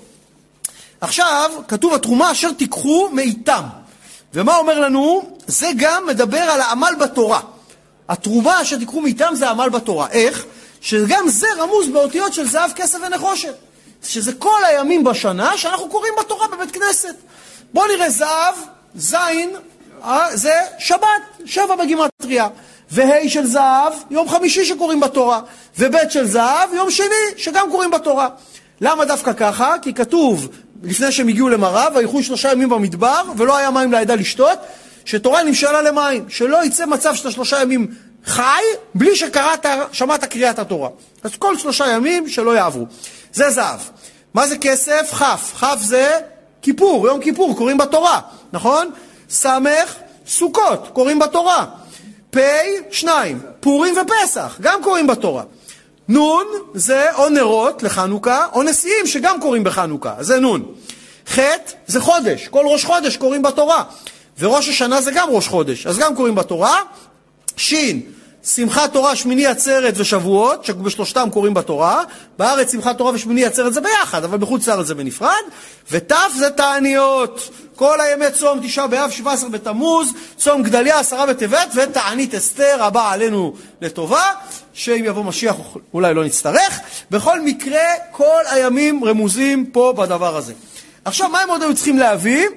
עכשיו, כתוב התרומה אשר תיקחו מאיתם. ומה אומר לנו? זה גם מדבר על העמל בתורה. התרומה אשר תיקחו מאיתם זה העמל בתורה. איך? שגם זה רמוז באותיות של זהב, כסף ונחושת. שזה כל הימים בשנה שאנחנו קוראים בתורה בבית כנסת. בואו נראה זהב, זין, אה, זה שבת, שבע בגימטריה. וה' של זהב, יום חמישי שקוראים בתורה. וב' של זהב, יום שני, שגם קוראים בתורה. למה דווקא ככה? כי כתוב, לפני שהם הגיעו למראה, ויחו שלושה ימים במדבר, ולא היה מים לעדה לשתות, שתורה נמשלה למים. שלא יצא מצב שאתה שלושה ימים חי, בלי שקראת, שמעת קריאת התורה. אז כל שלושה ימים שלא יעברו. זה זהב. מה זה כסף? כף. כף זה כיפור, יום כיפור, קוראים בתורה, נכון? סמך, סוכות, קוראים בתורה. פ', שניים, פורים ופסח, גם קוראים בתורה. נון זה או נרות לחנוכה, או נשיאים שגם קוראים בחנוכה, זה נון. ח' זה חודש, כל ראש חודש קוראים בתורה. וראש השנה זה גם ראש חודש, אז גם קוראים בתורה. ש' שמחת תורה, שמיני עצרת ושבועות, שבשלושתם קוראים בתורה. בארץ שמחת תורה ושמיני עצרת זה ביחד, אבל בחוץ לארץ זה בנפרד. ות' זה תעניות. כל הימי צום, תשעה באב, שבע עשר בתמוז, צום גדליה, עשרה בטבת, ותענית אסתר הבאה עלינו לטובה, שאם יבוא משיח אולי לא נצטרך. בכל מקרה, כל הימים רמוזים פה בדבר הזה. עכשיו, מה הם עוד היו צריכים להביא?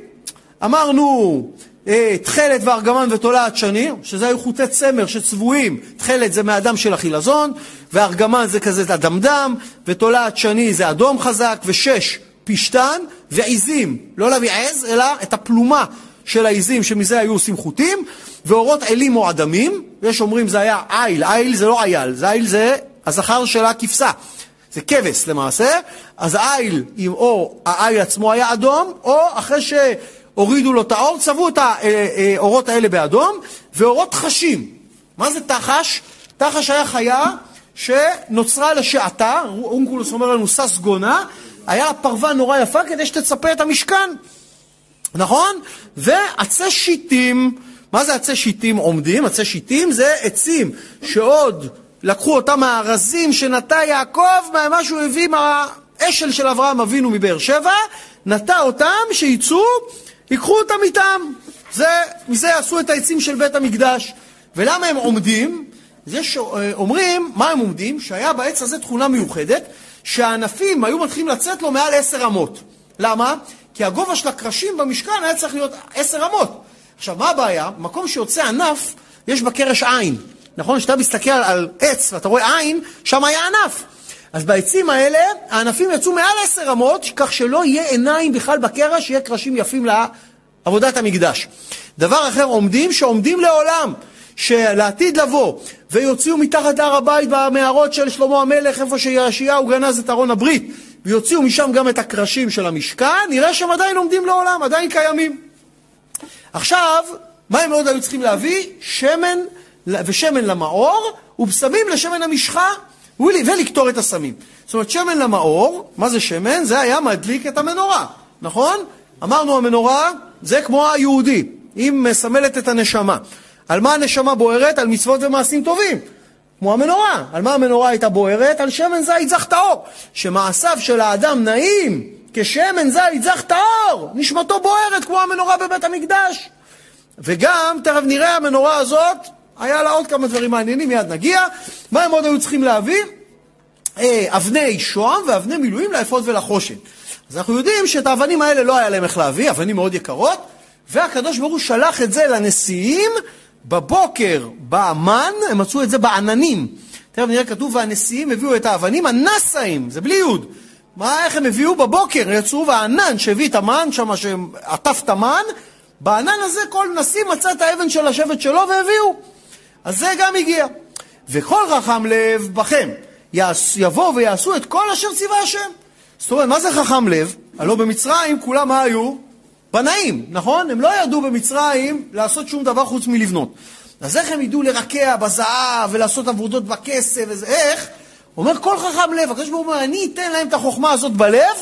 אמרנו, אה, תכלת וארגמן ותולעת שני, שזה היו חוטי צמר שצבועים, תכלת זה מהדם של החילזון, וארגמן זה כזה אדמדם, ותולעת שני זה אדום חזק, ושש פשתן, ועיזים, לא להביא עז, אלא את הפלומה של העיזים שמזה היו עושים חוטים, ואורות אלים או אדמים, יש אומרים זה היה איל, איל זה לא אייל, זה איל זה הזכר של הכבשה, זה כבש למעשה, אז האיל, או האיל עצמו היה אדום, או אחרי ש... הורידו לו את האור, צבעו את האורות האלה באדום, ואורות חשים. מה זה תחש? תחש היה חיה שנוצרה לשעתה, אונקולוס אומר לנו סס גונה, היה פרווה נורא יפה כדי שתצפה את המשכן, נכון? ועצי שיטים, מה זה עצי שיטים עומדים? עצי שיטים זה עצים שעוד לקחו אותם מהארזים שנטע יעקב, מה שהוא הביא מהאשל של אברהם אבינו מבאר שבע, נטע אותם שיצאו ייקחו אותם איתם. זה, מזה עשו את העצים של בית המקדש. ולמה הם עומדים? זה שאומרים, מה הם עומדים? שהיה בעץ הזה תכונה מיוחדת, שהענפים היו מתחילים לצאת לו מעל עשר אמות. למה? כי הגובה של הקרשים במשכן היה צריך להיות עשר אמות. עכשיו, מה הבעיה? מקום שיוצא ענף, יש בקרש עין. נכון? כשאתה מסתכל על עץ ואתה רואה עין, שם היה ענף. אז בעצים האלה, הענפים יצאו מעל עשר אמות, כך שלא יהיה עיניים בכלל בקרש, שיהיה קרשים יפים לעבודת המקדש. דבר אחר, עומדים שעומדים לעולם, שלעתיד לבוא, ויוציאו מתחת להר הבית במערות של שלמה המלך, איפה שיאשיהו גנז את ארון הברית, ויוציאו משם גם את הקרשים של המשכן, נראה שהם עדיין עומדים לעולם, עדיין קיימים. עכשיו, מה הם עוד היו צריכים להביא? שמן ושמן למאור, ובשמים לשמן המשחה. ולקטור את הסמים. זאת אומרת, שמן למאור, מה זה שמן? זה היה מדליק את המנורה, נכון? אמרנו המנורה זה כמו היהודי, היא מסמלת את הנשמה. על מה הנשמה בוערת? על מצוות ומעשים טובים. כמו המנורה. על מה המנורה הייתה בוערת? על שמן זית זך טהור. שמעשיו של האדם נעים כשמן זית זך טהור. נשמתו בוערת כמו המנורה בבית המקדש. וגם, תכף נראה, המנורה הזאת היה לה עוד כמה דברים מעניינים, מיד נגיע. מה הם עוד היו צריכים להביא? אה, אבני שוהם ואבני מילואים לאפוד ולחושן. אז אנחנו יודעים שאת האבנים האלה לא היה להם איך להביא, אבנים מאוד יקרות, והקדוש ברוך הוא שלח את זה לנשיאים בבוקר באמן, הם מצאו את זה בעננים. תכף נראה כתוב, והנשיאים הביאו את האבנים הנסאים, זה בלי יוד. מה, איך הם הביאו? בבוקר יצאו, והענן שהביא את המן, שם שעטף את המן, בענן הזה כל נשיא מצא את האבן של השבט שלו והביאו. אז זה גם הגיע. וכל חכם לב בכם יבואו ויעשו את כל אשר ציווה השם. זאת אומרת, מה זה חכם לב? הלוא במצרים כולם מה היו? בנאים, נכון? הם לא ידעו במצרים לעשות שום דבר חוץ מלבנות. אז איך הם ידעו לרקע בזהב ולעשות עבודות בכסף וזה, איך? אומר כל חכם לב, הקדוש ברוך הוא אומר, אני אתן להם את החוכמה הזאת בלב,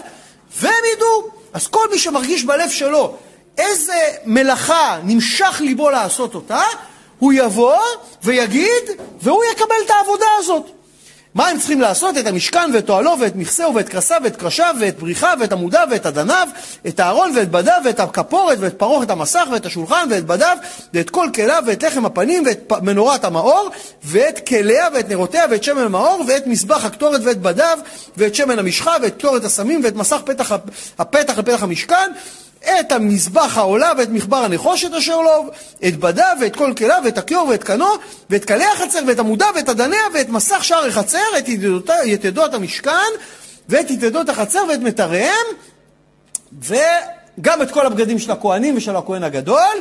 והם ידעו. אז כל מי שמרגיש בלב שלו איזה מלאכה נמשך ליבו לעשות אותה, הוא יבוא ויגיד, והוא יקבל את העבודה הזאת. מה הם צריכים לעשות? את המשכן ואת אוהלו ואת מכסהו ואת קרסיו ואת קרשיו ואת בריחיו ואת עמודיו ואת אדניו, את הארון ואת בדיו ואת הכפורת ואת פרוכת המסך ואת השולחן ואת בדיו ואת כל כליו ואת לחם הפנים ואת מנורת המאור ואת כליה ואת נרותיה ואת שמן המאור ואת מזבח הקטורת ואת בדיו ואת שמן המשחה ואת קטורת הסמים ואת מסך פתח, הפתח לפתח המשכן את המזבח העולה ואת מחבר הנחושת אשר לו, את בדיו ואת כל כליו ואת הכיור ואת קנו ואת כלי החצר ואת עמודיו ואת אדניה ואת מסך שער החצר, את יתדות המשכן ואת יתדות החצר ואת מיתריהם וגם את כל הבגדים של הכהנים ושל הכהן הגדול.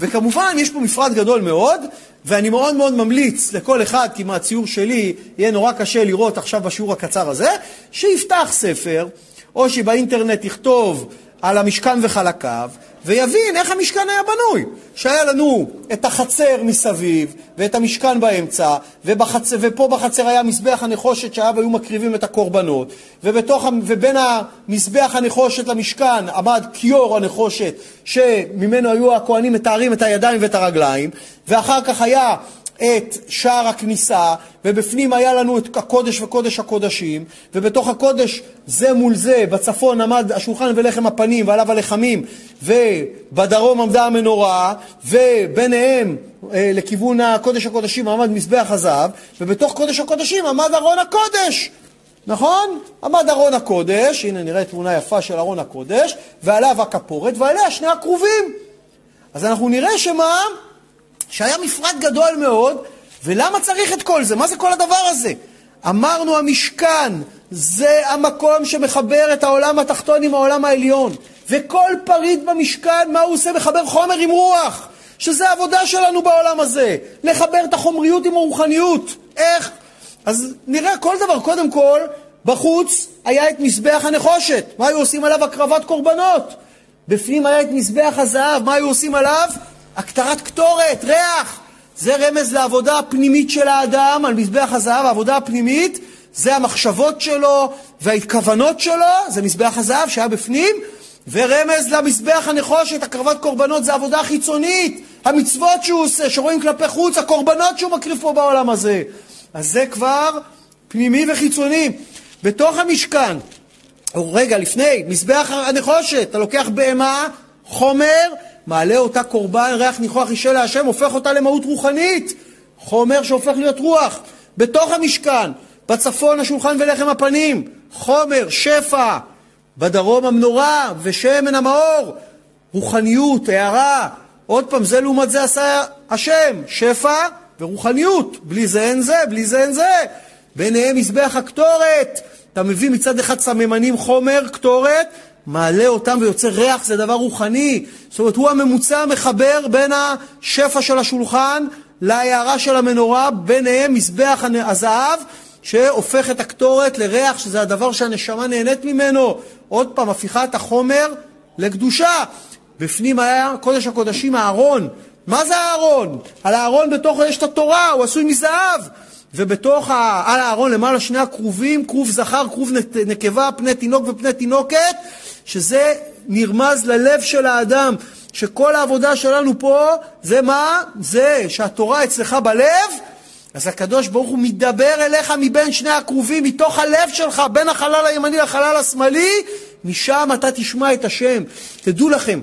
וכמובן יש פה מפרט גדול מאוד ואני מאוד מאוד ממליץ לכל אחד, כי מהציור שלי יהיה נורא קשה לראות עכשיו בשיעור הקצר הזה, שיפתח ספר או שבאינטרנט יכתוב על המשכן וחלקיו, ויבין איך המשכן היה בנוי. שהיה לנו את החצר מסביב, ואת המשכן באמצע, ובחצ... ופה בחצר היה מזבח הנחושת שעליו היו מקריבים את הקורבנות, ובתוך... ובין המזבח הנחושת למשכן עמד כיור הנחושת, שממנו היו הכוהנים מתארים את הידיים ואת הרגליים, ואחר כך היה את שער הכניסה, ובפנים היה לנו את הקודש וקודש הקודשים, ובתוך הקודש זה מול זה, בצפון עמד השולחן ולחם הפנים ועליו הלחמים, ובדרום עמדה המנורה, וביניהם אה, לכיוון הקודש הקודשים עמד מזבח הזהב, ובתוך קודש הקודשים עמד ארון הקודש. נכון? עמד ארון הקודש, הנה נראה תמונה יפה של ארון הקודש, ועליו הכפורת, ועליה שני הכרובים. אז אנחנו נראה שמה? שהיה מפרט גדול מאוד, ולמה צריך את כל זה? מה זה כל הדבר הזה? אמרנו המשכן זה המקום שמחבר את העולם התחתון עם העולם העליון. וכל פריט במשכן, מה הוא עושה? מחבר חומר עם רוח. שזה העבודה שלנו בעולם הזה. לחבר את החומריות עם הרוחניות. איך? אז נראה כל דבר. קודם כל, בחוץ היה את מזבח הנחושת. מה היו עושים עליו? הקרבת קורבנות. בפנים היה את מזבח הזהב. מה היו עושים עליו? הקטרת קטורת, ריח. זה רמז לעבודה הפנימית של האדם על מזבח הזהב, העבודה הפנימית זה המחשבות שלו והכוונות שלו, זה מזבח הזהב שהיה בפנים, ורמז למזבח הנחושת, הקרבת קורבנות, זה עבודה חיצונית, המצוות שהוא עושה, שרואים כלפי חוץ, הקורבנות שהוא מקריב פה בעולם הזה. אז זה כבר פנימי וחיצוני. בתוך המשכן, או רגע, לפני, מזבח הנחושת, אתה לוקח בהמה, חומר, מעלה אותה קורבן ריח ניחוח אישה להשם, הופך אותה למהות רוחנית. חומר שהופך להיות רוח. בתוך המשכן, בצפון השולחן ולחם הפנים, חומר, שפע. בדרום המנורה ושמן המאור, רוחניות, הערה. עוד פעם, זה לעומת זה עשה השם, שפע ורוחניות. בלי זה אין זה, בלי זה אין זה. ביניהם מזבח הקטורת. אתה מביא מצד אחד סממנים חומר, קטורת, מעלה אותם ויוצר ריח, זה דבר רוחני. זאת אומרת, הוא הממוצע המחבר בין השפע של השולחן להערה של המנורה, ביניהם מזבח הזהב, שהופך את הקטורת לריח, שזה הדבר שהנשמה נהנית ממנו. עוד פעם, הפיכת החומר לקדושה. בפנים היה קודש הקודשים, הארון. מה זה הארון? על הארון בתוכו יש את התורה, הוא עשוי מזהב. ובתוך, ה... על הארון למעלה שני הכרובים, כרוב זכר, כרוב נקבה, פני תינוק ופני תינוקת, שזה נרמז ללב של האדם, שכל העבודה שלנו פה זה מה? זה שהתורה אצלך בלב, אז הקדוש ברוך הוא מדבר אליך מבין שני הכרובים, מתוך הלב שלך, בין החלל הימני לחלל השמאלי, משם אתה תשמע את השם. תדעו לכם,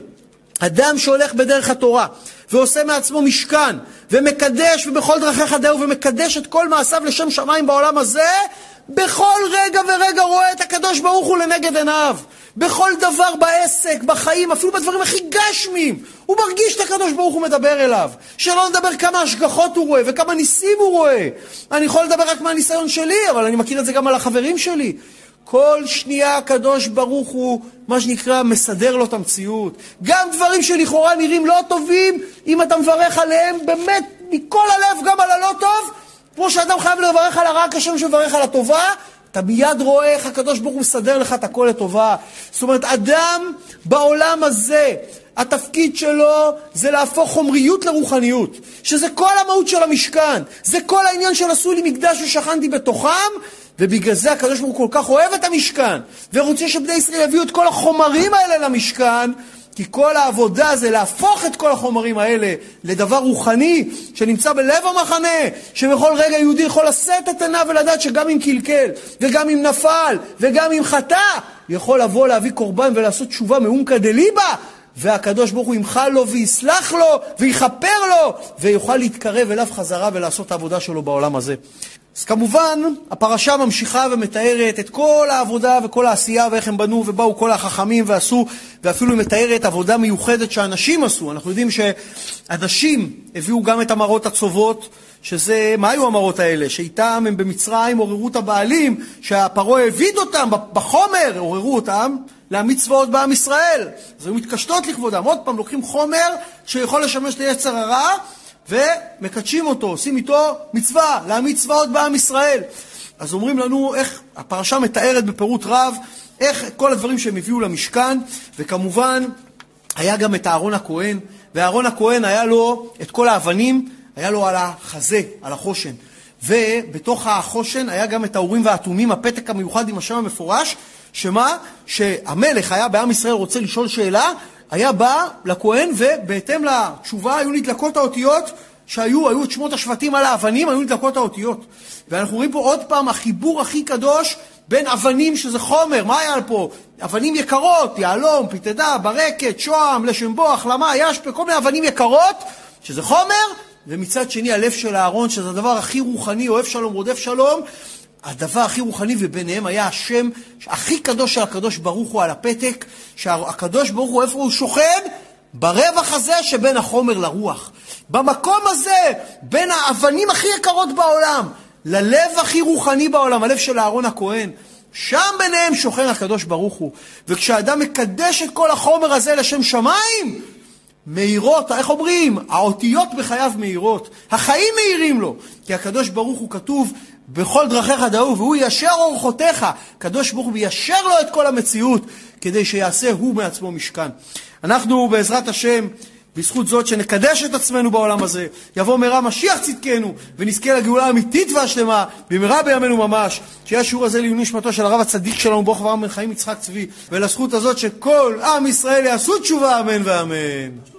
אדם שהולך בדרך התורה ועושה מעצמו משכן ומקדש ובכל דרכיך דהו ומקדש את כל מעשיו לשם שמיים בעולם הזה, בכל רגע ורגע רואה את הקדוש ברוך הוא לנגד עיניו. בכל דבר בעסק, בחיים, אפילו בדברים הכי גשמיים, הוא מרגיש את הקדוש ברוך הוא מדבר אליו. שלא נדבר כמה השגחות הוא רואה וכמה ניסים הוא רואה. אני יכול לדבר רק מהניסיון שלי, אבל אני מכיר את זה גם על החברים שלי. כל שנייה הקדוש ברוך הוא, מה שנקרא, מסדר לו את המציאות. גם דברים שלכאורה נראים לא טובים, אם אתה מברך עליהם באמת מכל הלב, גם על הלא טוב, כמו שאדם חייב לברך על הרע כשם שמברך על הטובה, אתה מיד רואה איך הקדוש ברוך הוא מסדר לך את הכל לטובה. זאת אומרת, אדם בעולם הזה, התפקיד שלו זה להפוך חומריות לרוחניות, שזה כל המהות של המשכן, זה כל העניין של עשו לי מקדש ושכנתי בתוכם, ובגלל זה הקדוש ברוך הוא כל כך אוהב את המשכן, ורוצה שבני ישראל יביאו את כל החומרים האלה למשכן, כי כל העבודה זה להפוך את כל החומרים האלה לדבר רוחני שנמצא בלב המחנה, שבכל רגע יהודי יכול לשאת את עיניו ולדעת שגם אם קלקל, וגם אם נפל, וגם אם חטא, יכול לבוא להביא קורבן ולעשות תשובה מאומקא דליבה, והקדוש ברוך הוא ימחל לו ויסלח לו ויכפר לו ויוכל להתקרב אליו חזרה ולעשות את העבודה שלו בעולם הזה. אז כמובן, הפרשה ממשיכה ומתארת את כל העבודה וכל העשייה ואיך הם בנו ובאו כל החכמים ועשו, ואפילו היא מתארת עבודה מיוחדת שאנשים עשו. אנחנו יודעים שאנשים הביאו גם את המראות הצובות, שזה, מה היו המראות האלה? שאיתם הם במצרים עוררו את הבעלים, שהפרעה העביד אותם בחומר, עוררו אותם להעמיד צבאות בעם ישראל. אז היו מתקשטות לכבודם. עוד פעם, לוקחים חומר שיכול לשמש ליצר הרע, ומקדשים אותו, עושים איתו מצווה, להעמיד צבאות בעם ישראל. אז אומרים לנו איך, הפרשה מתארת בפירוט רב, איך כל הדברים שהם הביאו למשכן, וכמובן, היה גם את אהרון הכהן, ואהרון הכהן היה לו את כל האבנים, היה לו על החזה, על החושן. ובתוך החושן היה גם את האורים והתומים, הפתק המיוחד עם השם המפורש, שמה? שהמלך היה בעם ישראל רוצה לשאול שאלה, היה בא לכהן ובהתאם לתשובה היו נדלקות האותיות שהיו, היו את שמות השבטים על האבנים, היו נדלקות האותיות. ואנחנו רואים פה עוד פעם החיבור הכי קדוש בין אבנים שזה חומר, מה היה פה? אבנים יקרות, יהלום, פיתדה, ברקת, שוהם, לשם בוח, למה, ישפה, כל מיני אבנים יקרות, שזה חומר, ומצד שני הלב של אהרון, שזה הדבר הכי רוחני, אוהב שלום, רודף שלום, הדבר הכי רוחני, וביניהם היה השם הכי קדוש של הקדוש ברוך הוא על הפתק, שהקדוש ברוך הוא, איפה הוא שוכן? ברווח הזה שבין החומר לרוח. במקום הזה, בין האבנים הכי יקרות בעולם, ללב הכי רוחני בעולם, הלב של אהרון הכהן, שם ביניהם שוכן הקדוש ברוך הוא. וכשאדם מקדש את כל החומר הזה לשם שמיים, מאירות, איך אומרים? האותיות בחייו מאירות. החיים מאירים לו. כי הקדוש ברוך הוא כתוב, בכל דרכיך דאו, והוא ישר אורחותיך. הקדוש ברוך הוא ישר לו את כל המציאות, כדי שיעשה הוא מעצמו משכן. אנחנו בעזרת השם, בזכות זאת שנקדש את עצמנו בעולם הזה, יבוא מהרה משיח צדקנו, ונזכה לגאולה האמיתית והשלמה, במהרה בימינו ממש. שיהיה השיעור הזה לעיון נשמתו של הרב הצדיק שלנו, ברוך אברהם בן חיים יצחק צבי, ולזכות הזאת שכל עם ישראל יעשו תשובה, אמן ואמן.